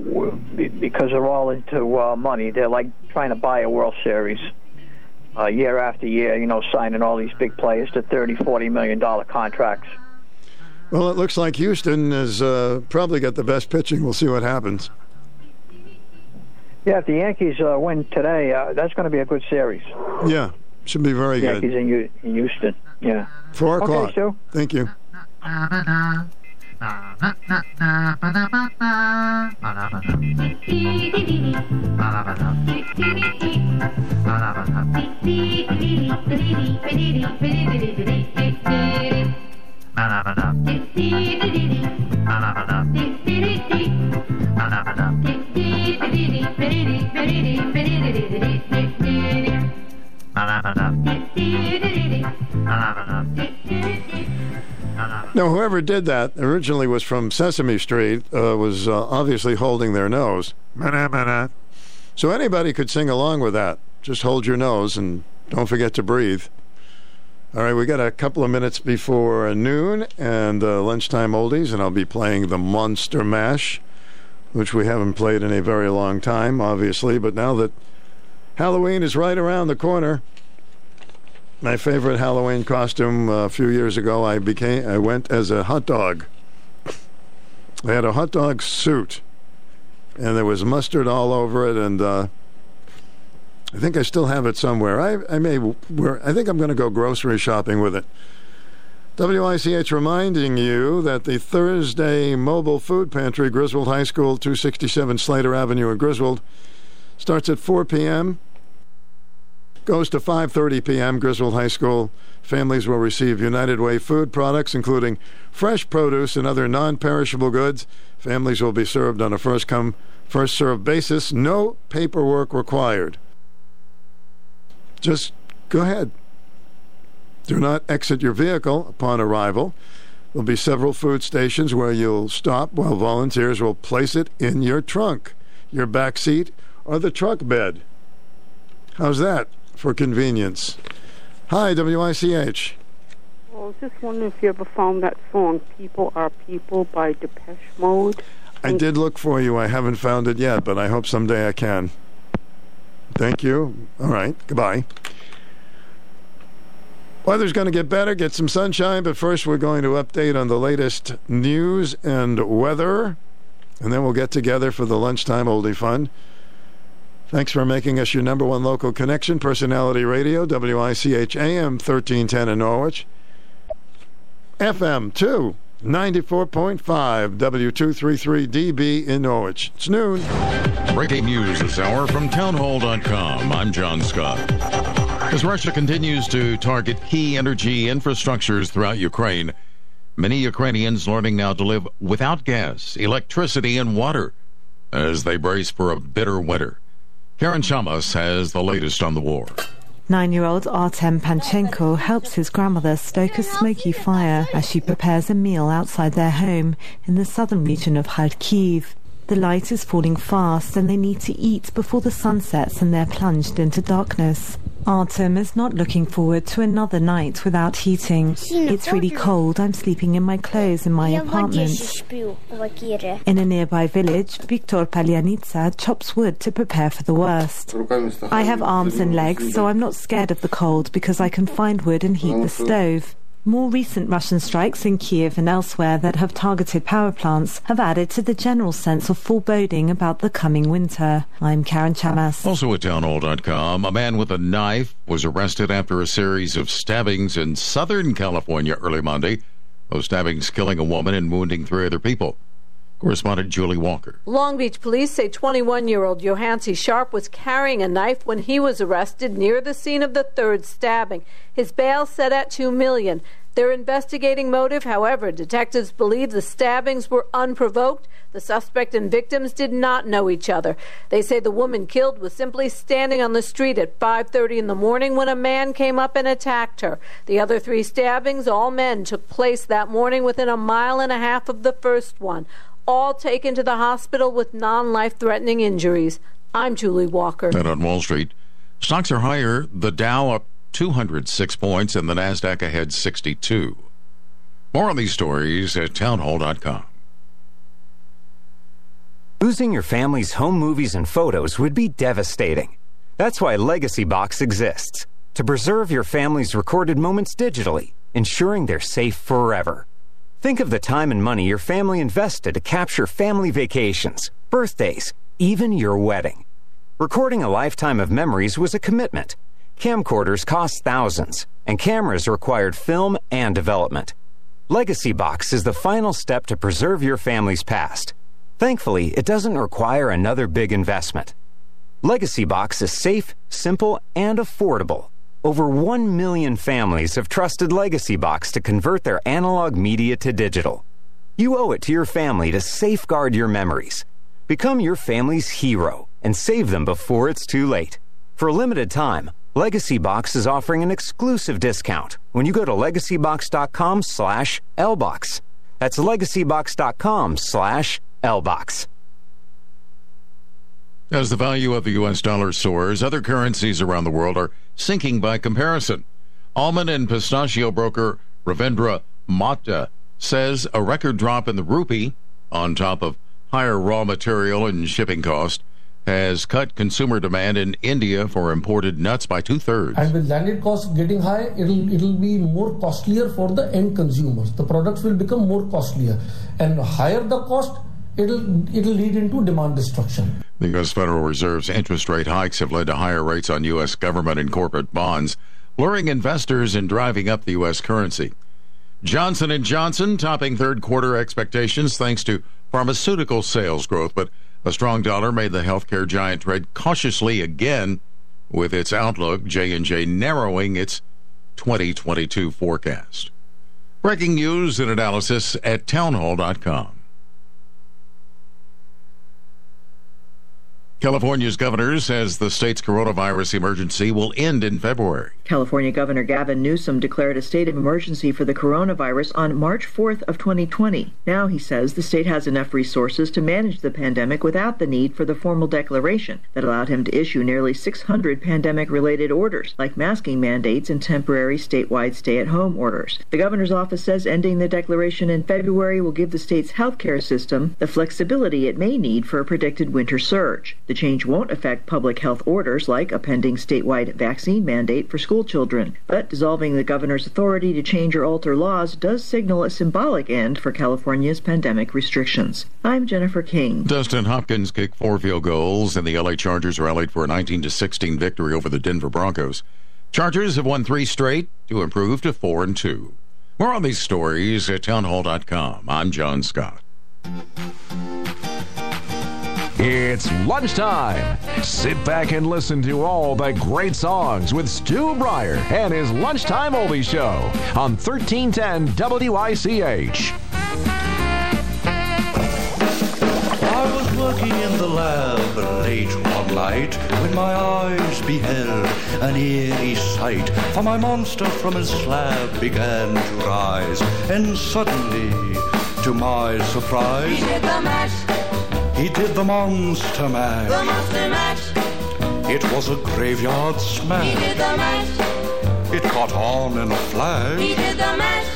because they're all into uh, money. They're like trying to buy a World Series uh, year after year. You know, signing all these big players to 30, 40 million dollar contracts. Well, it looks like Houston has uh, probably got the best pitching. We'll see what happens. Yeah, if the Yankees uh, win today, uh, that's going to be a good series. Yeah, should be very Yankees good. in, Hu- in Houston. Yeah. Four Okay, o'clock. Stu. Thank you. Now, whoever did that originally was from Sesame Street, uh, was uh, obviously holding their nose. So anybody could sing along with that. Just hold your nose and don't forget to breathe. All right, we got a couple of minutes before noon and uh, lunchtime oldies, and I'll be playing the Monster Mash, which we haven't played in a very long time, obviously. But now that Halloween is right around the corner, my favorite Halloween costume uh, a few years ago, I became I went as a hot dog. I had a hot dog suit, and there was mustard all over it, and uh, I think I still have it somewhere. I I may wear. I think I'm going to go grocery shopping with it. WICH reminding you that the Thursday mobile food pantry, Griswold High School, 267 Slater Avenue in Griswold, starts at 4 p.m goes to 5:30 p.m. Griswold High School. Families will receive United Way food products, including fresh produce and other non-perishable goods. Families will be served on a first-come, first-served basis. No paperwork required. Just go ahead. Do not exit your vehicle upon arrival. There'll be several food stations where you'll stop while volunteers will place it in your trunk, your back seat, or the truck bed. How's that for convenience? Hi, WICH. Well, I was just wondering if you ever found that song "People Are People" by Depeche Mode. I did look for you. I haven't found it yet, but I hope someday I can. Thank you. All right. Goodbye. Weather's going to get better, get some sunshine, but first we're going to update on the latest news and weather, and then we'll get together for the lunchtime oldie fun. Thanks for making us your number one local connection, Personality Radio, WICH AM 1310 in Norwich, FM 2, 94.5, W233DB in Norwich. It's noon. Breaking news this hour from townhall.com. I'm John Scott. As Russia continues to target key energy infrastructures throughout Ukraine, many Ukrainians learning now to live without gas, electricity, and water as they brace for a bitter winter. Karen Chammas has the latest on the war. Nine year old Artem Panchenko helps his grandmother stoke a smoky fire as she prepares a meal outside their home in the southern region of Kharkiv. The light is falling fast and they need to eat before the sun sets and they're plunged into darkness. Artem is not looking forward to another night without heating. It's really cold. I'm sleeping in my clothes in my apartment. In a nearby village, Viktor Palyanitsa chops wood to prepare for the worst. I have arms and legs, so I'm not scared of the cold because I can find wood and heat the stove. More recent Russian strikes in Kiev and elsewhere that have targeted power plants have added to the general sense of foreboding about the coming winter. I'm Karen Chammas. Also at townhall.com, a man with a knife was arrested after a series of stabbings in Southern California early Monday. Those stabbings killing a woman and wounding three other people. Correspondent Julie Walker. Long Beach police say 21 year old Johansi Sharp was carrying a knife when he was arrested near the scene of the third stabbing. His bail set at $2 million. They're investigating motive. However, detectives believe the stabbings were unprovoked. The suspect and victims did not know each other. They say the woman killed was simply standing on the street at 5:30 in the morning when a man came up and attacked her. The other three stabbings, all men, took place that morning within a mile and a half of the first one all taken to the hospital with non life threatening injuries. I'm Julie Walker. And on Wall Street, stocks are higher. The Dow up 206 points and the NASDAQ ahead 62. More on these stories at townhall.com. Losing your family's home movies and photos would be devastating. That's why Legacy Box exists to preserve your family's recorded moments digitally, ensuring they're safe forever. Think of the time and money your family invested to capture family vacations, birthdays, even your wedding. Recording a lifetime of memories was a commitment. Camcorders cost thousands, and cameras required film and development. Legacy Box is the final step to preserve your family's past. Thankfully, it doesn't require another big investment. Legacy Box is safe, simple, and affordable. Over 1 million families have trusted Legacy Box to convert their analog media to digital. You owe it to your family to safeguard your memories. Become your family's hero and save them before it's too late. For a limited time, Legacy Box is offering an exclusive discount when you go to legacybox.com slash lbox. That's legacybox.com slash lbox. As the value of the U.S. dollar soars, other currencies around the world are sinking by comparison. Almond and pistachio broker Ravindra Mata says a record drop in the rupee, on top of higher raw material and shipping costs, has cut consumer demand in India for imported nuts by two thirds. And with landed costs getting high, it'll it'll be more costlier for the end consumers. The products will become more costlier, and higher the cost, it'll it'll lead into demand destruction. The U.S. Federal Reserve's interest rate hikes have led to higher rates on U.S. government and corporate bonds, luring investors and driving up the U.S. currency. Johnson & Johnson topping third quarter expectations thanks to pharmaceutical sales growth, but a strong dollar made the healthcare giant tread cautiously again with its outlook, J&J narrowing its 2022 forecast. Breaking news and analysis at townhall.com. California's governor says the state's coronavirus emergency will end in February. California Governor Gavin Newsom declared a state of emergency for the coronavirus on March 4th of 2020. Now he says the state has enough resources to manage the pandemic without the need for the formal declaration that allowed him to issue nearly 600 pandemic-related orders, like masking mandates and temporary statewide stay-at-home orders. The governor's office says ending the declaration in February will give the state's healthcare system the flexibility it may need for a predicted winter surge. The change won't affect public health orders like a pending statewide vaccine mandate for school children. But dissolving the governor's authority to change or alter laws does signal a symbolic end for California's pandemic restrictions. I'm Jennifer King. Dustin Hopkins kicked four field goals, and the LA Chargers rallied for a 19 16 victory over the Denver Broncos. Chargers have won three straight to improve to 4 and 2. More on these stories at townhall.com. I'm John Scott. It's lunchtime. Sit back and listen to all the great songs with Stu Bryer and his Lunchtime Oldie Show on 1310 WICH. I was working in the lab late one night when my eyes beheld an eerie sight. For my monster from his slab began to rise, and suddenly, to my surprise, He did the mash. He did the monster mash. The monster mash. It was a graveyard He smash. did the mash. It caught on in a flash. He did the mash.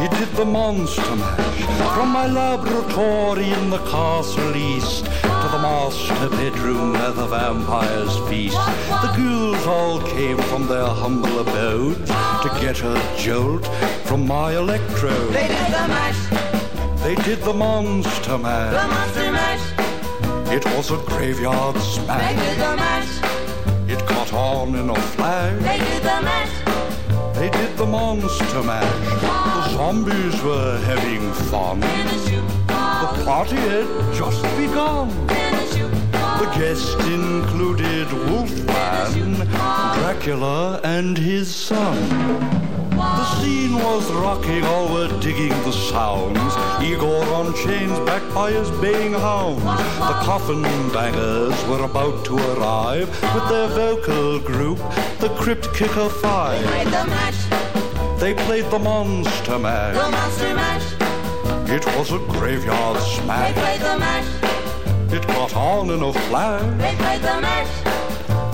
He did the monster mash from my laboratory in the castle east to the master bedroom where the vampires feast. The ghouls all came from their humble abode to get a jolt from my electrode. They did the mash. They did the monster Mash. The monster mash. It was a graveyard smash. They did the mash. It caught on in a flash. They did the mash. They did the monster mash. The zombies were having fun. The party had just begun. The guests included Wolfman, Dracula, and his son. The scene was rocking, all were digging the sounds. Igor on chains, backed by his baying hounds. The coffin bangers were about to arrive with their vocal group, the Crypt Kicker Five. They Played the mash. They played the Monster The Mash. monster mash. It was a graveyard smash. They played the mash. It got on in a flash. They played the mash.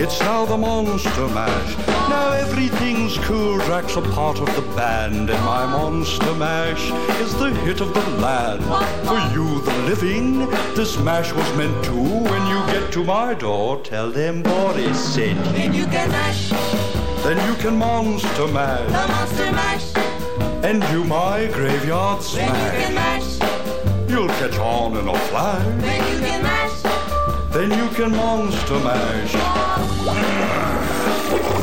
It's now the Monster Mash. Now everything's cool. Drac's a part of the band, and my Monster Mash is the hit of the land. For you, the living, this mash was meant to. When you get to my door, tell them Boris sent you. Then you can mash. Then you can Monster Mash. The monster mash. and do my graveyard smash. Then you can mash. You'll catch on in a flash. Then you can mash. Then you can Monster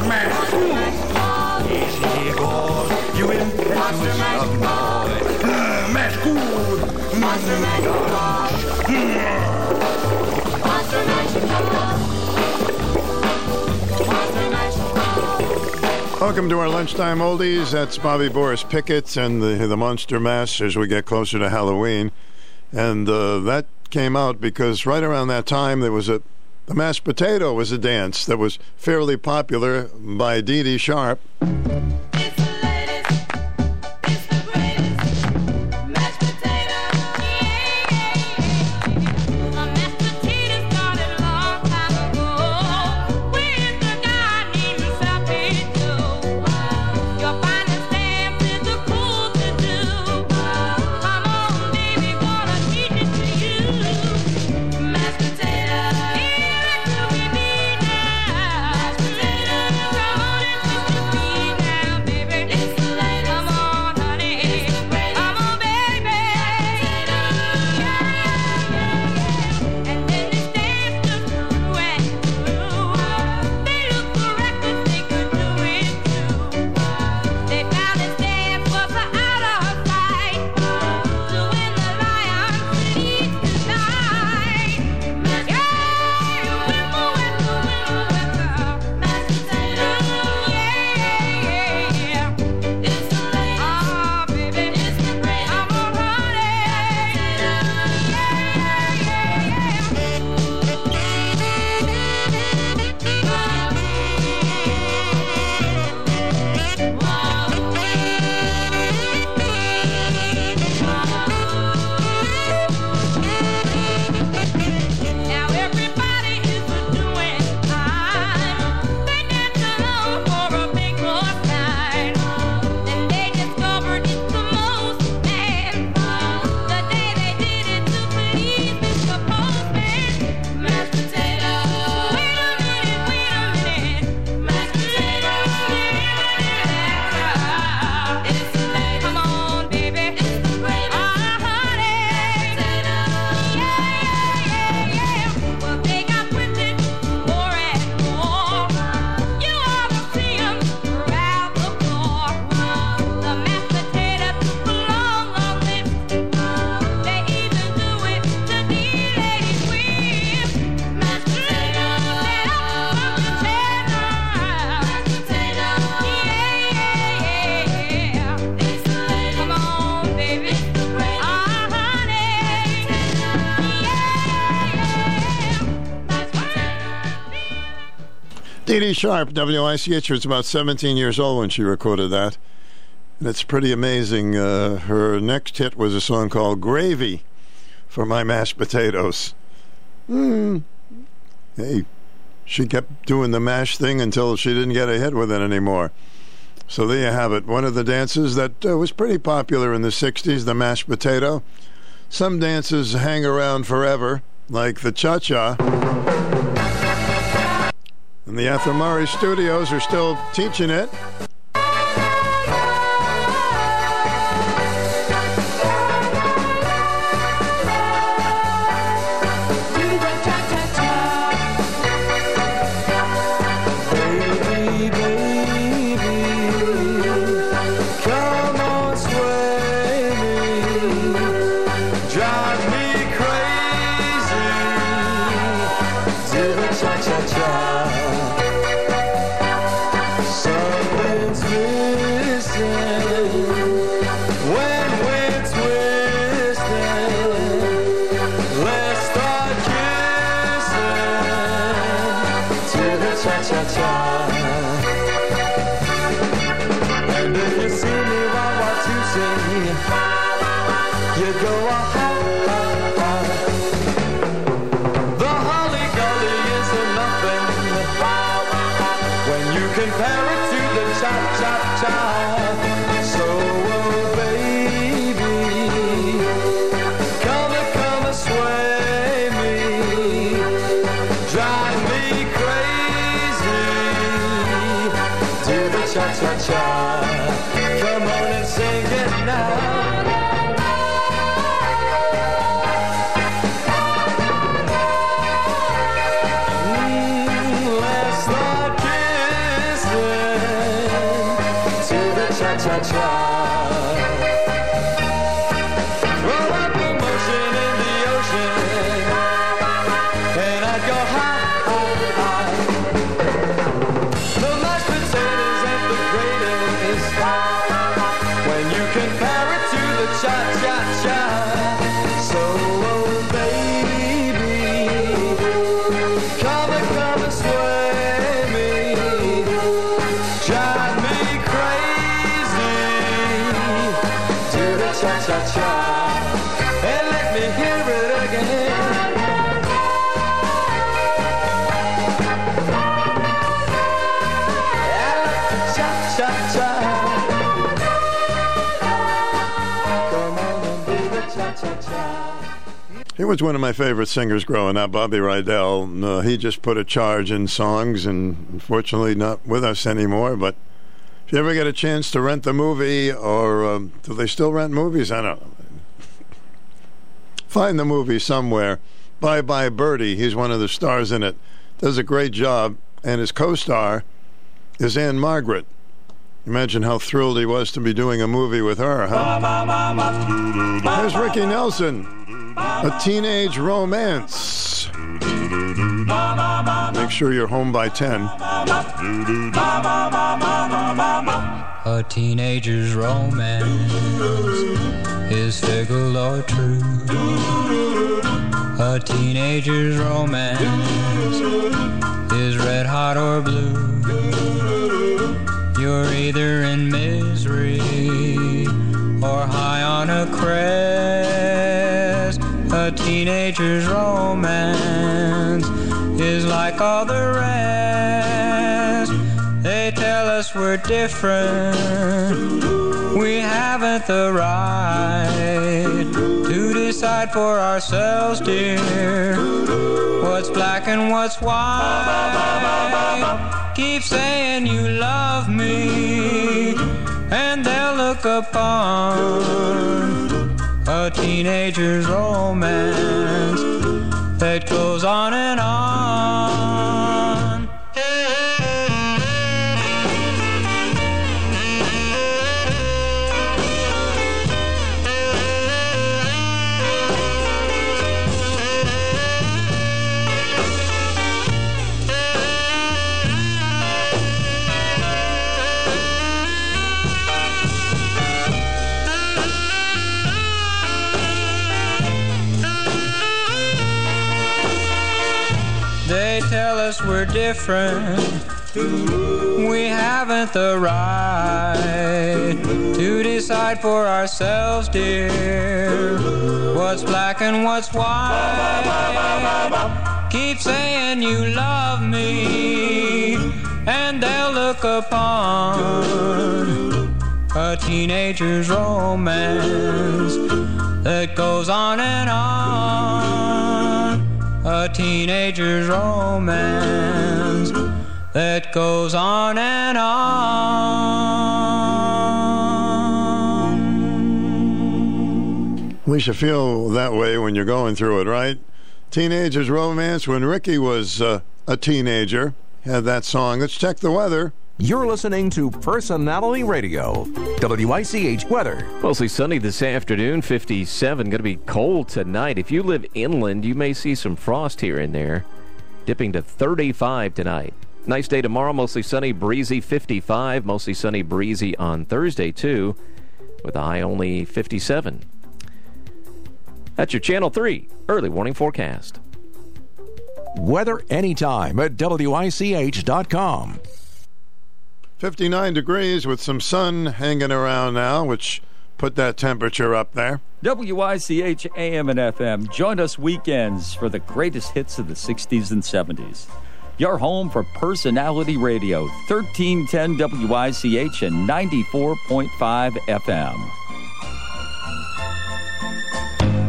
Mash. Mash. Easy, Igor. You impetuous young boy. Mash good. Monster mash. Monster mash. Monster mash. Welcome to our lunchtime oldies. That's Bobby Boris Pickett and the the Monster Mash as we get closer to Halloween, and uh, that came out because right around that time there was a the mashed potato was a dance that was fairly popular by Dee Dee Sharp. Dee Sharp, WICH, was about 17 years old when she recorded that. And it's pretty amazing. Uh, her next hit was a song called Gravy for My Mashed Potatoes. Hmm. Hey, she kept doing the mash thing until she didn't get a hit with it anymore. So there you have it. One of the dances that uh, was pretty popular in the 60s, the mashed potato. Some dances hang around forever, like the cha cha. And the Arthur Murray studios are still teaching it. Was one of my favorite singers growing up, Bobby Rydell. Uh, he just put a charge in songs, and unfortunately not with us anymore. But if you ever get a chance to rent the movie, or um, do they still rent movies? I don't know. Find the movie somewhere. Bye Bye Birdie. He's one of the stars in it. Does a great job, and his co-star is Ann-Margret. Imagine how thrilled he was to be doing a movie with her, huh? There's Ricky Nelson. A teenage romance. Make sure you're home by 10. A teenager's romance is fickle or true. A teenager's romance is red hot or blue. You're either in misery or high on a crest. A teenager's romance is like all the rest. They tell us we're different. We haven't the right to decide for ourselves, dear. What's black and what's white? Keep saying you love me, and they'll look upon a teenager's romance that goes on and on. Different. We haven't the right to decide for ourselves, dear, what's black and what's white. Keep saying you love me, and they'll look upon a teenager's romance that goes on and on. A teenager's romance that goes on and on. We should feel that way when you're going through it, right? Teenager's romance. When Ricky was uh, a teenager, had that song. Let's check the weather. You're listening to Personality Radio, WICH weather. Mostly sunny this afternoon, 57. Going to be cold tonight. If you live inland, you may see some frost here and there, dipping to 35 tonight. Nice day tomorrow, mostly sunny, breezy, 55. Mostly sunny, breezy on Thursday, too, with a high only 57. That's your Channel 3 early warning forecast. Weather anytime at WICH.com. 59 degrees with some sun hanging around now, which put that temperature up there. WICH AM and FM. Join us weekends for the greatest hits of the 60s and 70s. Your home for personality radio, 1310 WICH and 94.5 FM.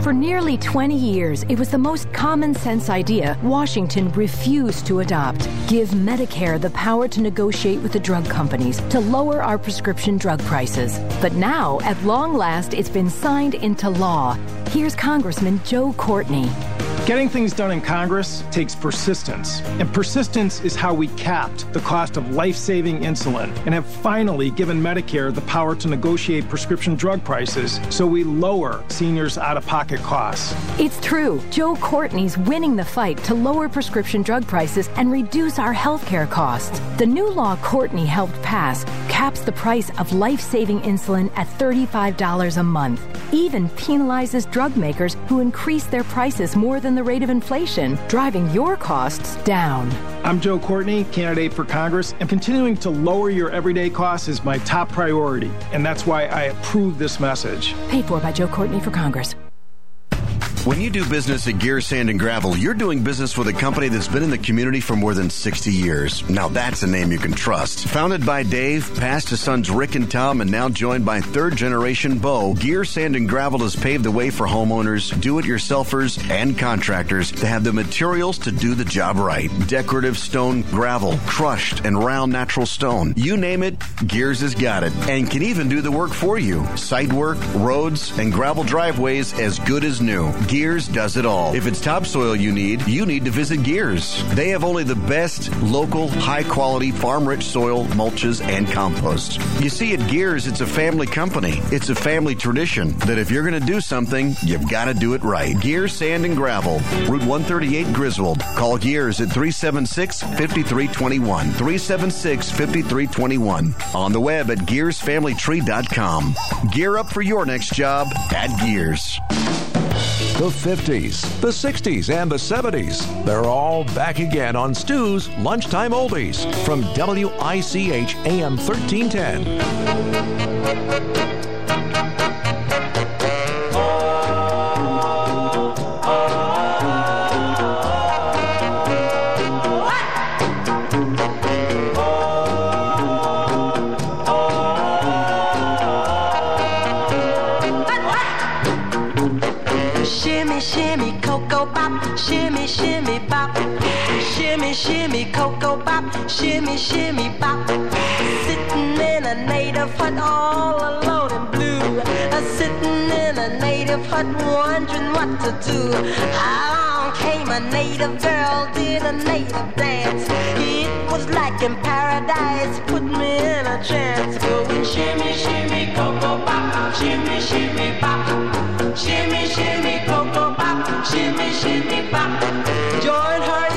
For nearly 20 years, it was the most common sense idea Washington refused to adopt. Give Medicare the power to negotiate with the drug companies to lower our prescription drug prices. But now, at long last, it's been signed into law. Here's Congressman Joe Courtney. Getting things done in Congress takes persistence. And persistence is how we capped the cost of life saving insulin and have finally given Medicare the power to negotiate prescription drug prices so we lower seniors' out of pocket costs. It's true. Joe Courtney's winning the fight to lower prescription drug prices and reduce our healthcare costs. The new law Courtney helped pass caps the price of life saving insulin at $35 a month, even penalizes drug makers who increase their prices more than the rate of inflation, driving your costs down. I'm Joe Courtney, candidate for Congress, and continuing to lower your everyday costs is my top priority, and that's why I approve this message. Paid for by Joe Courtney for Congress. When you do business at Gear Sand and Gravel, you're doing business with a company that's been in the community for more than 60 years. Now that's a name you can trust. Founded by Dave, passed to sons Rick and Tom, and now joined by third generation Bo, Gear Sand and Gravel has paved the way for homeowners, do-it-yourselfers, and contractors to have the materials to do the job right. Decorative stone, gravel, crushed and round natural stone. You name it, Gears has got it, and can even do the work for you. Site work, roads, and gravel driveways as good as new. Gears does it all. If it's topsoil you need, you need to visit Gears. They have only the best local, high quality, farm rich soil, mulches, and compost. You see, at Gears, it's a family company. It's a family tradition that if you're going to do something, you've got to do it right. Gears Sand and Gravel, Route 138 Griswold. Call Gears at 376 5321. 376 5321. On the web at gearsfamilytree.com. Gear up for your next job at Gears. The 50s, the 60s, and the 70s. They're all back again on Stu's Lunchtime Oldies from WICH AM 1310. Bop, shimmy, shimmy bop. Sitting in a native hut all alone and blue. Sitting in a native hut wondering what to do. Along came a native girl, did a native dance. It was like in paradise, put me in a trance. Going shimmy, shimmy, cocoa bop, shimmy, shimmy bop. Shimmy, shimmy, cocoa bop, shimmy, shimmy bop. Join her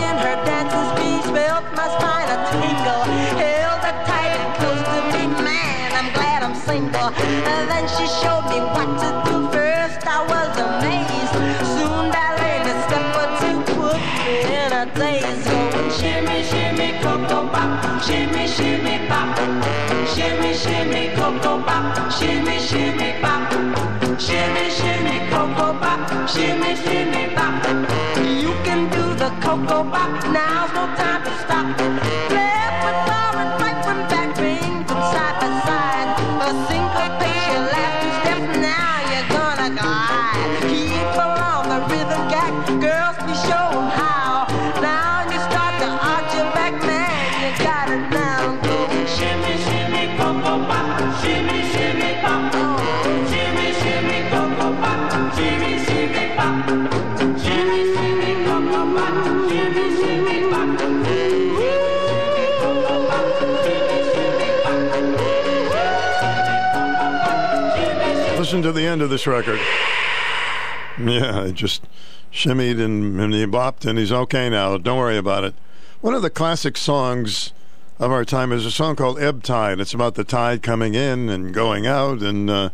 shimmy, shimmy, cocoa pop, shimmy, shimmy, pop, shimmy, shimmy, cocoa pop, shimmy, shimmy, pop. You can do the cocoa pop, now's no time to Listen to the end of this record. Yeah, it just shimmied and, and he bopped and he's okay now. Don't worry about it. One of the classic songs of our time is a song called Ebb Tide. It's about the tide coming in and going out, and uh,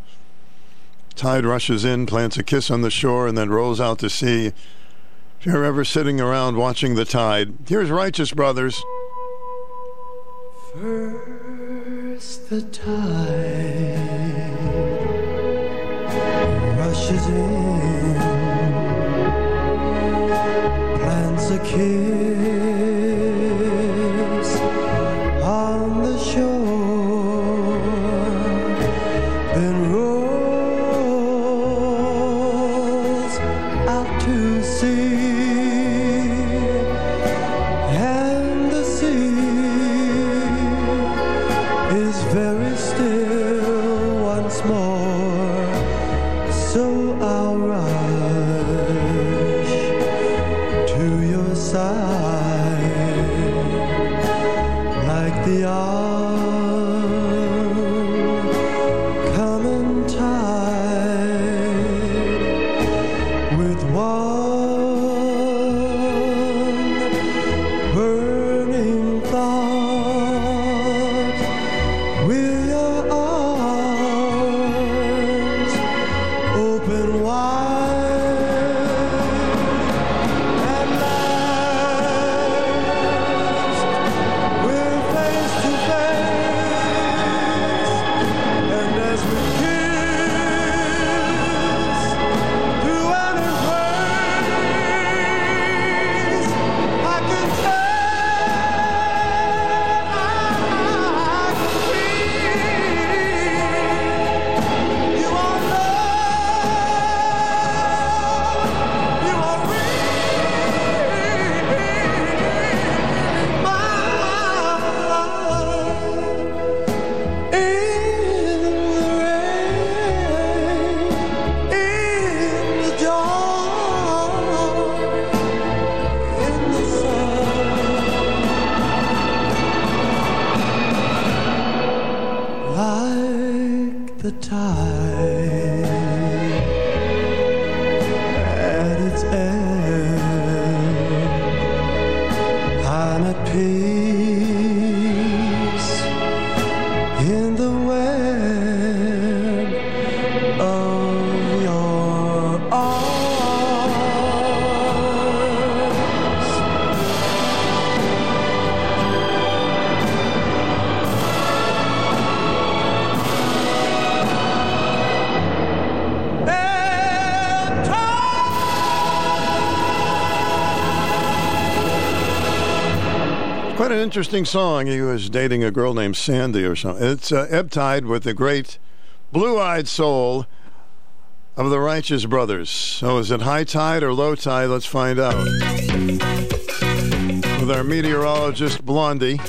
tide rushes in, plants a kiss on the shore, and then rolls out to sea. If you're ever sitting around watching the tide, here's Righteous Brothers. First the tide in, plants a kiss interesting song. He was dating a girl named Sandy or something. It's uh, Ebb Tide with the great blue eyed soul of the Righteous Brothers. So is it high tide or low tide? Let's find out. With our meteorologist, Blondie.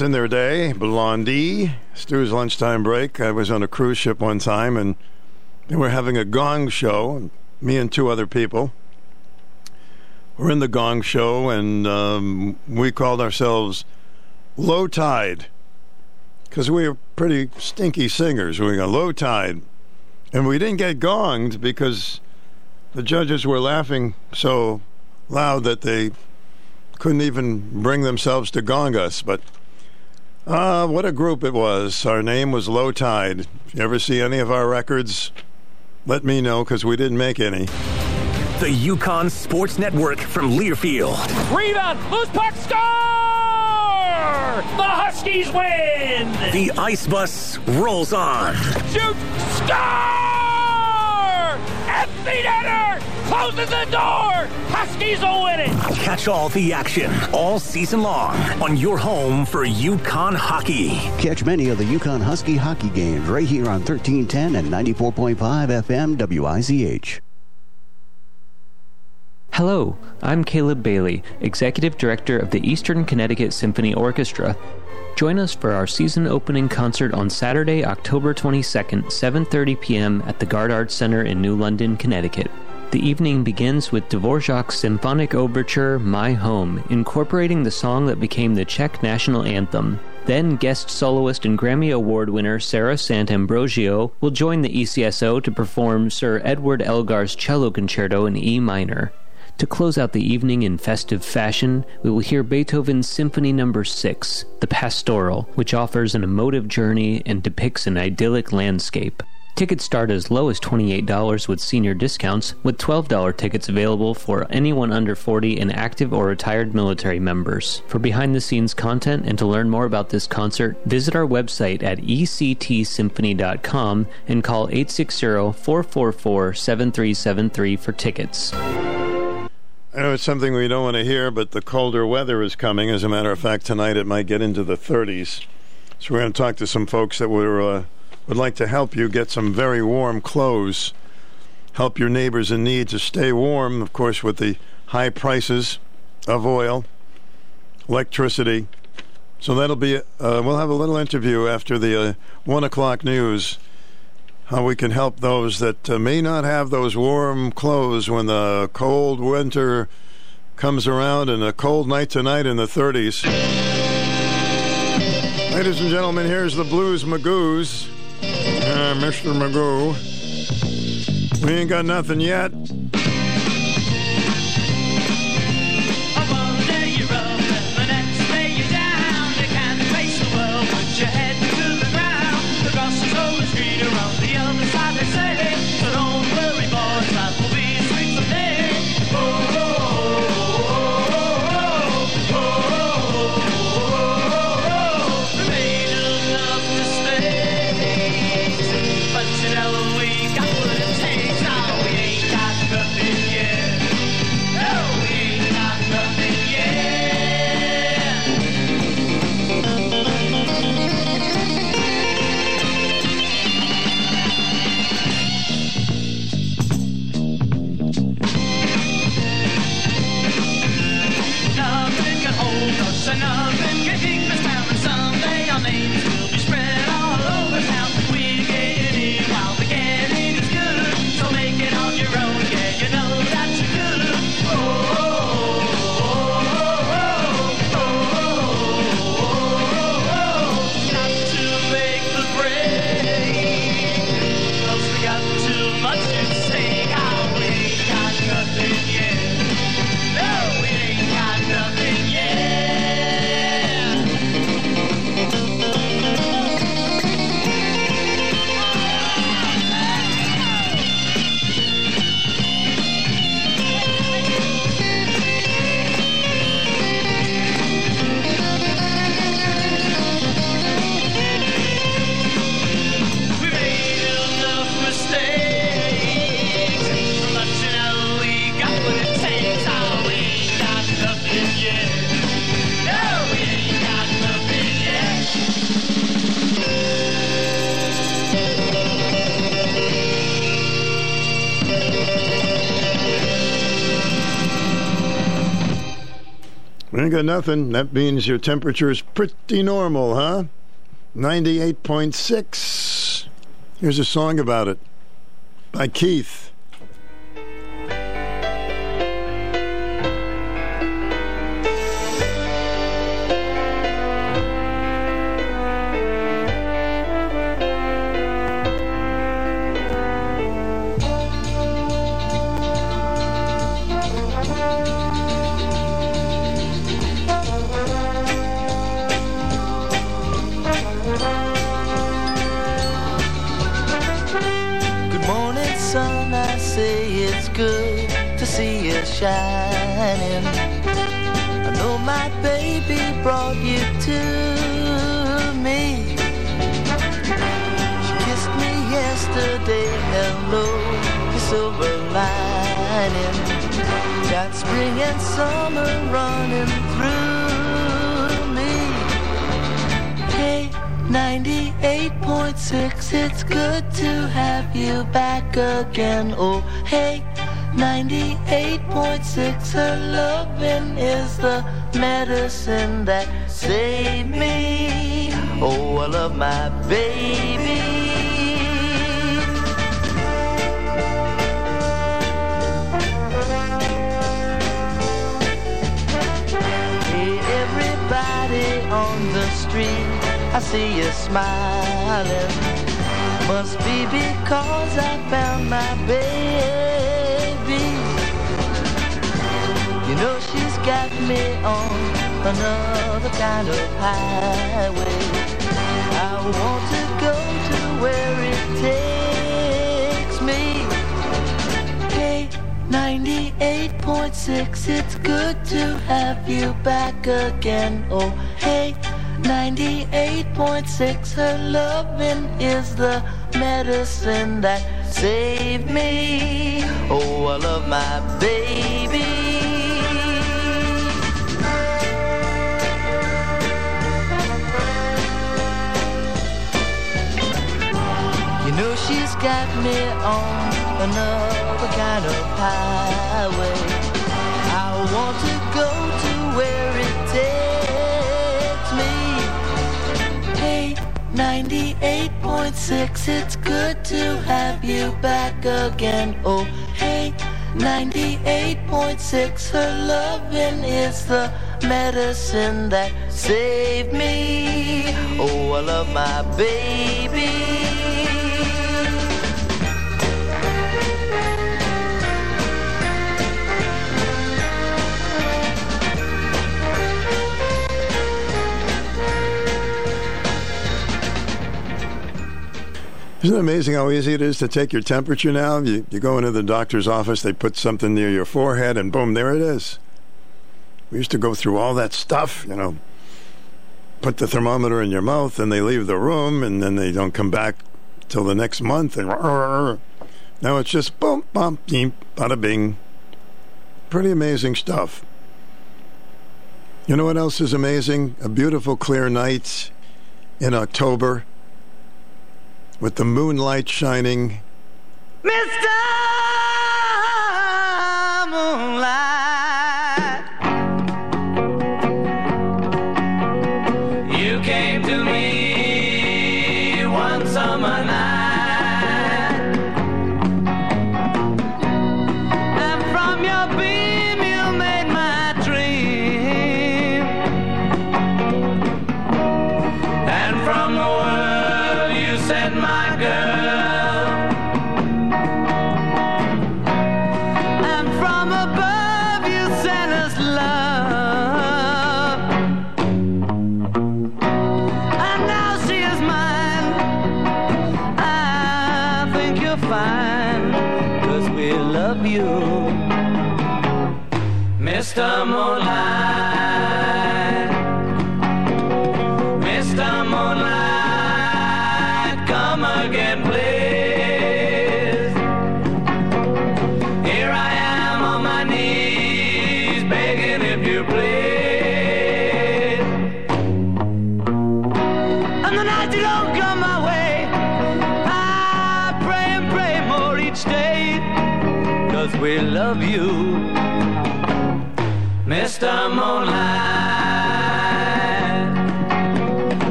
In their day. Blondie, Stu's lunchtime break. I was on a cruise ship one time, and they were having a gong show. Me and two other people were in the gong show, and um, we called ourselves Low Tide because we were pretty stinky singers. We got Low Tide, and we didn't get gonged because the judges were laughing so loud that they couldn't even bring themselves to gong us. But what a group it was! Our name was Low Tide. If you ever see any of our records, let me know because we didn't make any. The UConn Sports Network from Learfield. Rebound, loose puck, score! The Huskies win! The Ice Bus rolls on. Shoot, score! Empty netter! Closes the door! Huskies will it! Catch all the action all season long on your home for UConn hockey. Catch many of the UConn Husky hockey games right here on 1310 and 94.5 FM WICH. Hello, I'm Caleb Bailey, Executive Director of the Eastern Connecticut Symphony Orchestra. Join us for our season opening concert on Saturday, October 22nd, 7:30 p.m. at the Garde Arts Center in New London, Connecticut. The evening begins with Dvorak's symphonic overture My Home, incorporating the song that became the Czech national anthem. Then guest soloist and Grammy Award winner Sara Sant'Ambrogio will join the ECSO to perform Sir Edward Elgar's cello concerto in E minor. To close out the evening in festive fashion, we will hear Beethoven's Symphony No. 6, The Pastoral, which offers an emotive journey and depicts an idyllic landscape. Tickets start as low as $28 with senior discounts, with $12 tickets available for anyone under 40 and active or retired military members. For behind the scenes content and to learn more about this concert, visit our website at ectsymphony.com and call 860 444 7373 for tickets. I know it's something we don't want to hear, but the colder weather is coming. As a matter of fact, tonight it might get into the 30s. So we're going to talk to some folks that were, uh, would like to help you get some very warm clothes, help your neighbors in need to stay warm, of course, with the high prices of oil, electricity. So that'll be, uh, we'll have a little interview after the uh, 1 o'clock news how we can help those that uh, may not have those warm clothes when the cold winter comes around and a cold night tonight in the 30s. Ladies and gentlemen, here's the Blues Magoos. Mr. Magoo. We ain't got nothing yet. Ain't got nothing. That means your temperature is pretty normal, huh? 98.6. Here's a song about it by Keith. Smiling. Must be because I found my baby. You know she's got me on another kind of highway. I want to go to where it takes me. Hey, 98.6, it's good to have you back again. Oh, hey, 98.6 her loving is the medicine that saved me. Oh i love my baby. You know she's got me on another kind of highway. I want to go to 98.6, it's good to have you back again. Oh, hey, 98.6, her loving is the medicine that saved me. Oh, I love my baby. Isn't it amazing how easy it is to take your temperature now? You, you go into the doctor's office, they put something near your forehead, and boom, there it is. We used to go through all that stuff, you know, put the thermometer in your mouth, and they leave the room, and then they don't come back till the next month. And now it's just boom, bum, beep, bada bing. Pretty amazing stuff. You know what else is amazing? A beautiful, clear night in October with the moonlight shining. Mr. Moonlight. You came to me one summer night.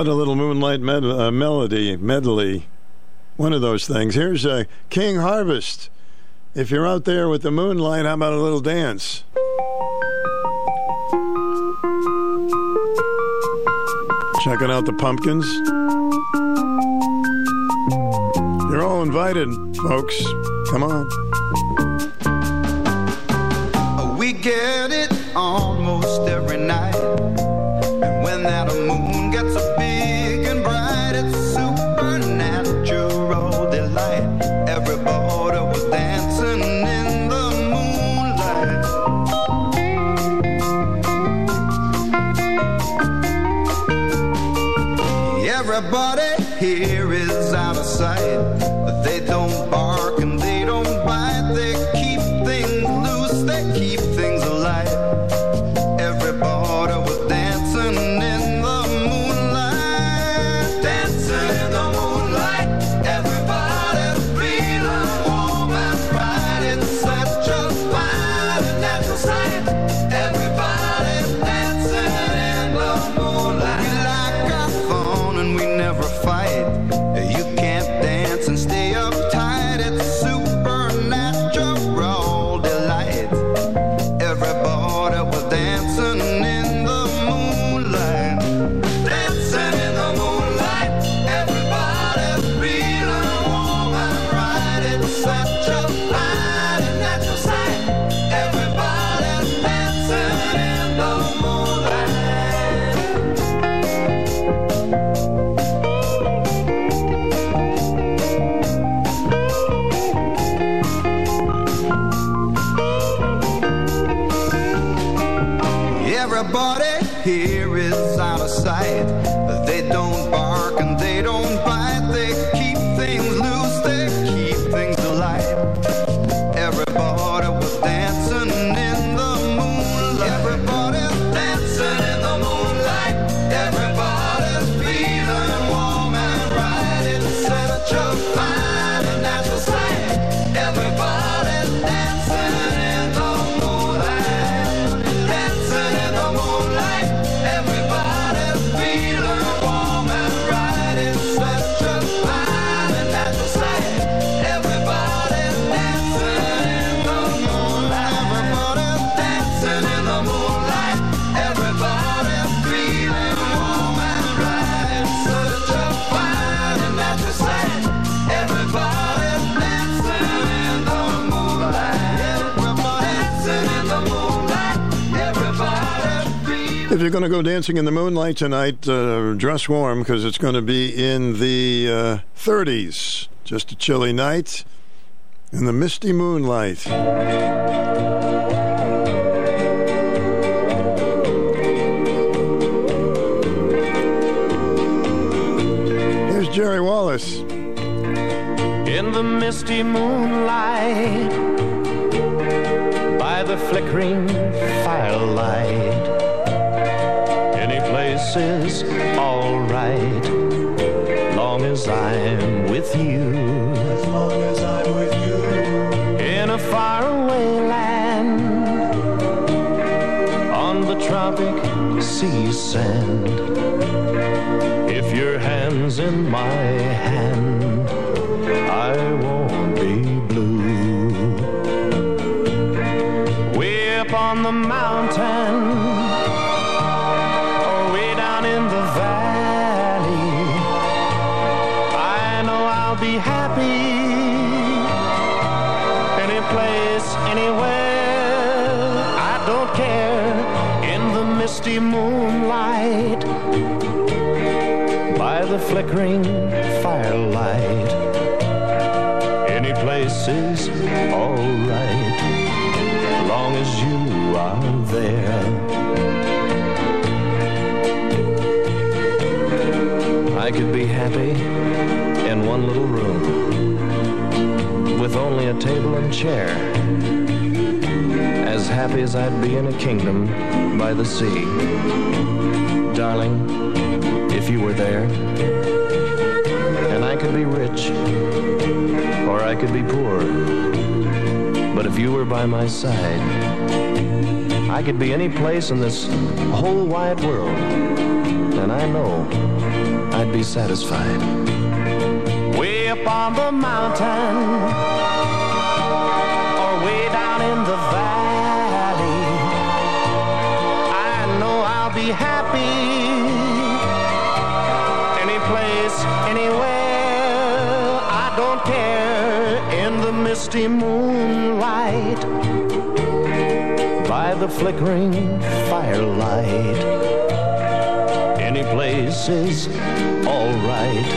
About a little moonlight med- uh, melody medley? One of those things. Here's uh, King Harvest. If you're out there with the moonlight, how about a little dance? Checking out the pumpkins. You're all invited, folks. Come on. We get it almost every night. And when that you're going to go dancing in the moonlight tonight, uh, dress warm because it's going to be in the uh, 30s. Just a chilly night in the misty moonlight. Here's Jerry Wallace. in the misty moonlight by the flickering place is all right long as i'm with you. As long as i'm with you. In a faraway land on the tropic sea sand. If your hand's in my hand I won't be blue. Way up on the mountain, flickering firelight. Any place is alright, long as you are there. I could be happy in one little room with only a table and chair. As happy as I'd be in a kingdom by the sea. Darling, if you were there, could be rich, or I could be poor. But if you were by my side, I could be any place in this whole wide world, and I know I'd be satisfied. Way up on the mountain, the flickering firelight, any place is alright,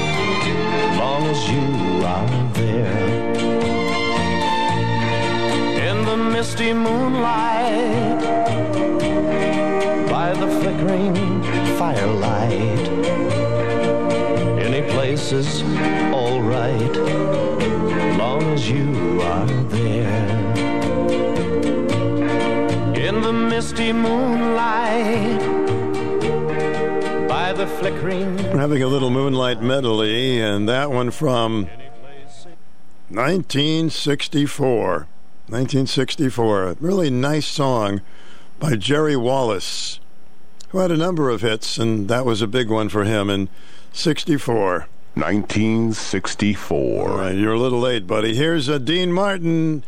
long as you are there. In the misty moonlight, by the flickering firelight, any place is alright, long as you are there. In the misty moonlight, by the flickering We're having a little moonlight medley, and that one from 1964. 1964. A really nice song by Jerry Wallace, who had a number of hits, and that was a big one for him in 64. 1964. All right, you're a little late, buddy. Here's a Dean Martin.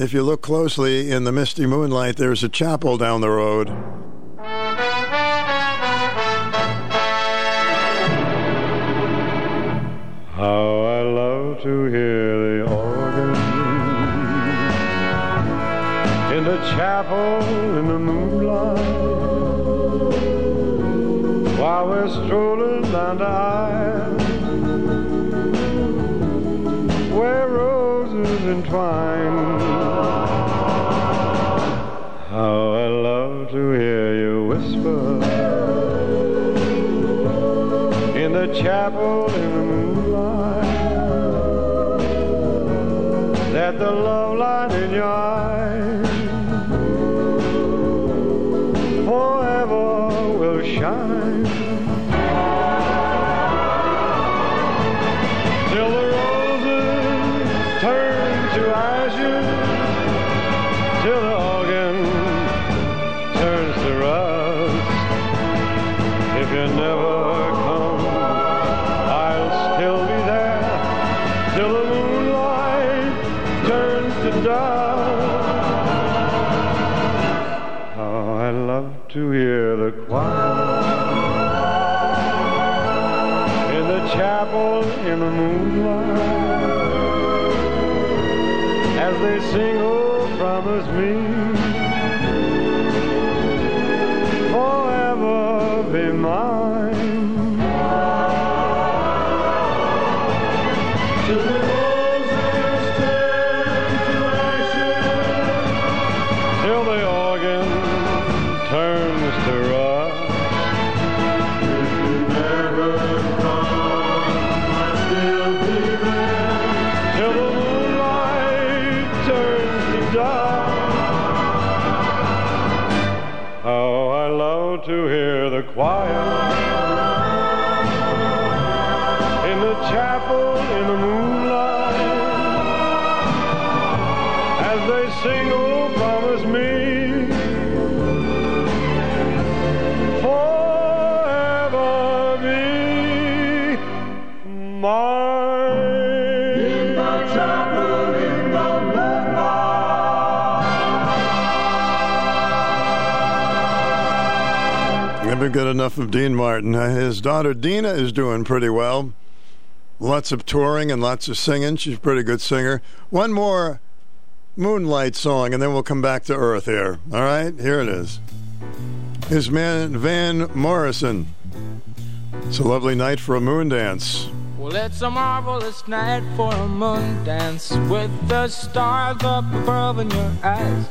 If you look closely in the misty moonlight, there's a chapel down the road. How I love to hear the organ in the chapel in the moonlight while we're strolling down the aisle chapel me." The choir of Dean Martin. Uh, His daughter Dina is doing pretty well. Lots of touring and lots of singing. She's a pretty good singer. One more Moonlight song, and then we'll come back to Earth here. All right? Here it is. His man Van Morrison. It's a lovely night for a moon dance. Well, it's a marvelous night for a moon dance with the stars up above in your eyes.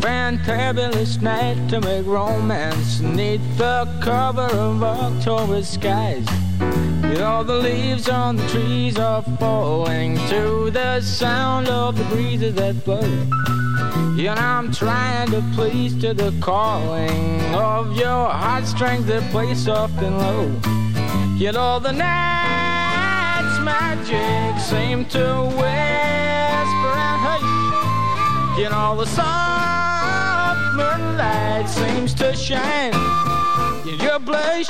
Fantabulous night to make romance neath the cover of October skies. You know, the leaves on the trees are falling to the sound of the breezes that blow. Know, I'm trying to please to the calling of your heartstrings that play soft and low. Yet all the night's magic seem to whisper and hush. You know, the soft moonlight seems to shine in your blush.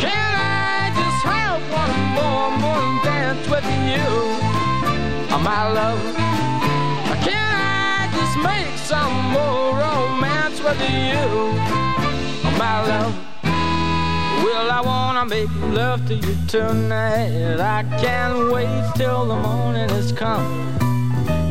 Can I just have one more moon dance with you, oh, my love? Can I just make some more romance with you, oh, my love? Well, I wanna make love to you tonight. I can't wait till the morning has come.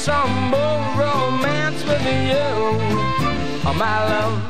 some more romance with you, oh, my love?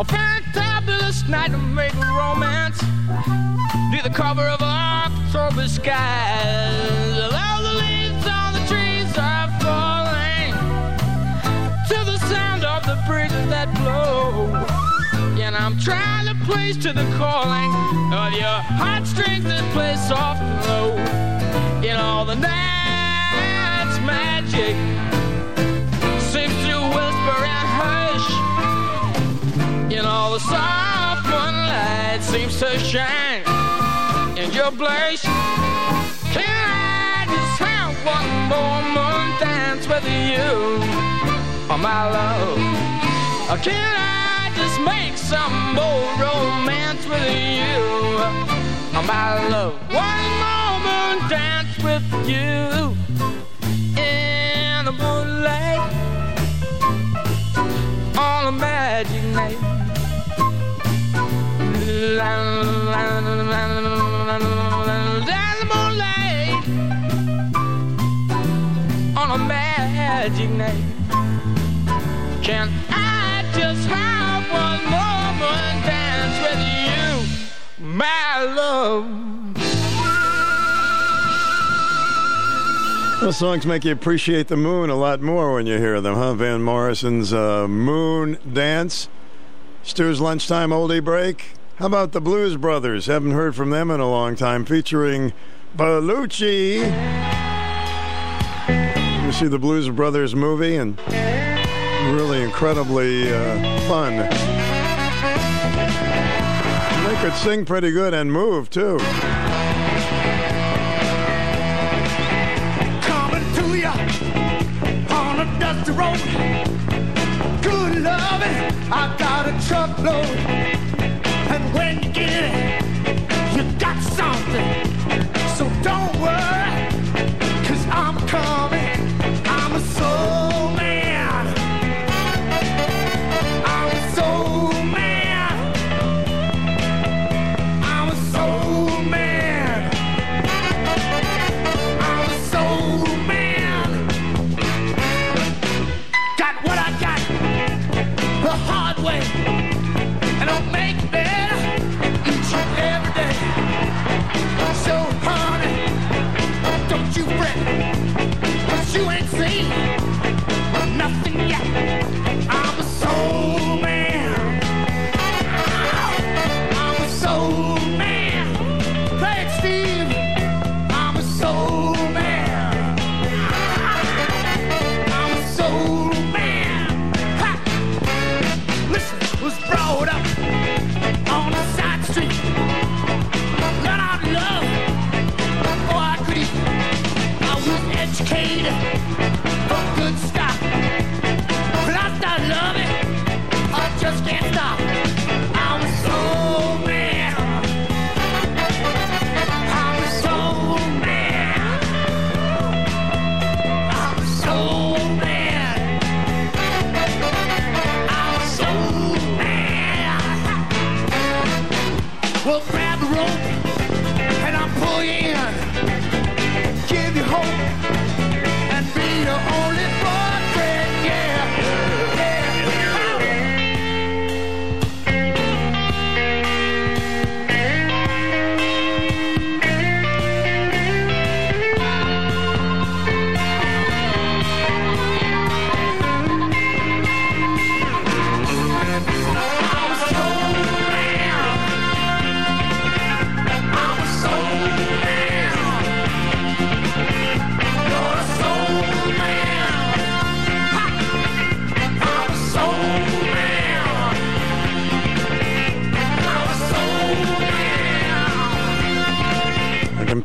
A fantabulous night to make romance near the cover of October skies. All the leaves on the trees are falling to the sound of the breezes that blow. And I'm trying to place to the calling of your heartstrings that play soft and low. In all the night's magic In all the soft moonlight seems to shine in your place. Can I just have one more moon dance with you, oh my love? Can I just make some more romance with you, oh my love? One more moon dance with you in the moonlight on a magic night. The moonlight on a magic night. Can I just have one dance with you, my love? Those songs make you appreciate the moon a lot more when you hear them, huh? Van Morrison's uh, Moon Dance. Stu's Lunchtime Oldie Break. How about the Blues Brothers? Haven't heard from them in a long time, featuring Belushi. You see the Blues Brothers movie and really incredibly uh, fun. They could sing pretty good and move too. coming to ya on a dusty road. Good loving, I got a truckload. You fret. Cause you ain't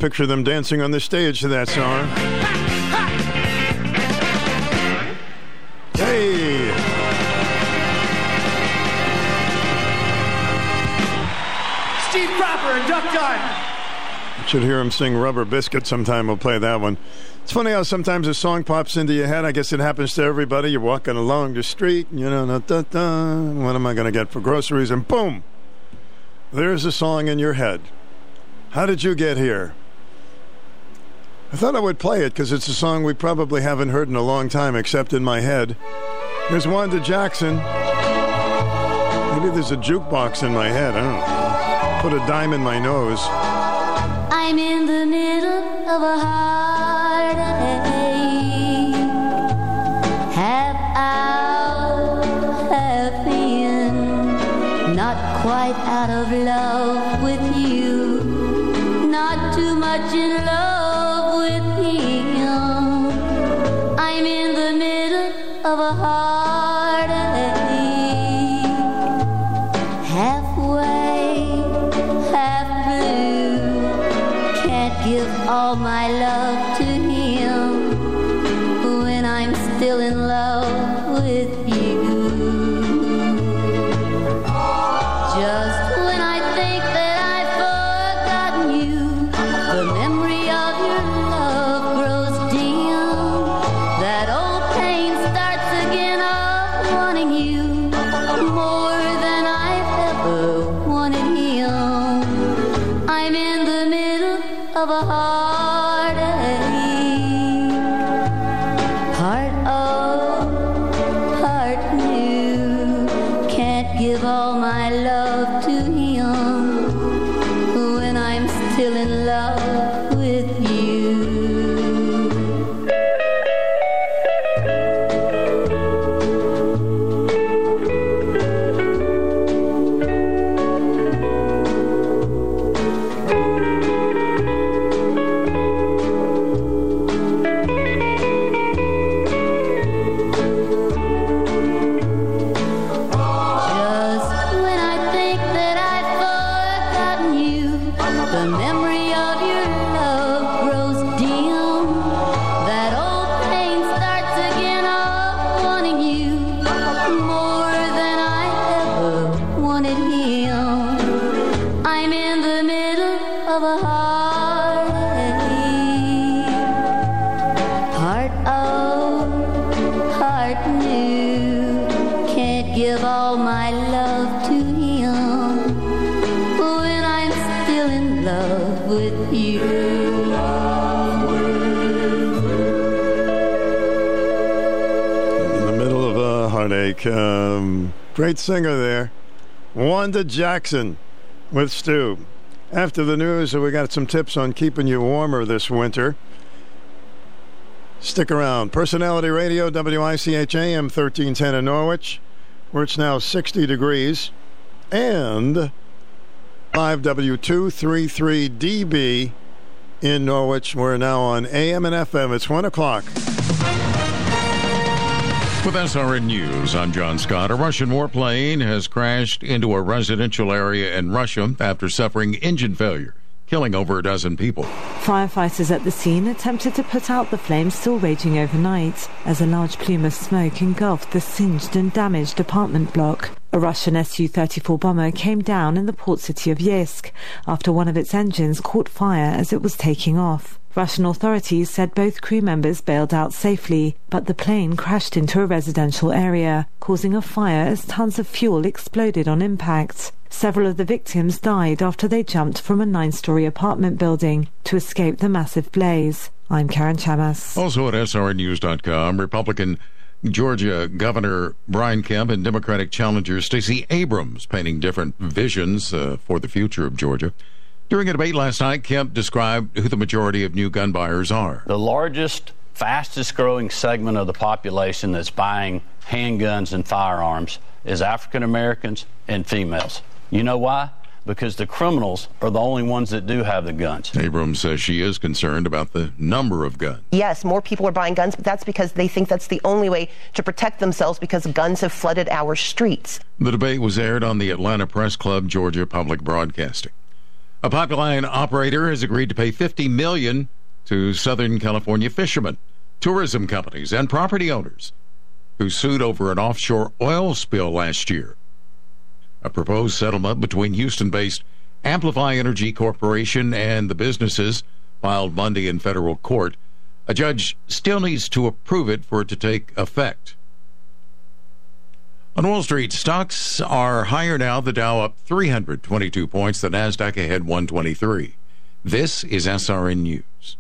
picture them dancing on the stage to that song. Hey! Steve Cropper and Duck Diamond. Should hear him sing Rubber Biscuit sometime. We'll play that one. It's funny how sometimes a song pops into your head. I guess it happens to everybody. You're walking along the street, you know, da, da, da, what am I going to get for groceries? And boom, there's a song in your head. How did you get here? I thought I would play it because it's a song we probably haven't heard in a long time, except in my head. Here's Wanda Jackson. Maybe there's a jukebox in my head. I don't know. Put a dime in my nose. I'm in the middle of a heartache. Half out, half in. Not quite out of love with you. Not too much in love of a heartache. Great singer there. Wanda Jackson with Stu. After the news, we got some tips on keeping you warmer this winter. Stick around. Personality Radio, WICH AM 1310 in Norwich, where it's now 60 degrees. And 5W233DB in Norwich. We're now on AM and FM. It's 1 o'clock. With SRN News, I'm John Scott. A Russian warplane has crashed into a residential area in Russia after suffering engine failure, killing over a dozen people. Firefighters at the scene attempted to put out the flames still raging overnight as a large plume of smoke engulfed the singed and damaged apartment block. A Russian Su 34 bomber came down in the port city of Yeysk after one of its engines caught fire as it was taking off. Russian authorities said both crew members bailed out safely, but the plane crashed into a residential area, causing a fire as tons of fuel exploded on impact. Several of the victims died after they jumped from a nine story apartment building to escape the massive blaze. I'm Karen Chammas. Also at SRNews.com, Republican Georgia Governor Brian Kemp and Democratic challenger Stacey Abrams painting different visions uh, for the future of Georgia. During a debate last night, Kemp described who the majority of new gun buyers are. The largest, fastest growing segment of the population that's buying handguns and firearms is African Americans and females. You know why? Because the criminals are the only ones that do have the guns. Abrams says she is concerned about the number of guns. Yes, more people are buying guns, but that's because they think that's the only way to protect themselves because guns have flooded our streets. The debate was aired on the Atlanta Press Club, Georgia Public Broadcasting. A pipeline operator has agreed to pay 50 million to Southern California fishermen, tourism companies, and property owners who sued over an offshore oil spill last year. A proposed settlement between Houston-based Amplify Energy Corporation and the businesses filed Monday in federal court. A judge still needs to approve it for it to take effect. On Wall Street, stocks are higher now. The Dow up 322 points. The Nasdaq ahead 123. This is SRN News.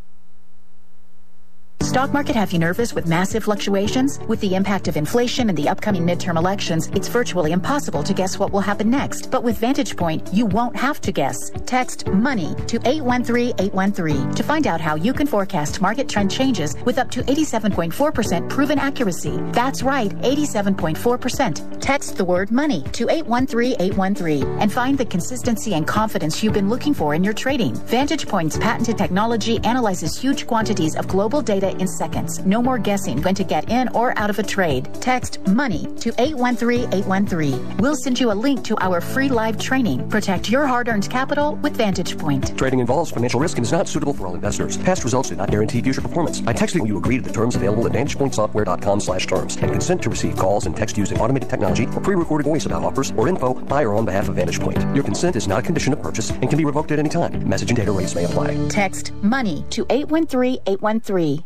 Stock market have you nervous with massive fluctuations? With the impact of inflation and the upcoming midterm elections, it's virtually impossible to guess what will happen next. But with Vantage Point, you won't have to guess. Text MONEY to 813-813 to find out how you can forecast market trend changes with up to 87.4% proven accuracy. That's right, 87.4%. Text the word MONEY to 813-813 and find the consistency and confidence you've been looking for in your trading. Vantage Point's patented technology analyzes huge quantities of global data in seconds. No more guessing when to get in or out of a trade. Text MONEY to 813-813. We'll send you a link to our free live training. Protect your hard-earned capital with Vantage Point. Trading involves financial risk and is not suitable for all investors. Past results do not guarantee future performance. By texting, you agree to the terms available at VantagePointSoftware.com slash terms and consent to receive calls and text using automated technology or pre-recorded voice about offers or info by or on behalf of Vantage Point. Your consent is not a condition of purchase and can be revoked at any time. Message and data rates may apply. Text MONEY to 813-813.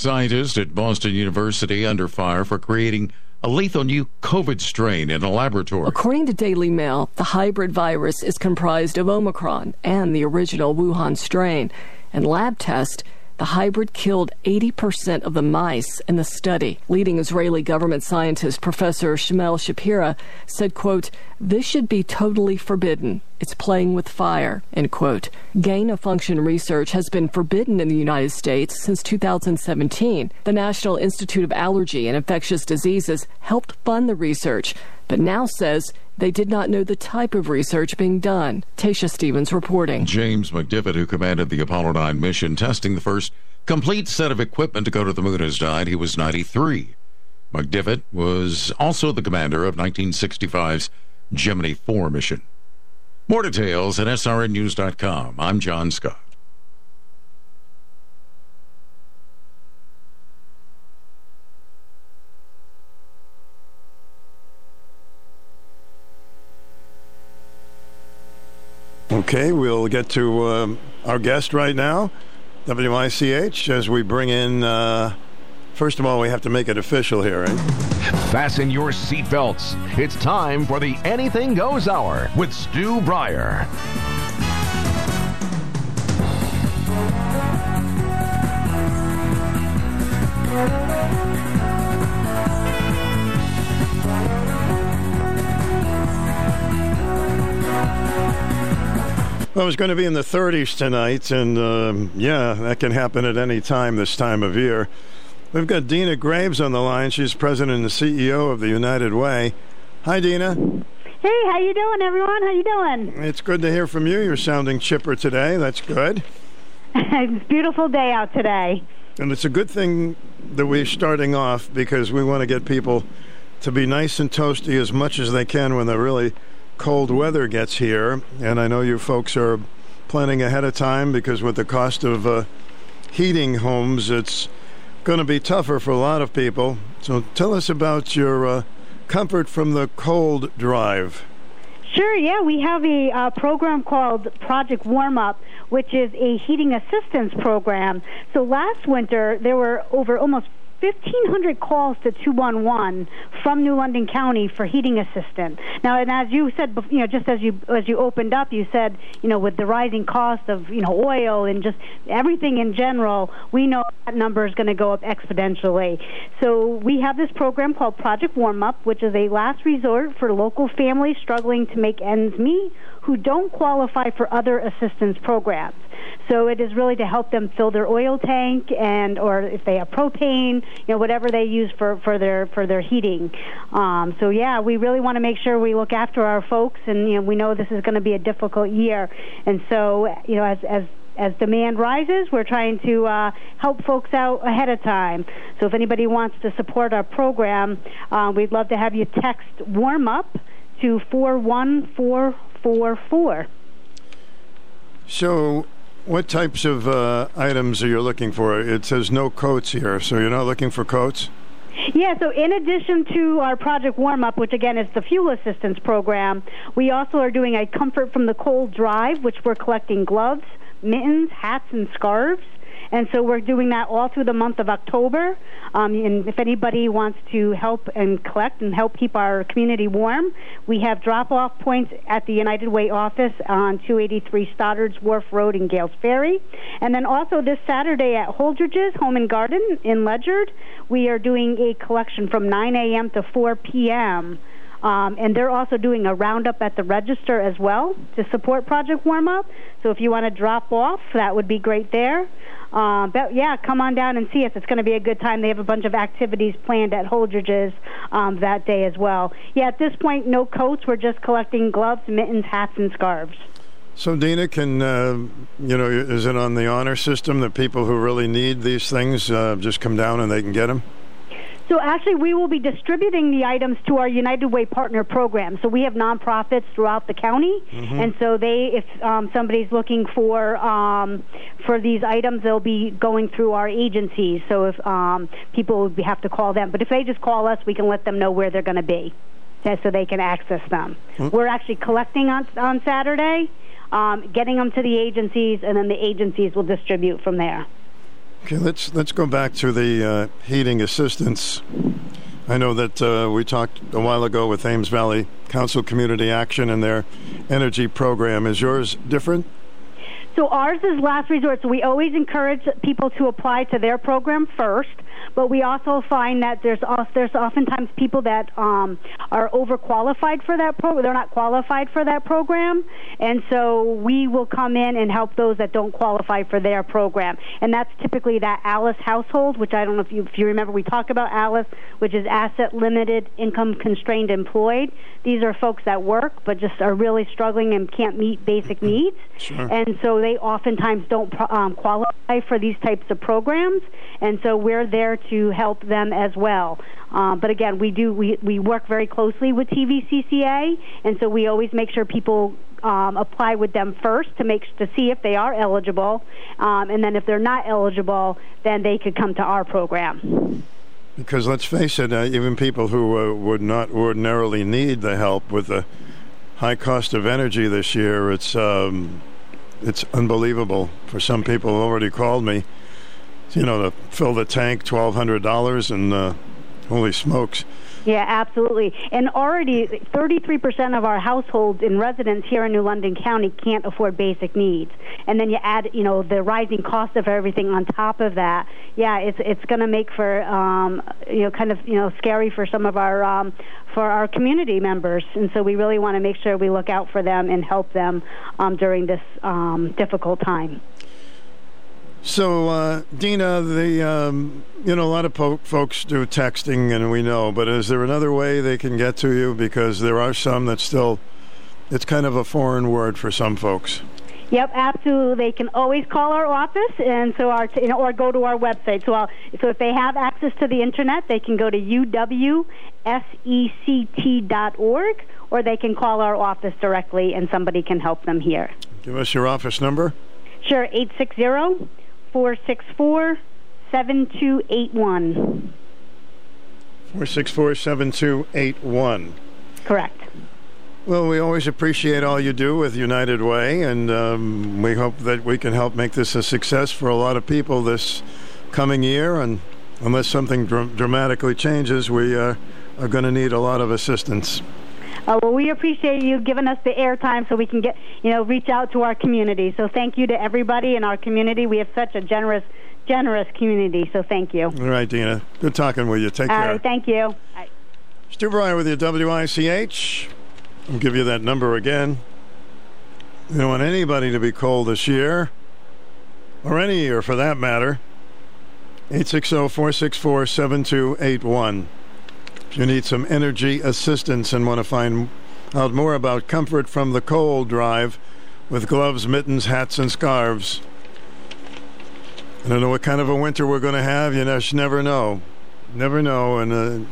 Scientists at Boston University under fire for creating a lethal new COVID strain in a laboratory. According to Daily Mail, the hybrid virus is comprised of Omicron and the original Wuhan strain. In lab tests, the hybrid killed 80% of the mice in the study. Leading Israeli government scientist Professor Shmuel Shapira said, quote, this should be totally forbidden. It's playing with fire, end quote. Gain of function research has been forbidden in the United States since 2017. The National Institute of Allergy and Infectious Diseases helped fund the research, but now says they did not know the type of research being done. Tasha Stevens reporting. James McDivitt, who commanded the Apollo 9 mission testing the first complete set of equipment to go to the moon, has died. He was 93. McDivitt was also the commander of 1965's Gemini 4 mission. More details at srnnews.com. I'm John Scott. Okay, we'll get to um, our guest right now, WICH, as we bring in. Uh, first of all, we have to make it official here, right? Fasten your seatbelts. It's time for the Anything Goes Hour with Stu Bryer. Well, was going to be in the 30s tonight, and um, yeah, that can happen at any time this time of year. We've got Dina Graves on the line. She's president and CEO of the United Way. Hi, Dina. Hey, how you doing, everyone? How you doing? It's good to hear from you. You're sounding chipper today. That's good. it's a beautiful day out today. And it's a good thing that we're starting off because we want to get people to be nice and toasty as much as they can when the really cold weather gets here. And I know you folks are planning ahead of time because with the cost of uh, heating homes, it's going to be tougher for a lot of people. So tell us about your uh, comfort from the cold drive. Sure, yeah. We have a uh, program called Project Warm Up, which is a heating assistance program. So last winter, there were over almost 1,500 calls to 211 from New London County for heating assistance. Now, and as you said, you know, just as you as you opened up, you said, you know, with the rising cost of you know oil and just everything in general, we know that number is going to go up exponentially. So we have this program called Project Warm Up, which is a last resort for local families struggling to make ends meet who don't qualify for other assistance programs. So it is really to help them fill their oil tank and or if they have propane, you know, whatever they use for, for their for their heating. Um, so yeah, we really want to make sure we look after our folks and you know we know this is going to be a difficult year. And so, you know, as as as demand rises, we're trying to uh, help folks out ahead of time. So if anybody wants to support our program, uh, we'd love to have you text warm up to 41444. So, what types of uh, items are you looking for? It says no coats here, so you're not looking for coats? Yeah, so in addition to our Project Warm Up, which again is the fuel assistance program, we also are doing a Comfort from the Cold drive, which we're collecting gloves, mittens, hats, and scarves. And so we're doing that all through the month of October. Um, and if anybody wants to help and collect and help keep our community warm, we have drop off points at the United Way office on 283 Stoddards Wharf Road in Gales Ferry. And then also this Saturday at Holdridge's Home and Garden in Ledyard, we are doing a collection from 9 a.m. to 4 p.m. Um, and they're also doing a roundup at the register as well to support Project Warm Up. So if you want to drop off, that would be great there. Uh, but yeah, come on down and see us. It's going to be a good time. They have a bunch of activities planned at Holdridge's um, that day as well. Yeah, at this point, no coats. We're just collecting gloves, mittens, hats, and scarves. So, Dina, can uh, you know? Is it on the honor system that people who really need these things uh, just come down and they can get them? So actually, we will be distributing the items to our United Way partner program. So we have nonprofits throughout the county, Mhm. and so they, if um, somebody's looking for um, for these items, they'll be going through our agencies. So if um, people would have to call them, but if they just call us, we can let them know where they're going to be, so they can access them. Hmm. We're actually collecting on on Saturday, um, getting them to the agencies, and then the agencies will distribute from there. Okay, let's let's go back to the uh, heating assistance. I know that uh, we talked a while ago with Thames Valley Council Community Action and their energy program. Is yours different? So ours is last resort. So we always encourage people to apply to their program first. But we also find that there's there's oftentimes people that um, are overqualified for that program. They're not qualified for that program, and so we will come in and help those that don't qualify for their program. And that's typically that Alice household, which I don't know if you if you remember we talked about Alice, which is asset limited, income constrained employed. These are folks that work but just are really struggling and can't meet basic needs. Sure. And so they oftentimes don't um, qualify for these types of programs, and so we're there to help them as well. Um, but again, we do we, we work very closely with TVCCA, and so we always make sure people um, apply with them first to make to see if they are eligible, um, and then if they're not eligible, then they could come to our program. Because let's face it, uh, even people who uh, would not ordinarily need the help with the high cost of energy this year, it's um, it's unbelievable. For some people who already called me, you know, to fill the tank, twelve hundred dollars, and uh, holy smokes. Yeah, absolutely. And already, 33% of our households and residents here in New London County can't afford basic needs. And then you add, you know, the rising cost of everything on top of that. Yeah, it's it's going to make for, um, you know, kind of, you know, scary for some of our um, for our community members. And so we really want to make sure we look out for them and help them um, during this um, difficult time. So, uh, Dina, the um, you know a lot of po- folks do texting, and we know, but is there another way they can get to you? Because there are some that still, it's kind of a foreign word for some folks. Yep, absolutely. They can always call our office, and so our you know, or go to our website. So, I'll, so if they have access to the internet, they can go to uwsect.org, or they can call our office directly, and somebody can help them here. Give us your office number. Sure, eight six zero four six four seven two eight one. Four six four seven two eight one. Correct. Well, we always appreciate all you do with United Way, and um, we hope that we can help make this a success for a lot of people this coming year. And unless something dr- dramatically changes, we uh, are going to need a lot of assistance. Uh, well, we appreciate you giving us the airtime so we can get, you know, reach out to our community. So thank you to everybody in our community. We have such a generous, generous community. So thank you. All right, Dina. Good talking with you. Take All care. right, thank you. Stu Bryer with you, WICH. I'll give you that number again. We don't want anybody to be cold this year, or any year for that matter. 860 464 7281. If you need some energy assistance and want to find out more about Comfort from the Cold Drive with gloves, mittens, hats, and scarves. I don't know what kind of a winter we're going to have. You never know. Never know. And uh,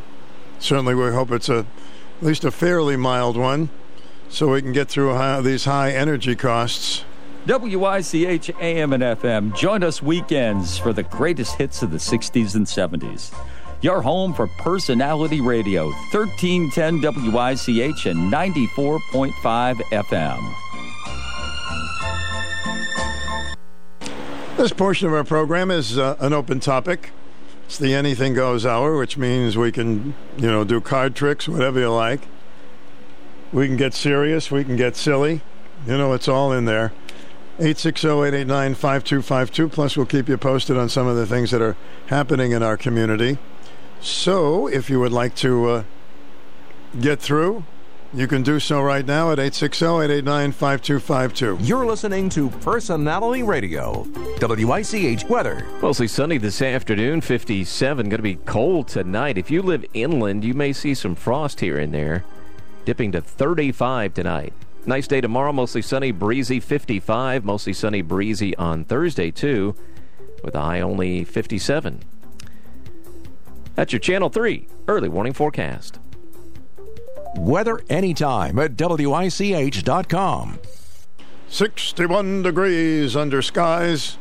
certainly we hope it's a at least a fairly mild one so we can get through high, these high energy costs. WICH AM and FM. Join us weekends for the greatest hits of the 60s and 70s. Your home for personality radio, 1310 WICH and 94.5 FM. This portion of our program is uh, an open topic. It's the anything goes hour, which means we can, you know, do card tricks, whatever you like. We can get serious, we can get silly. You know, it's all in there. 860-889-5252. Plus, we'll keep you posted on some of the things that are happening in our community. So, if you would like to uh, get through, you can do so right now at 860-889-5252. You're listening to Personality Radio, WICH weather. Mostly sunny this afternoon, 57. Going to be cold tonight. If you live inland, you may see some frost here and there, dipping to 35 tonight. Nice day tomorrow, mostly sunny, breezy, 55. Mostly sunny, breezy on Thursday, too, with a high only 57. That's your Channel 3 early warning forecast. Weather anytime at WICH.com. 61 degrees under skies.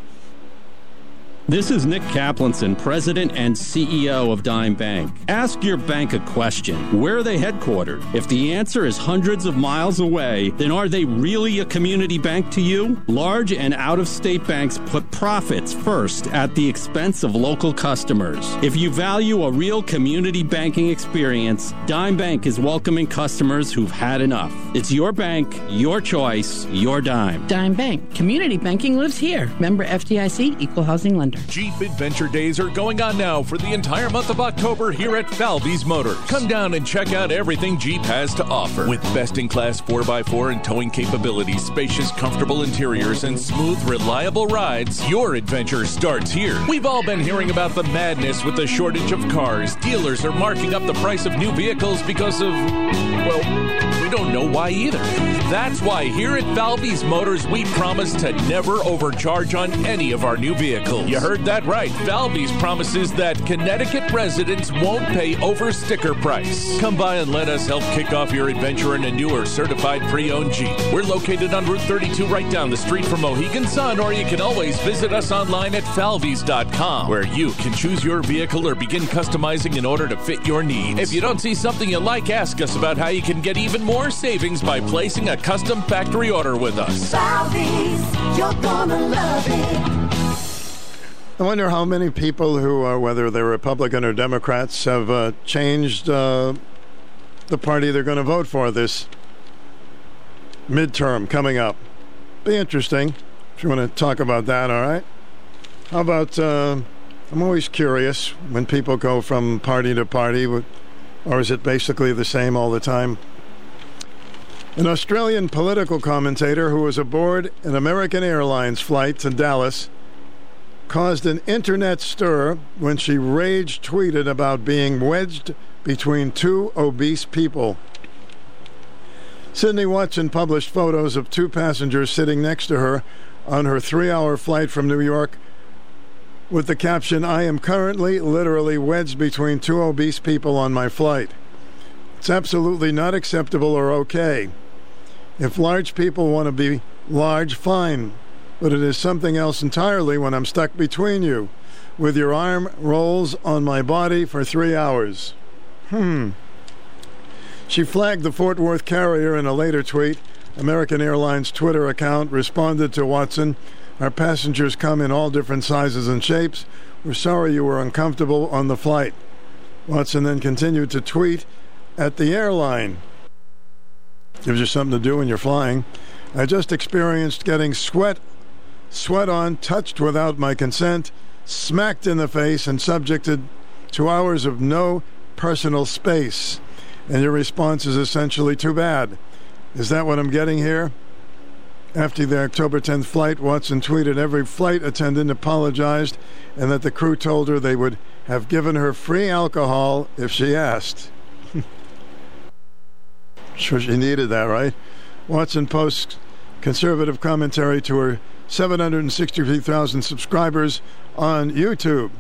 This is Nick Kaplanson, President and CEO of Dime Bank. Ask your bank a question. Where are they headquartered? If the answer is hundreds of miles away, then are they really a community bank to you? Large and out of state banks put profits first at the expense of local customers. If you value a real community banking experience, Dime Bank is welcoming customers who've had enough. It's your bank, your choice, your dime. Dime Bank. Community banking lives here. Member FDIC, Equal Housing Lender. Jeep Adventure Days are going on now for the entire month of October here at Falvey's Motors. Come down and check out everything Jeep has to offer. With best in class 4x4 and towing capabilities, spacious, comfortable interiors, and smooth, reliable rides, your adventure starts here. We've all been hearing about the madness with the shortage of cars. Dealers are marking up the price of new vehicles because of, well, we don't know why either. That's why here at Falvey's Motors, we promise to never overcharge on any of our new vehicles. You heard that right. Falvey's promises that Connecticut residents won't pay over sticker price. Come by and let us help kick off your adventure in a newer certified pre-owned Jeep. We're located on Route 32 right down the street from Mohegan Sun, or you can always visit us online at falveys.com, where you can choose your vehicle or begin customizing in order to fit your needs. If you don't see something you like, ask us about how you can get even more savings by placing a custom factory order with us. Falvey's, you're gonna love it. I wonder how many people who are, whether they're Republican or Democrats, have uh, changed uh, the party they're going to vote for this midterm coming up. Be interesting if you want to talk about that, all right? How about, uh, I'm always curious when people go from party to party, or is it basically the same all the time? An Australian political commentator who was aboard an American Airlines flight to Dallas caused an internet stir when she rage tweeted about being wedged between two obese people. Sydney Watson published photos of two passengers sitting next to her on her three hour flight from New York with the caption, I am currently literally wedged between two obese people on my flight. It's absolutely not acceptable or okay. If large people want to be large, fine. But it is something else entirely when I'm stuck between you, with your arm rolls on my body for three hours. Hmm. She flagged the Fort Worth carrier in a later tweet. American Airlines Twitter account responded to Watson Our passengers come in all different sizes and shapes. We're sorry you were uncomfortable on the flight. Watson then continued to tweet at the airline. Gives you something to do when you're flying. I just experienced getting sweat sweat on, touched without my consent, smacked in the face, and subjected to hours of no personal space. And your response is essentially too bad. Is that what I'm getting here? After the October 10th flight, Watson tweeted every flight attendant apologized and that the crew told her they would have given her free alcohol if she asked. sure, she needed that, right? Watson posts conservative commentary to her 763,000 subscribers on YouTube.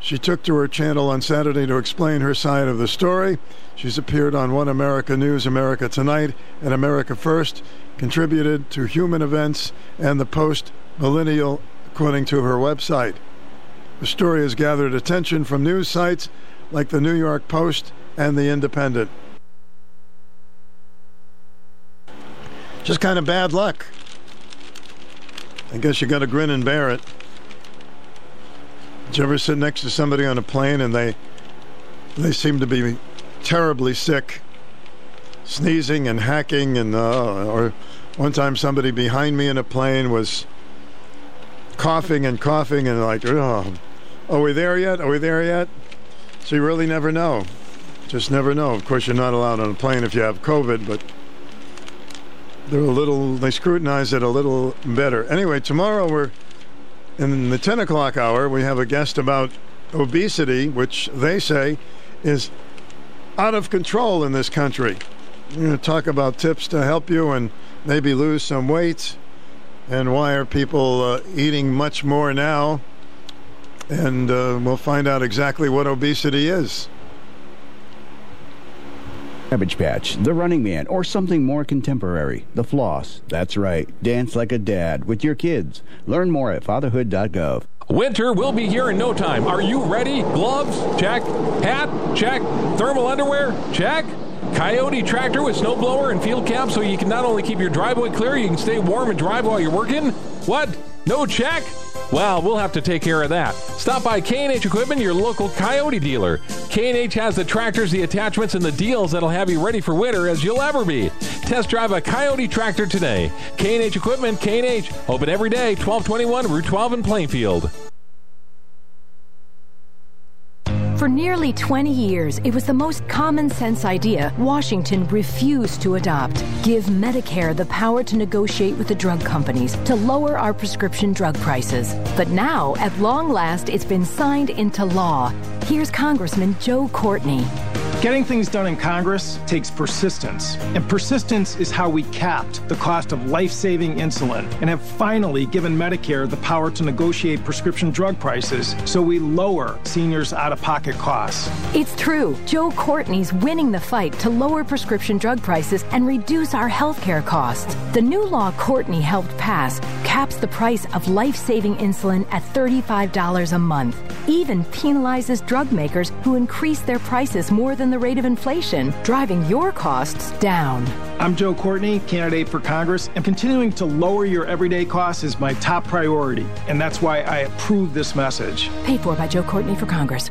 She took to her channel on Saturday to explain her side of the story. She's appeared on One America News, America Tonight, and America First, contributed to Human Events and the Post Millennial, according to her website. The story has gathered attention from news sites like the New York Post and the Independent. Just kind of bad luck. I guess you got to grin and bear it. Did you ever sit next to somebody on a plane and they they seem to be terribly sick, sneezing and hacking, and uh, or one time somebody behind me in a plane was coughing and coughing and like, oh, are we there yet? Are we there yet? So you really never know. Just never know. Of course, you're not allowed on a plane if you have COVID, but they're a little, they scrutinize it a little better. Anyway, tomorrow we're in the 10 o'clock hour, we have a guest about obesity, which they say is out of control in this country. We're going to talk about tips to help you and maybe lose some weight and why are people uh, eating much more now. And uh, we'll find out exactly what obesity is. Cabbage Patch, The Running Man, or something more contemporary, The Floss. That's right, dance like a dad with your kids. Learn more at fatherhood.gov. Winter will be here in no time. Are you ready? Gloves? Check. Hat? Check. Thermal underwear? Check. Kioti tractor with snowblower and field cap so you can not only keep your driveway clear, you can stay warm and drive while you're working? What? No check? Well, we'll have to take care of that. Stop by K&H Equipment, your local Kioti dealer. K&H has the tractors, the attachments, and the deals that'll have you ready for winter as you'll ever be. Test drive a Kioti tractor today. K&H Equipment, K&H, open every day, 1221 Route 12 in Plainfield. For nearly 20 years, it was the most common sense idea Washington refused to adopt. Give Medicare the power to negotiate with the drug companies to lower our prescription drug prices. But now, at long last, it's been signed into law. Here's Congressman Joe Courtney. Getting things done in Congress takes persistence. And persistence is how we capped the cost of life saving insulin and have finally given Medicare the power to negotiate prescription drug prices so we lower seniors' out of pocket costs. It's true. Joe Courtney's winning the fight to lower prescription drug prices and reduce our healthcare costs. The new law Courtney helped pass caps the price of life saving insulin at $35 a month, even penalizes drug makers who increase their prices more than the rate of inflation, driving your costs down. I'm Joe Courtney, candidate for Congress, and continuing to lower your everyday costs is my top priority. And that's why I approve this message. Paid for by Joe Courtney for Congress.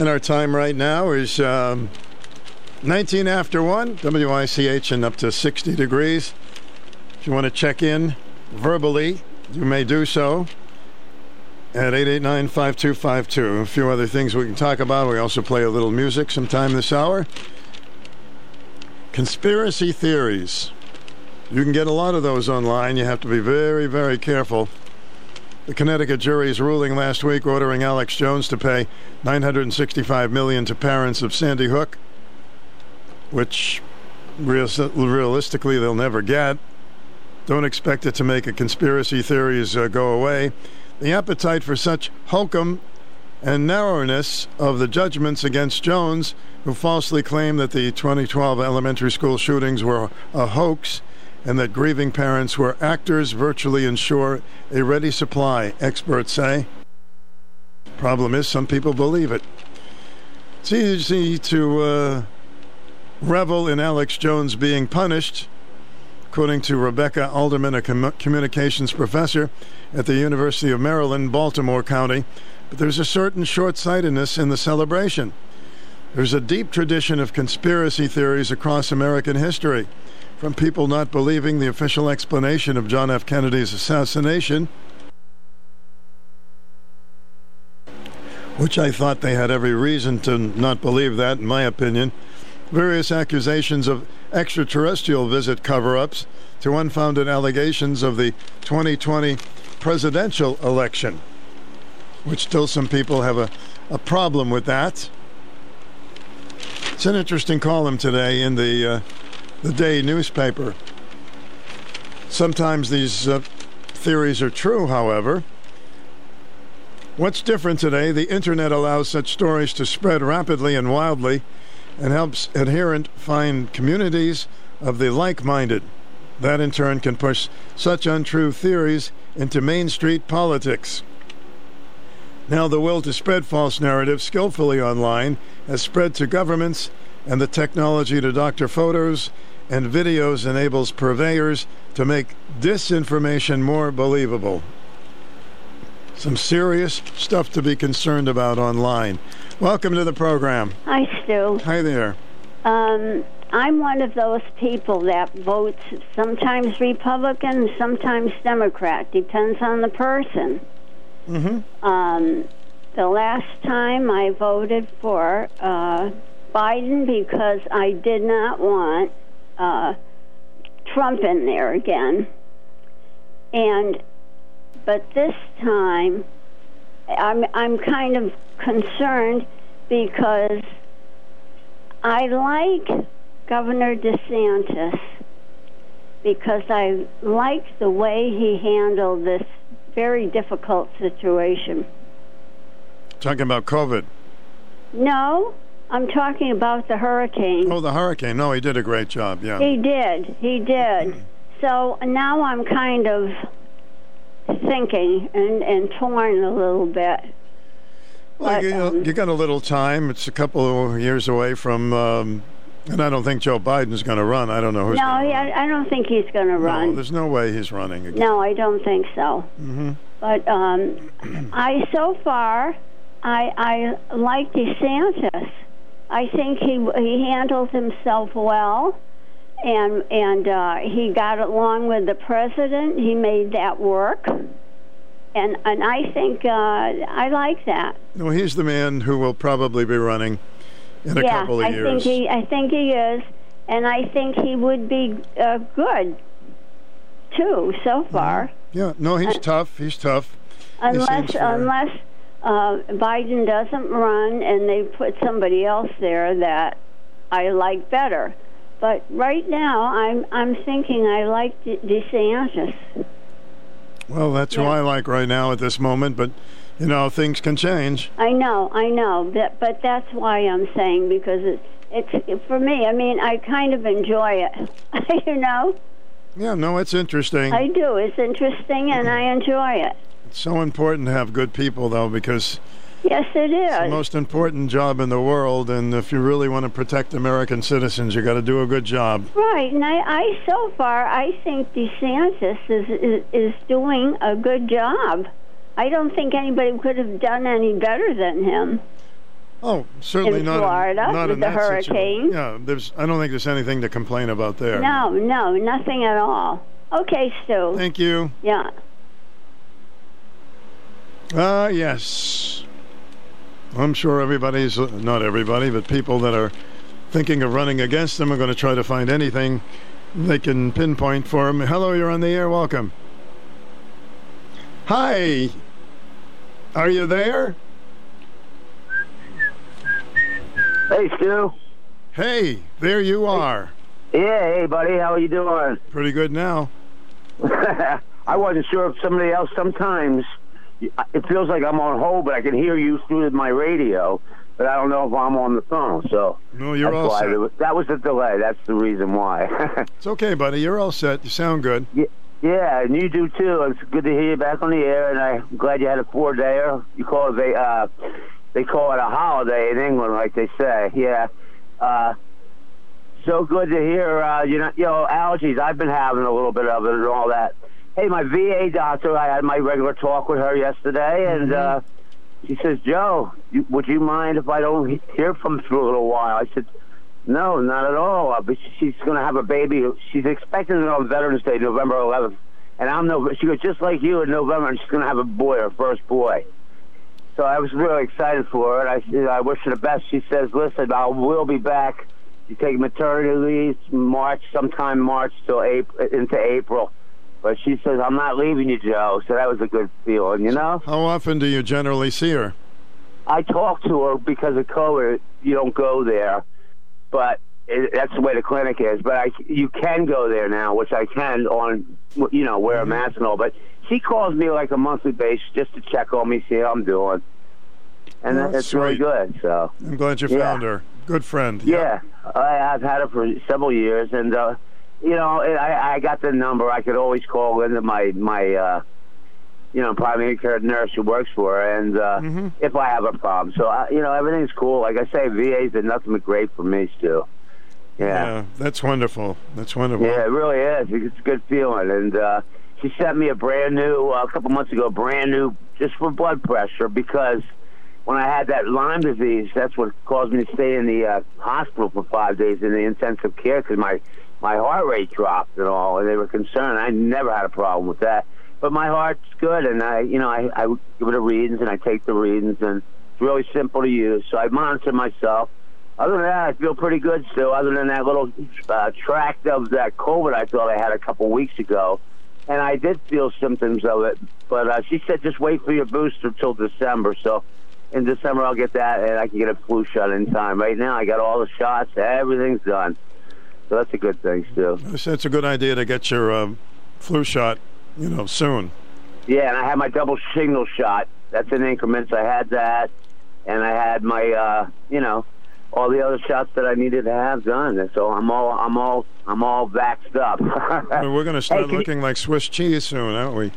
And our time right now is um, 19 after 1, WICH, and up to 60 degrees. If you want to check in verbally, you may do so at 889 5252. A few other things we can talk about. We also play a little music sometime this hour. Conspiracy theories. You can get a lot of those online. You have to be very, very careful. The Connecticut jury's ruling last week ordering Alex Jones to pay 965 million to parents of Sandy Hook, which real- realistically they'll never get. Don't expect it to make a conspiracy theories uh, go away. The appetite for such hokum and narrowness of the judgments against Jones, who falsely claimed that the 2012 elementary school shootings were a hoax and that grieving parents were actors, virtually ensure a ready supply, experts say. Problem is, some people believe it. It's easy to uh, revel in Alex Jones being punished, according to Rebecca Adelman, a com- communications professor at the University of Maryland, Baltimore County. But there's a certain short sightedness in the celebration. There's a deep tradition of conspiracy theories across American history from people not believing the official explanation of John F. Kennedy's assassination, which I thought they had every reason to not believe that, in my opinion. Various accusations of extraterrestrial visit cover ups to unfounded allegations of the 2020 presidential election, which still some people have a, a problem with that. It's an interesting column today in the uh, the day newspaper. Sometimes these uh, theories are true, however. What's different today? The internet allows such stories to spread rapidly and wildly and helps adherent find communities of the like minded. That in turn can push such untrue theories into Main Street politics. Now, the will to spread false narratives skillfully online has spread to governments, and the technology to doctor photos and videos enables purveyors to make disinformation more believable. Some serious stuff to be concerned about online. Welcome to the program. Hi, Stu. Hi there. Um, I'm one of those people that votes sometimes Republican, sometimes Democrat. Depends on the person. Mm-hmm. Um, the last time I voted for uh, Biden because I did not want uh, Trump in there again. And but this time I'm I'm kind of concerned because I like Governor DeSantis because I like the way he handled this very difficult situation. Talking about COVID. No, I'm talking about the hurricane. Oh, the hurricane. No, he did a great job. Yeah. He did. He did. So now I'm kind of thinking and, and torn a little bit. Well, you, know, you got a little time. It's a couple of years away from, um, and I don't think Joe Biden's going to run. I don't know who's. no, gonna I, I don't think he's going to No, run. there's no way he's running again. No, I don't think so. hmm But um, I so far, I I like DeSantis. I think he he handles himself well, and and uh, he got along with the president. He made that work, and and I think uh, I like that. No, he's the man who will probably be running in a yeah, couple of I years. think he I think he is, and I think he would be uh, good too so far. yeah, no, he's tough. He's tough. He unless fair. unless uh, Biden doesn't run and they put somebody else there that I like better. But right now, I'm I'm thinking I like De- DeSantis. Well, that's who I like right now at this moment, but you know things can change. I know, I know, but but that's why I'm saying because it, it's for me. I mean, I kind of enjoy it, you know. Yeah, no, it's interesting. I do. It's interesting, and I enjoy it. It's so important to have good people, though, because Yes, it it's the most important job in the world. And if you really want to protect American citizens, you got to do a good job. Right, and I, I so far I think DeSantis is, is is doing a good job. I don't think anybody could have done any better than him. Oh, certainly In not. Florida, not with in the hurricane. Yeah, there's. I don't think there's anything to complain about there. No, no, nothing at all. Okay, Stu. Thank you. Yeah. Ah, yes. I'm sure everybody's, uh, not everybody, but people that are thinking of running against them are going to try to find anything they can pinpoint for him. Hello, you're on the air. Welcome. Hi. Are you there? Hey, Stu. Hey, there you are. Yeah, hey, buddy. How are you doing? Pretty good now. I wasn't sure if somebody else. Sometimes it feels like I'm on hold, but I can hear you through my radio. But I don't know if I'm on the phone. So No, you're all set. was- that was the delay. That's the reason why. It's okay, buddy. You're all set. You sound good. yeah, and you do too. It's good to hear you back on the air, and I'm glad you had a four dayer. You call it a uh, they call it a holiday in England, like they say. Yeah. Uh, so good to hear. Uh, you know, you know, allergies. I've been having a little bit of it and all that. Hey, my VA doctor. I had my regular talk with her yesterday, and uh, she says, "Joe, you, would you mind if I don't hear from you for a little while?" I said, "No, not at all. Uh, But she's going to have a baby. She's expecting it on Veterans Day, November 11th, and I'm no. She goes just like you in November, and she's going to have a boy, her first boy." So I was really excited for her, and I said, I wish her the best. She says, listen, I will be back. You take maternity leave March, sometime March till April, into April. But she says, I'm not leaving you, Joe. So that was a good feeling, you know? How often do you generally see her? I talk to her because of COVID. You don't go there. But it, that's the way the clinic is. But I, you can go there now, which I can on, you know, wear a mask and all. But she calls me like a monthly basis just to check on me, see how I'm doing, and Well, that's that's really good. So I'm glad you Yeah. found her. Good friend. yeah, I, I've had her for several years, and uh, you know, I, I got the number. I could always call into my my. Uh, you know, primary care nurse who works for her, and uh, if I have a problem. So, uh, you know, everything's cool. Like I say, VA's did nothing but great for me, Stu. Yeah. that's wonderful. That's wonderful. Yeah, it really is. It's a good feeling. And uh, she sent me a brand new, uh, a couple months ago, brand new, just for blood pressure, because when I had that Lyme disease, that's what caused me to stay in the uh, hospital for five days in the intensive care because my, my heart rate dropped and all, and they were concerned. I never had a problem with that. But my heart's good, and I, you know, I, I give it a readings, and I take the readings, and it's really simple to use. So I monitor myself. Other than that, I feel pretty good still. Other than that little uh, tract of that COVID I thought I had a couple weeks ago, and I did feel symptoms of it. But uh, she said just wait for your booster till December. So in December I'll get that, and I can get a flu shot in time. Right now I got all the shots, everything's done. So that's a good thing still. It's, a good idea to get your um, flu shot, you know, soon. Yeah, and I had my double signal shot. That's in increments. I had that, and I had my, uh, you know, all the other shots that I needed to have done. And so I'm all, I'm all, I'm all vaxxed up. Well, we're going to start Hey, can you- looking like Swiss cheese soon, aren't we?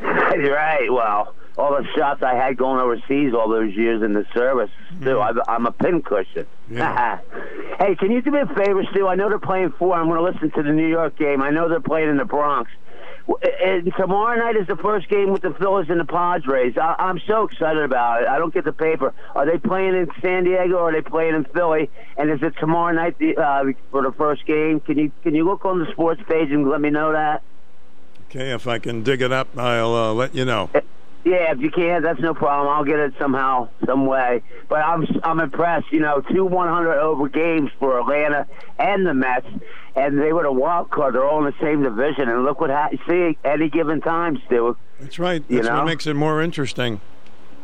You're right. Well, all the shots I had going overseas all those years in the service, Stu, I'm, I'm a pincushion. hey, can you do me a favor, Stu? I know they're playing four. I'm going to listen to the New York game. I know they're playing in the Bronx. And tomorrow night is the first game with the Phillies and the Padres. I, I'm so excited about it. I don't get the paper. Are they playing in San Diego or are they playing in Philly? And is it tomorrow night the, uh, for the first game? Can you can you look on the sports page and let me know that? Okay, if I can dig it up, I'll uh, let you know. Yeah, if you can't, that's no problem. I'll get it somehow, some way. But I'm I'm impressed. You know, two 100 over games for Atlanta and the Mets, and they were a wild card. They're all in the same division, and look what ha- see any given time, Stu. That's right. You That's know? what makes it more interesting.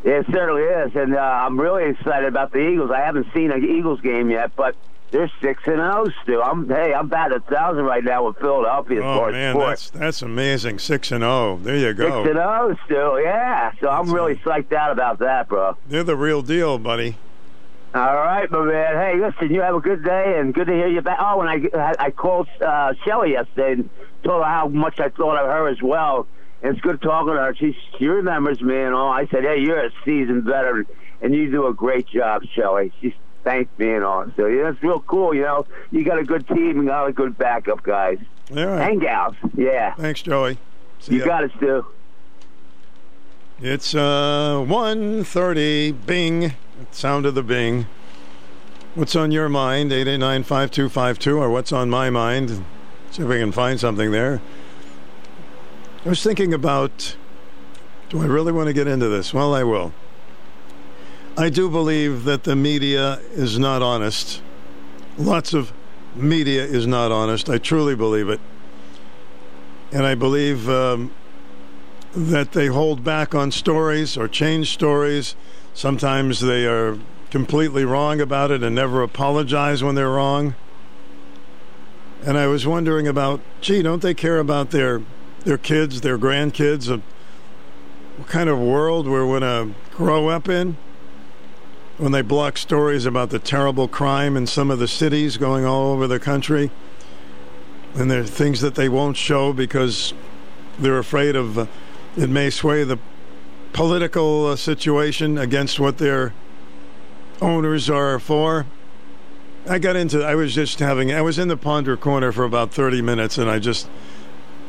It certainly is, and uh, I'm really excited about the Eagles. I haven't seen an Eagles game yet, but they're six and zero, Stu. I'm hey, I'm batting a thousand right now with Philadelphia. Oh man, sports. that's that's amazing. Six and zero. There you go. Six and zero, Stu. Yeah, so I'm really psyched out about that, bro. They're the real deal, buddy. All right, my man. Hey, listen, you have a good day and good to hear you back. Oh, and I I called uh, Shelly yesterday and told her how much I thought of her as well. And it's good talking to her. She she remembers me and all. I said, hey, you're a seasoned veteran and you do a great job, Shelly. She me and all. So yeah, it's real cool. You know, you got a good team and got a good backup, guys All right. and gals. Yeah, Thanks, Joey. See you ya. got it, Stu. It's uh, 1.30. Bing. Sound of the bing. What's on your mind? 889-5252 or what's on my mind? See if we can find something there. I was thinking about do I really want to get into this? Well, I will. I do believe that the media is not honest. Lots of media is not honest. I truly believe it. And I believe um, that they hold back on stories or change stories. Sometimes they are completely wrong about it and never apologize when they're wrong. And I was wondering about, gee, don't they care about their their kids, their grandkids, what kind of world we're going to grow up in? When they block stories about the terrible crime in some of the cities going all over the country, and there are things that they won't show because they're afraid of uh, it may sway the political uh, situation against what their owners are for. I got into I was just having I was in the ponder corner for about 30 minutes and I just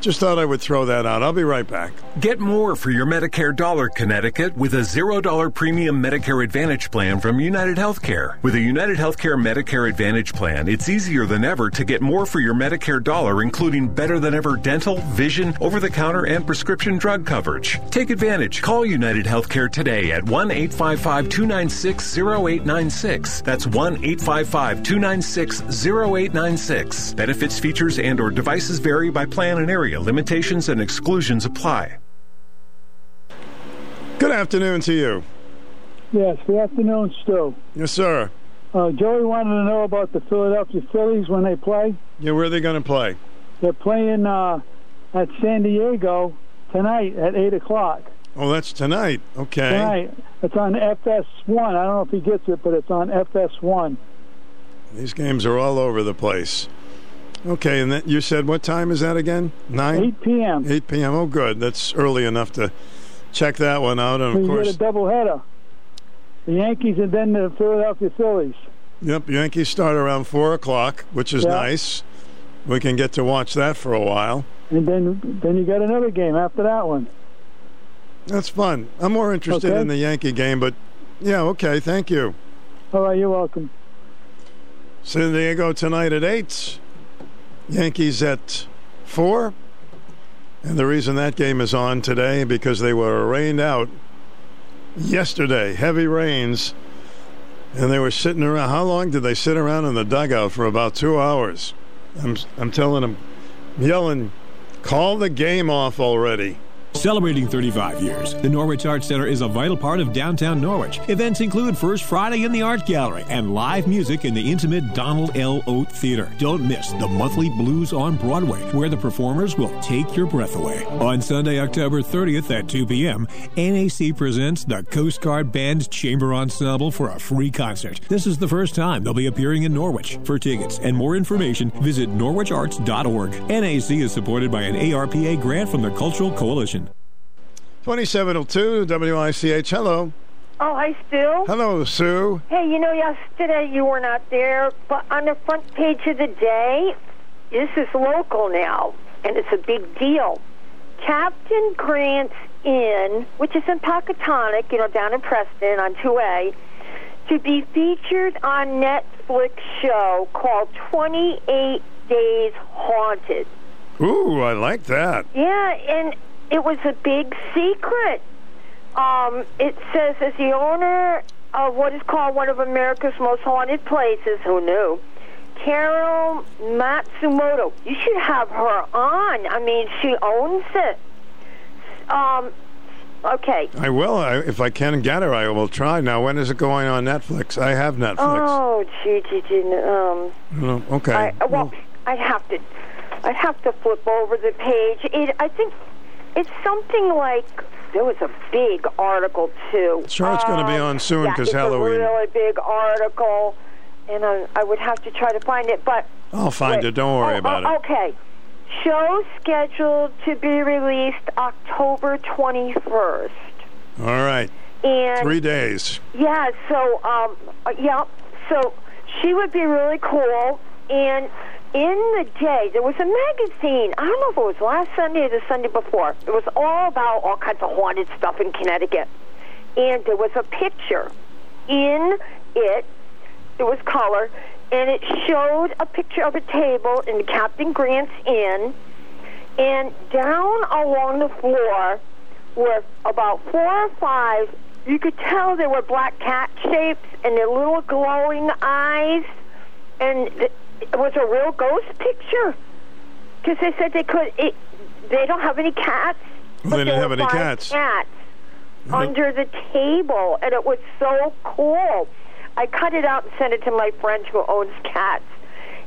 just thought I would throw that out. I'll be right back. Get more for your Medicare dollar, Connecticut, with a $0 premium Medicare Advantage plan from United Healthcare. With a United Healthcare Medicare Advantage plan, it's easier than ever to get more for your Medicare dollar, including better than ever dental, vision, over the counter, and prescription drug coverage. Take advantage. Call United Healthcare today at 1 855 296 0896. That's 1 855 296 0896. Benefits, features, and or devices vary by plan and area. Limitations and exclusions apply. Good afternoon to you. Yes, good afternoon, Stu. Yes, sir. Uh, Joey wanted to know about the Philadelphia Phillies when they play. Yeah, where are they going to play? They're playing uh, at San Diego tonight at 8 o'clock. Oh, that's tonight. Okay. Tonight. It's on FS1. I don't know if he gets it, but it's on FS1. These games are all over the place. Okay, and then you said what time is that again? Nine. 8 p.m. 8 p.m. Oh, good. That's early enough to check that one out. And of you course, get a doubleheader. The Yankees and then the Philadelphia Phillies. yep, Yankees start around four o'clock, which is Yeah. nice. We can get to watch that for a while. And then then you got another game after that one. That's fun. I'm more interested Okay. in the Yankee game, but yeah, okay. Thank you. All right, you're welcome. San Diego tonight at 8. Yankees at 4. And the reason that game is on today because they were rained out yesterday. Heavy rains. And they were sitting around. How long did they sit around in the dugout for about two hours? I'm, I'm telling them, yelling, call the game off already. Celebrating 35 years, the Norwich Art Center is a vital part of downtown Norwich. Events include First Friday in the Art Gallery and live music in the intimate Donald L. Oat Theater. Don't miss the monthly Blues on Broadway, where the performers will take your breath away. On Sunday, October 30th at 2 p.m., NAC presents the Coast Guard Band Chamber Ensemble for a free concert. This is the first time they'll be appearing in Norwich. For tickets and more information, visit norwicharts.org. NAC is supported by an ARPA grant from the Cultural Coalition. 2702 WICH. Hello. Oh, hi, Stu. Hello, Sue. Hey, you know, yesterday you were not there, but on the front page of the day, this is local now, and it's a big deal. Captain Grant's Inn, which is in Poquetanuck, you know, down in Preston on 2A, to be featured on Netflix show called 28 Days Haunted. Ooh, I like that. Yeah, and it was a big secret. Um, it says, as the owner of what is called one of America's most haunted places, who knew? Carol Matsumoto. You should have her on. I mean, she owns it. Um, okay. I will. I, if I can get her, I will try. Now, when is it going on Netflix? I have Netflix. Oh, gee, gee, gee. Um, okay. I, well, I have to. I have to flip over the page. It, I think it's something like there was a big article too. Sure, it's gonna be Um, on soon because it's Halloween. A really big article, and I, I would have to try to find it. But I'll find it. Don't worry oh, about oh, it. Okay. Show scheduled to be released October twenty first, All right. and Three days. yeah, so um uh, yeah, so she would be really cool and in the day there was a magazine. I don't know if it was last Sunday or the Sunday before. It was all about all kinds of haunted stuff in Connecticut. And there was a picture in it. It was color and it showed a picture of a table in Captain Grant's Inn and down along the floor were about four or five. You could tell they were black cat shapes and their little glowing eyes, and th- it was a real ghost picture. Because they said they could. It, they don't have any cats. They didn't have any cats. Cats under the table, and it was so cool. I cut it out and sent it to my friend who owns cats.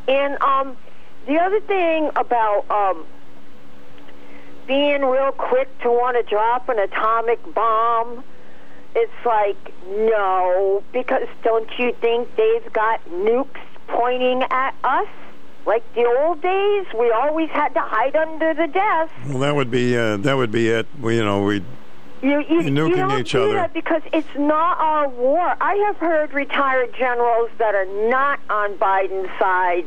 And um, the other thing about um, being real quick to want to drop an atomic bomb, it's like, no, because don't you think they've got nukes pointing at us? Like the old days, we always had to hide under the desk. Well, that would be uh, that would be it. We, you know, we You, you, nuking don't each do other. that because it's not our war. I have heard retired generals that are not on Biden's side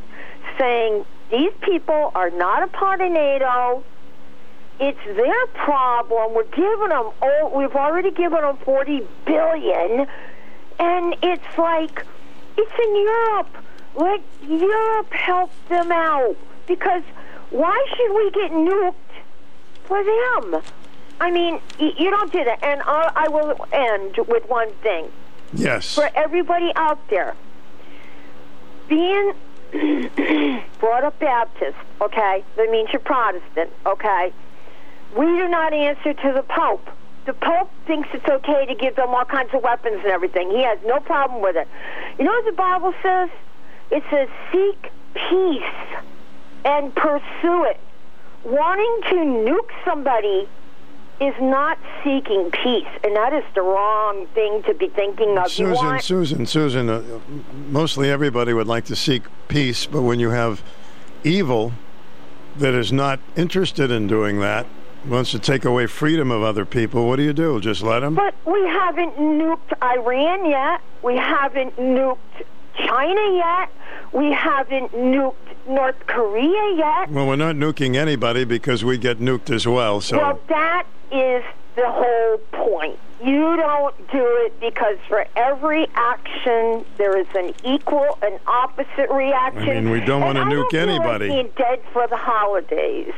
saying these people are not a part of NATO. It's their problem. We're giving them. Oh, we've already given them forty billion, and it's like it's in Europe. Let Europe help them out because why should we get nuked for them? I mean, you don't do that. And I, I will end with one thing yes. for everybody out there. Being brought up Baptist, okay, that means you're Protestant, okay. We do not answer to the Pope. the Pope thinks it's okay to give them all kinds of weapons and everything. He has no problem with it. You know what the Bible says? It says, seek peace and pursue it. Wanting to nuke somebody is not seeking peace, and that is the wrong thing to be thinking of. Susan, want Susan, Susan, uh, mostly everybody would like to seek peace, but when you have evil that is not interested in doing that, wants to take away freedom of other people, what do you do? Just let them? But we haven't nuked Iran yet. We haven't nuked China yet. We haven't nuked North Korea yet. Well, we're not nuking anybody because we get nuked as well, so. Well, that is the whole point. You don't do it because for every action there is an equal and opposite reaction. I mean, we don't wanna I nuke anybody. being dead for the holidays.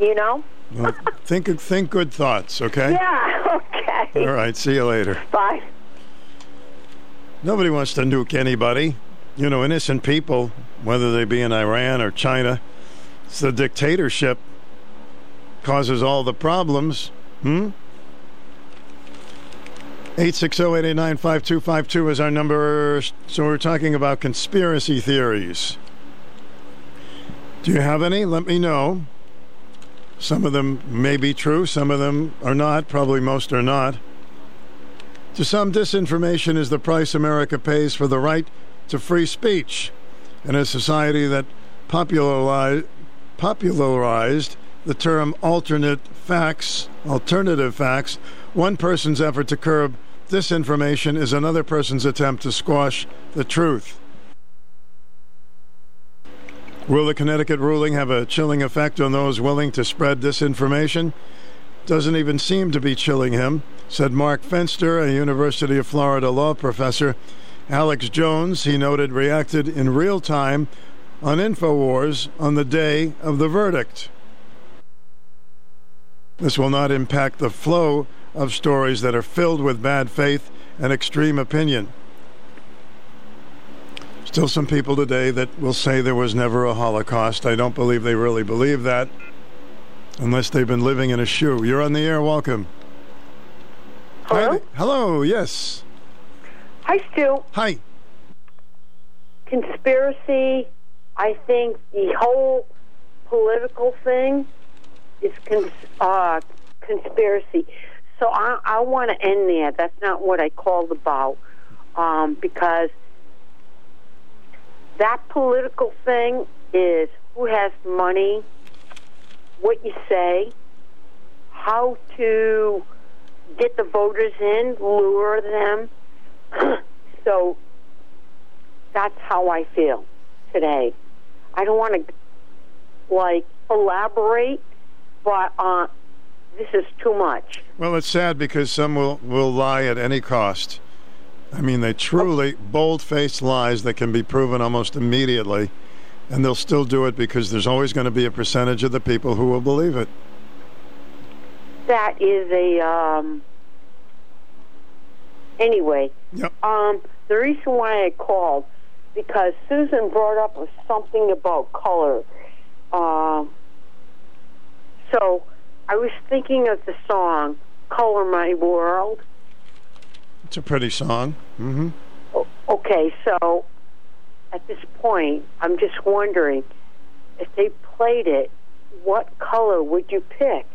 You know? Well, think think good thoughts, okay? Yeah. Okay. All right, see you later. Bye. Nobody wants to nuke anybody. You know, innocent people, whether they be in Iran or China. It's the dictatorship causes all the problems. Hmm? 860-889-5252 is our number. So we're talking about conspiracy theories. Do you have any? Let me know. Some of them may be true, some of them are not, probably most are not. To some, disinformation is the price America pays for the right to free speech. In a society that popularized, the term alternate facts, alternative facts, one person's effort to curb disinformation is another person's attempt to squash the truth. Will the Connecticut ruling have a chilling effect on those willing to spread disinformation? Doesn't even seem to be chilling him, said Mark Fenster, a University of Florida law professor. Alex Jones, he noted, reacted in real time on InfoWars on the day of the verdict. This will not impact the flow of stories that are filled with bad faith and extreme opinion. Still, some people today that will say there was never a Holocaust. I don't believe they really believe that unless they've been living in a shoe. You're on the air. Welcome. Hello? Hi. Hello. Yes. Hi, Stu. Hi. Conspiracy. I think the whole political thing is cons- uh, conspiracy. So I, I want to end there. That's not what I called about um, because that political thing is who has money, what you say, how to get the voters in, lure them. so that's how I feel today. I don't want to like elaborate, but uh, this is too much. Well, it's sad because some will, will lie at any cost. I mean, they truly bold faced lies that can be proven almost immediately, and they'll still do it because there's always going to be a percentage of the people who will believe it. That is a um. Anyway, Yep. um, the reason why I called because Susan brought up something about color. Um, so I was thinking of the song "Color My World." It's a pretty song. Mm-hmm. Okay, so at this point, I'm just wondering if they played it, what color would you pick?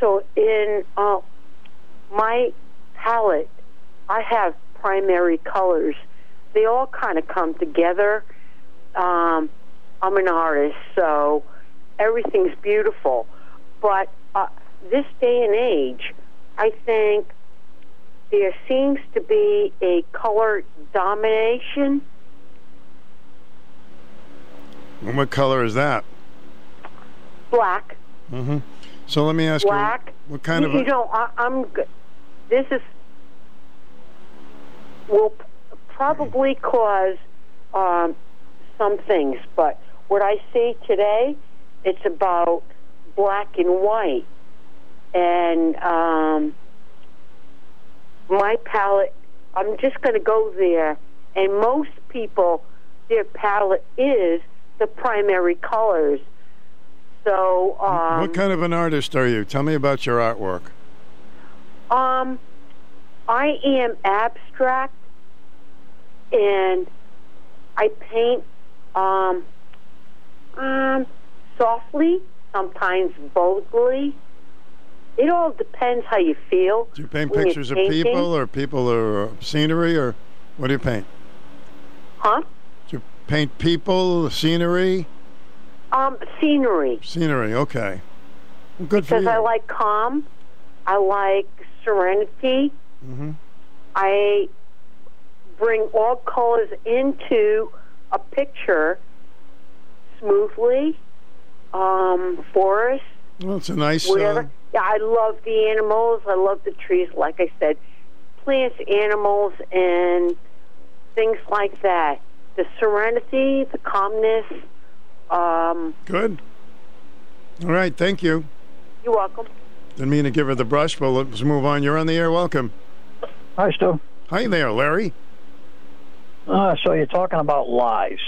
So in uh, my palette, I have primary colors. They all kind of come together. Um, I'm an artist, so everything's beautiful. But uh, this day and age, I think there seems to be a color domination. And what color is that? Black, Mm-hmm. So let me ask you black. you, what kind you, of a, you know, I, I'm. This is will probably cause um, some things, but what I see today, it's about black and white, and um, my palette. I'm just going to go there, and most people, their palette is the primary colors. So, um, what kind of an artist are you? Tell me about your artwork. Um, I am abstract, and I paint um, um, softly, sometimes boldly. It all depends how you feel. Do you paint pictures of people or people or scenery or what do you paint? Huh? Paint people, scenery? Um, scenery. Scenery, okay. Well, good for because. I like calm. I like serenity. Mm-hmm. I bring all colors into a picture smoothly. Um, forest, Well, it's a nice. whatever. Uh, Yeah, I love the animals. I love the trees. Like I said, plants, animals, and things like that. The serenity, the calmness. Um, good. All right, thank you. you're welcome. Didn't mean to give her the brush, but let's move on. You're on the air. Welcome. Hi, Stu. Hi there, Larry. Uh, so you're talking about lies.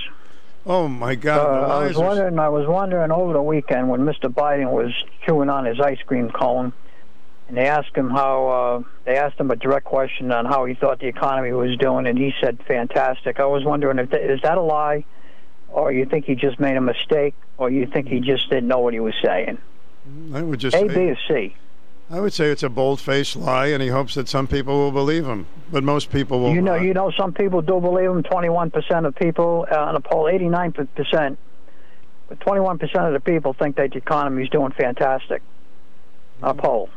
Oh my God, Uh, I lies was are- wondering. I was wondering over the weekend when Mr. Biden was chewing on his ice cream cone, and they asked him how. Uh, they asked him a direct question on how he thought the economy was doing, and he said fantastic. I was wondering if th- is that a lie, or you think he just made a mistake, or you think he just didn't know what he was saying? I would just A, B, or C. I would say it's a bold-faced lie, and he hopes that some people will believe him, but most people will. You know, not. you know, some people do believe him. Twenty-one percent of people uh, on a poll, eighty-nine percent, but twenty-one percent of the people think that the economy is doing fantastic. A poll.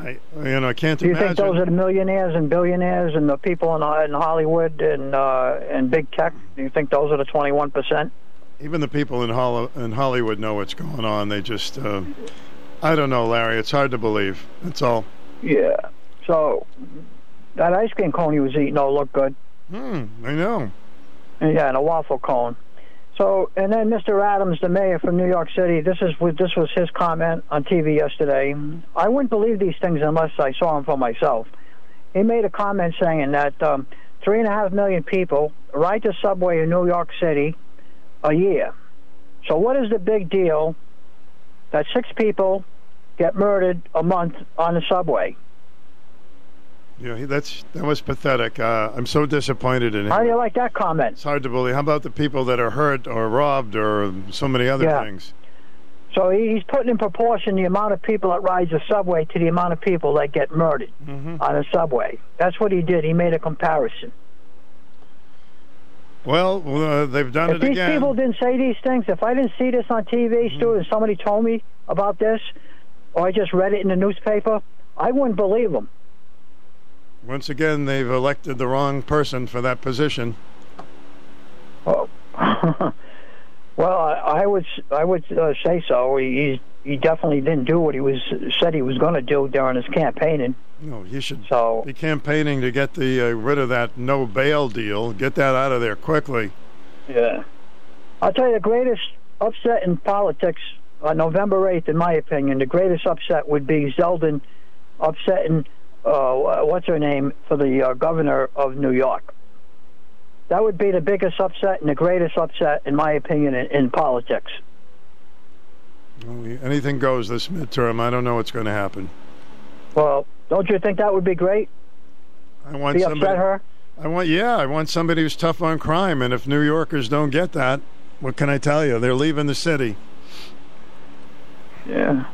I, you know, I can't Do you imagine. think those are the millionaires and billionaires and the people in, in Hollywood and uh, and big tech? Do you think those are the twenty-one percent? Even the people in, Hol- in Hollywood know what's going on. They just, uh, I don't know, Larry. It's hard to believe. That's all. Yeah. So that ice cream cone he was eating, oh, looked good. Hmm. I know. Yeah, and a waffle cone. So, and then Mr. Adams, the mayor from New York City, this is this was his comment on TV yesterday. I wouldn't believe these things unless I saw them for myself. He made a comment saying that um, three and a half million people ride the subway in New York City a year. So, what is the big deal that six people get murdered a month on the subway? Yeah, he- that's that was pathetic. Uh, I'm so disappointed in him. How do you like that comment? It's hard to believe. How about the people that are hurt or robbed or so many other Yeah. things? So he's putting in proportion the amount of people that rides the subway to the amount of people that get murdered Mm-hmm. on the subway. That's what he did. He made a comparison. Well, uh, they've done if it these again. people didn't say these things, if I didn't see this on TV, Stu, and somebody told me about this, or I just read it in the newspaper, I wouldn't believe them. Once again, they've elected the wrong person for that position. well, I, I would I would uh, say so. He he definitely didn't do what he was said he was going to do during his campaigning. No, he should so, be campaigning to get the uh, rid of that no bail deal. Get that out of there quickly. Yeah. I'll tell you the greatest upset in politics on November 8th, in my opinion, the greatest upset would be Zeldin upsetting, uh, what's her name, for the uh, governor of New York. That would be the biggest upset and the greatest upset, in my opinion, in, in politics. Well, Anything goes this midterm. I don't know what's going to happen. Well, don't you think that would be great? I want Be somebody. upset her? I want yeah. I want somebody who's tough on crime. And if New Yorkers don't get that, what can I tell you? They're leaving the city. Yeah.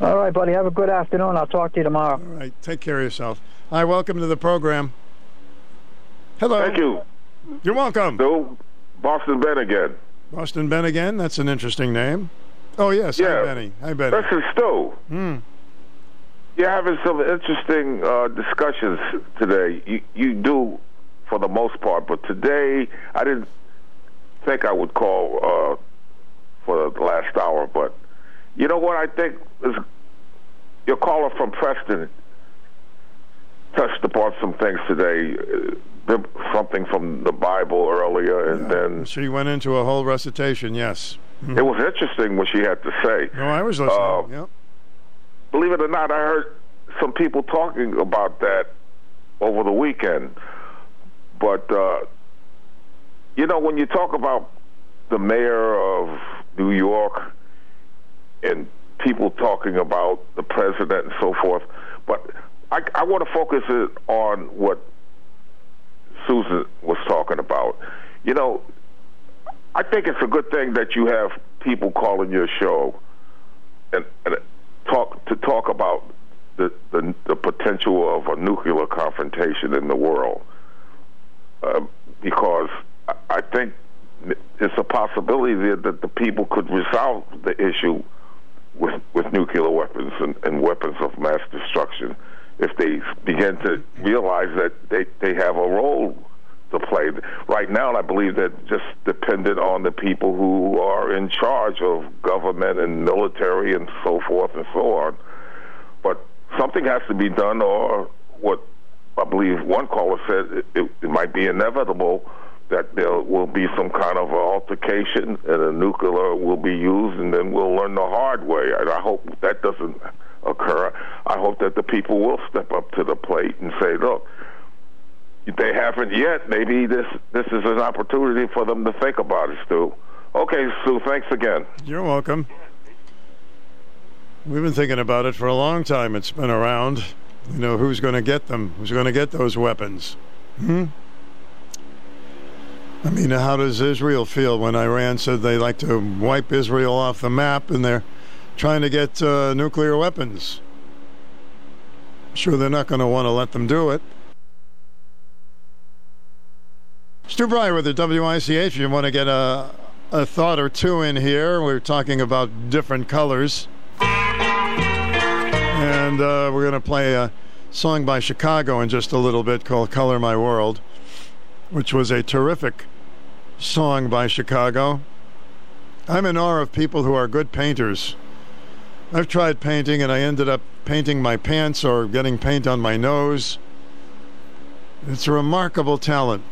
All right, buddy. Have a good afternoon. I'll talk to you tomorrow. All right. Take care of yourself. Hi. Welcome to the program. Hello. Thank you. You're welcome. Bill, Boston Ben again. Boston Ben again. That's an interesting name. Oh yes. Yeah. Hi Benny. Hi Benny. Listen, Stu, Hmm. you're having some interesting uh, discussions today. You, you do, for the most part, but today I didn't think I would call uh, for the last hour. But you know what I think is your caller from Preston touched upon some things today. uh, Something from the Bible earlier, and then She went into a whole recitation. Yes. it was interesting what she had to say. No, I was listening. Uh, yep. believe it or not, I heard some people talking about that over the weekend. But uh, you know, when you talk about the mayor of New York and people talking about the president and so forth. But I, I want to focus it on what Susan was talking about. You know, I think it's a good thing that you have people calling your show and, and talk to talk about the, the the potential of a nuclear confrontation in the world, uh, because I, I think it's a possibility that, that the people could resolve the issue with with nuclear weapons and, and weapons of mass destruction if they begin to realize that they they have a role to play. Right now, I believe that just dependent on the people who are in charge of government and military and so forth and so on. But something has to be done, or what I believe one caller said, it, it might be inevitable that there will be some kind of altercation and a nuclear will be used, and then we'll learn the hard way. And I hope that doesn't occur. I hope that the people will step up to the plate and say, look, they haven't yet. Maybe this this is an opportunity for them to think about it, Stu. Okay, Stu. Thanks again. You're welcome. We've been thinking about it for a long time. It's been around. You know, who's going to get them? Who's going to get those weapons? Hmm? I mean, how does Israel feel when Iran said they like to wipe Israel off the map and they're trying to get uh, nuclear weapons? Sure they're not going to want to let them do it. Stu Bryer with the WICH. If you want to get a, a thought or two in here, we're talking about different colors. And uh, we're going to play a song by Chicago in just a little bit called Color My World, which was a terrific song by Chicago. I'm in awe of people who are good painters. I've tried painting and I ended up painting my pants or getting paint on my nose. It's a remarkable talent.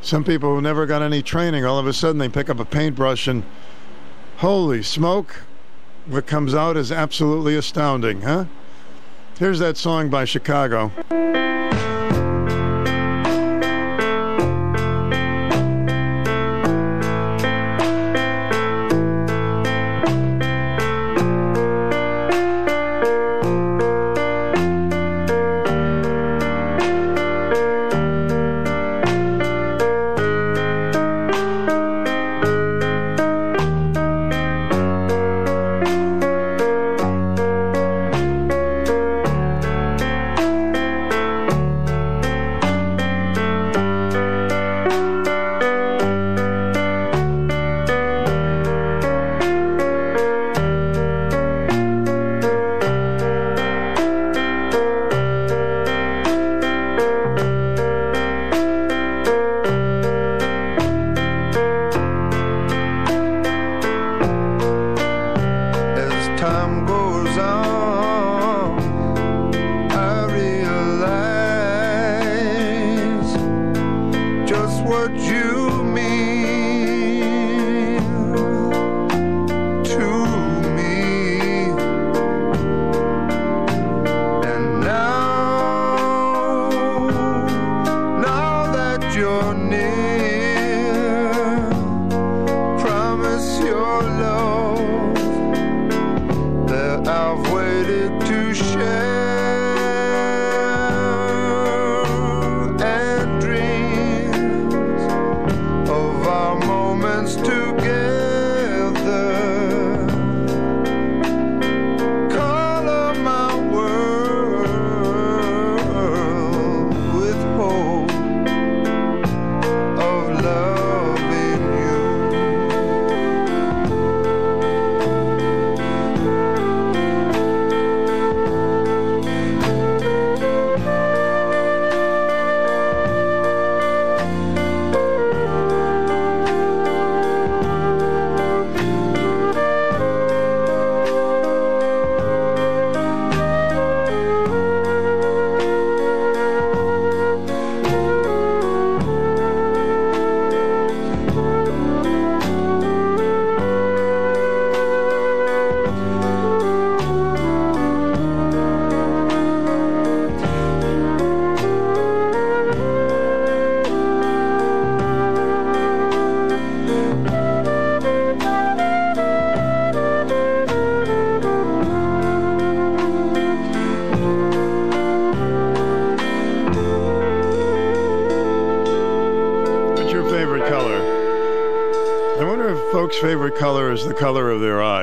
Some people who never got any training, all of a sudden they pick up a paintbrush and holy smoke, what comes out is absolutely astounding, huh? Here's that song by Chicago.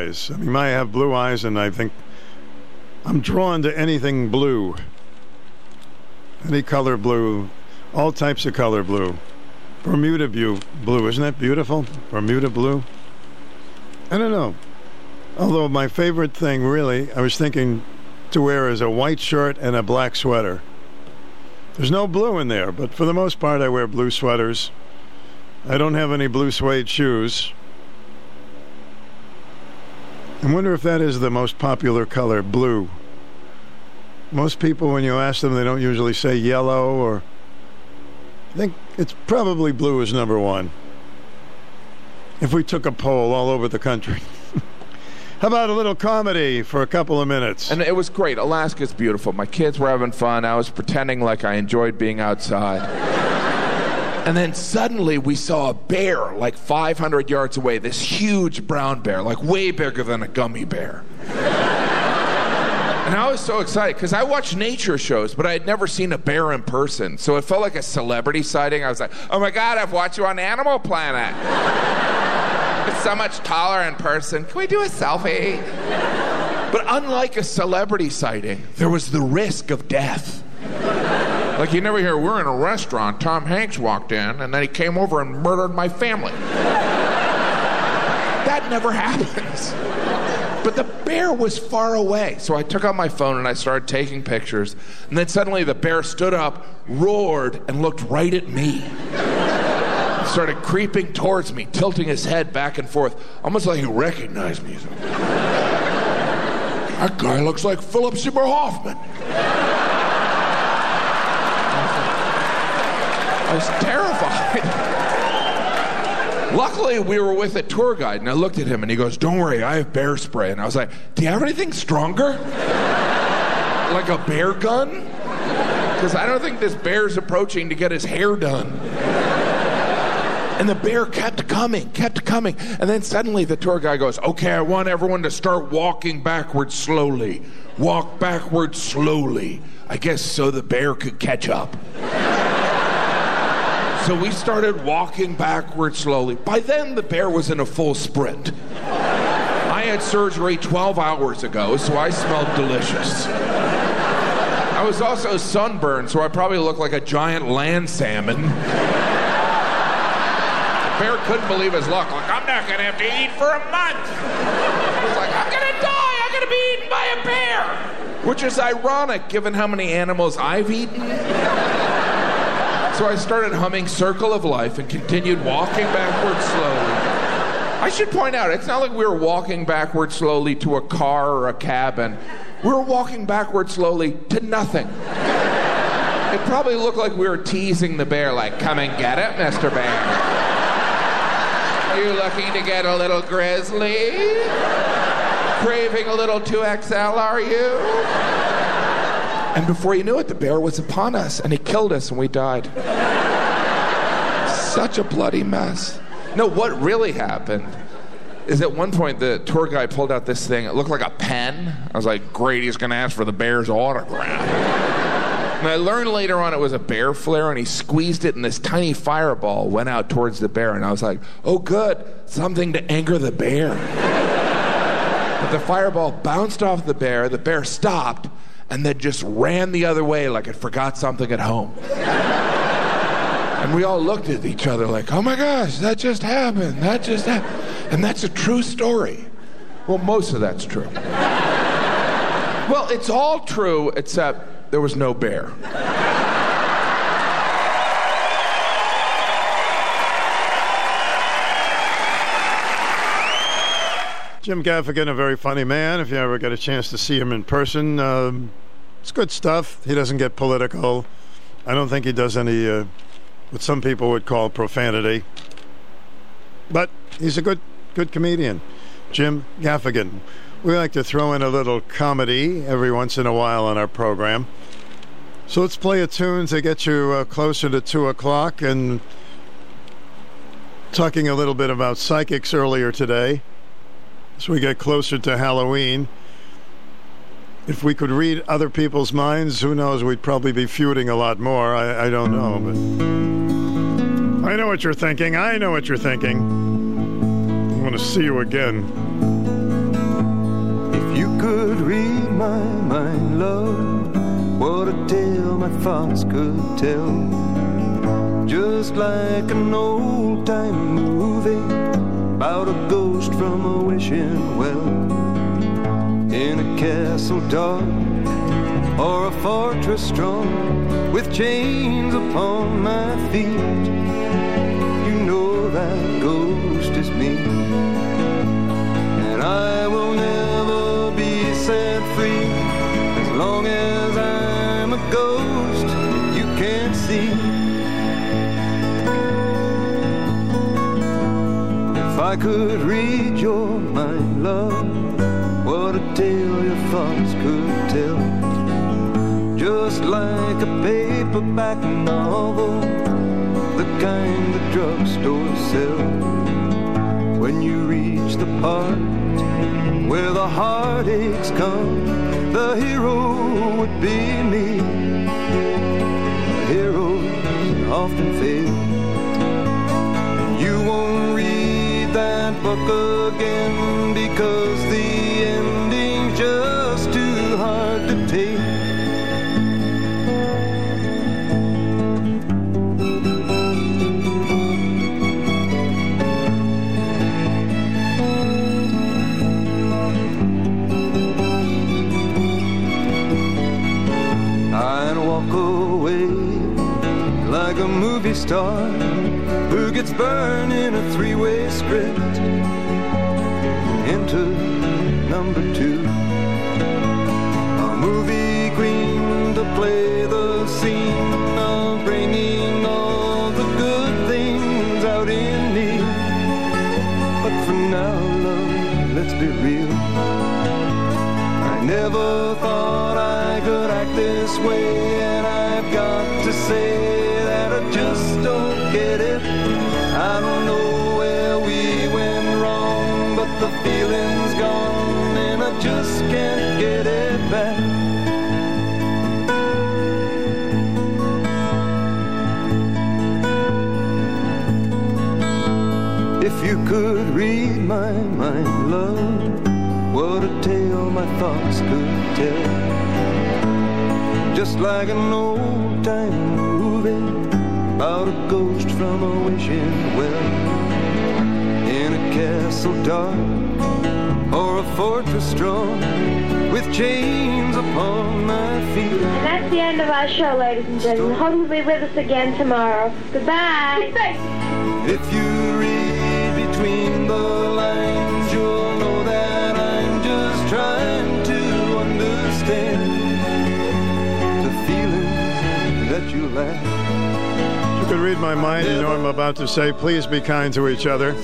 Eyes. I mean, I have blue eyes, and I think I'm drawn to anything blue. Any color blue, all types of color blue. Bermuda blue, blue, isn't that beautiful? Bermuda blue. I don't know. Although my favorite thing, really, I was thinking to wear is a white shirt and a black sweater. There's no blue in there, but for the most part, I wear blue sweaters. I don't have any blue suede shoes. I wonder if that is the most popular color, blue. Most people, when you ask them, they don't usually say yellow or. I think it's probably blue is number one. If we took a poll all over the country. How about a little comedy for a couple of minutes? And it was great. Alaska's beautiful. My kids were having fun. I was pretending like I enjoyed being outside. And then suddenly we saw a bear like 500 yards away, this huge brown bear, like way bigger than a gummy bear. And I was so excited because I watch nature shows, but I had never seen a bear in person. So it felt like a celebrity sighting. I was like, oh my God, I've watched you on Animal Planet. it's so much taller in person. Can we do a selfie? But unlike a celebrity sighting, there was the risk of death. Like you never hear, we're in a restaurant, Tom Hanks walked in, and then he came over and murdered my family. that never happens. But the bear was far away. So I took out my phone and I started taking pictures. And then suddenly the bear stood up, roared, and looked right at me. started creeping towards me, tilting his head back and forth, almost like he recognized me. That guy looks like Philip Seymour Hoffman. I was terrified. Luckily, we were with a tour guide, and I looked at him, and he goes, "Don't worry, I have bear spray." And I was like, "Do you have anything stronger, like a bear gun?" Because I don't think this bear's approaching to get his hair done. And the bear kept coming, kept coming. And then suddenly the tour guide goes, Okay, I want everyone to start walking backwards slowly. Walk backwards slowly. I guess so the bear could catch up. So we started walking backwards slowly. By then, the bear was in a full sprint. I had surgery 12 hours ago, so I smelled delicious. I was also sunburned, so I probably looked like a giant land salmon. The bear couldn't believe his luck. Like, I'm not gonna have to eat for a month. I was like, I'm gonna die. I'm gonna be eaten by a bear. Which is ironic given how many animals I've eaten. So I started humming Circle of Life and continued walking backwards slowly. I should point out, it's not like we were walking backwards slowly to a car or a cabin. We were walking backwards slowly to nothing. It probably looked like we were teasing the bear, like, come and get it, Mr. Bear. Are You looking to get a little grizzly? Craving a little 2XL, are you? And before you knew it, the bear was upon us and he killed us and we died. Such a bloody mess. No, what really happened is at one point the tour guide pulled out this thing. It looked like a pen. I was like, great, he's going to ask for the bear's autograph. And I learned later on it was a bear flare, and he squeezed it, and this tiny fireball went out towards the bear. And I was like, oh, good, something to anger the bear. but the fireball bounced off the bear, the bear stopped, and then just ran the other way like it forgot something at home. and we all looked at each other like, oh my gosh, that just happened. That just happened. And that's a true story. Well, most of that's true. well, it's all true except there was no bear. Jim Gaffigan, a very funny man. If you ever get a chance to see him in person, um, it's good stuff. He doesn't get political. I don't think he does any uh, what some people would call profanity. But he's a good good comedian. Jim Gaffigan. We like to throw in a little comedy every once in a while on our program. So let's play a tune to get you uh, closer to 2 o'clock and talking a little bit about psychics earlier today as we get closer to Halloween. If we could read other people's minds, who knows? We'd probably be feuding a lot more. I, I don't know, but I know what you're thinking. I know what you're thinking. I want to see you again. If you could read my mind, love, what a tale my thoughts could tell. Just like an old time movie about a ghost from a wishing well in a castle dark or a fortress strong with chains upon my feet. You know that ghost is me, and I will never I could read your mind, love, what a tale your thoughts could tell. Just like a paperback novel, the kind the drugstore sell. When you reach the part where the heartaches come, the hero would be me. Heroes often fail. That book again because the ending's just too hard to take. I'd walk away like a movie star who gets burned in a three-way script into number two. A movie queen to play the scene of bringing all the good things out in me. But for now, love, let's be real. I never thought read my mind, love, what a tale my thoughts could tell. Just like an old time movie about a ghost from a wishing well in a castle dark or a fortress strong with chains upon my feet. And that's the end of our show, ladies and gentlemen. Hope you'll be with us again tomorrow. Goodbye. If you read between the lines, you'll know that I'm just trying to understand the feelings that you lack. You could read my mind, you know I'm about to say, please be kind to each other.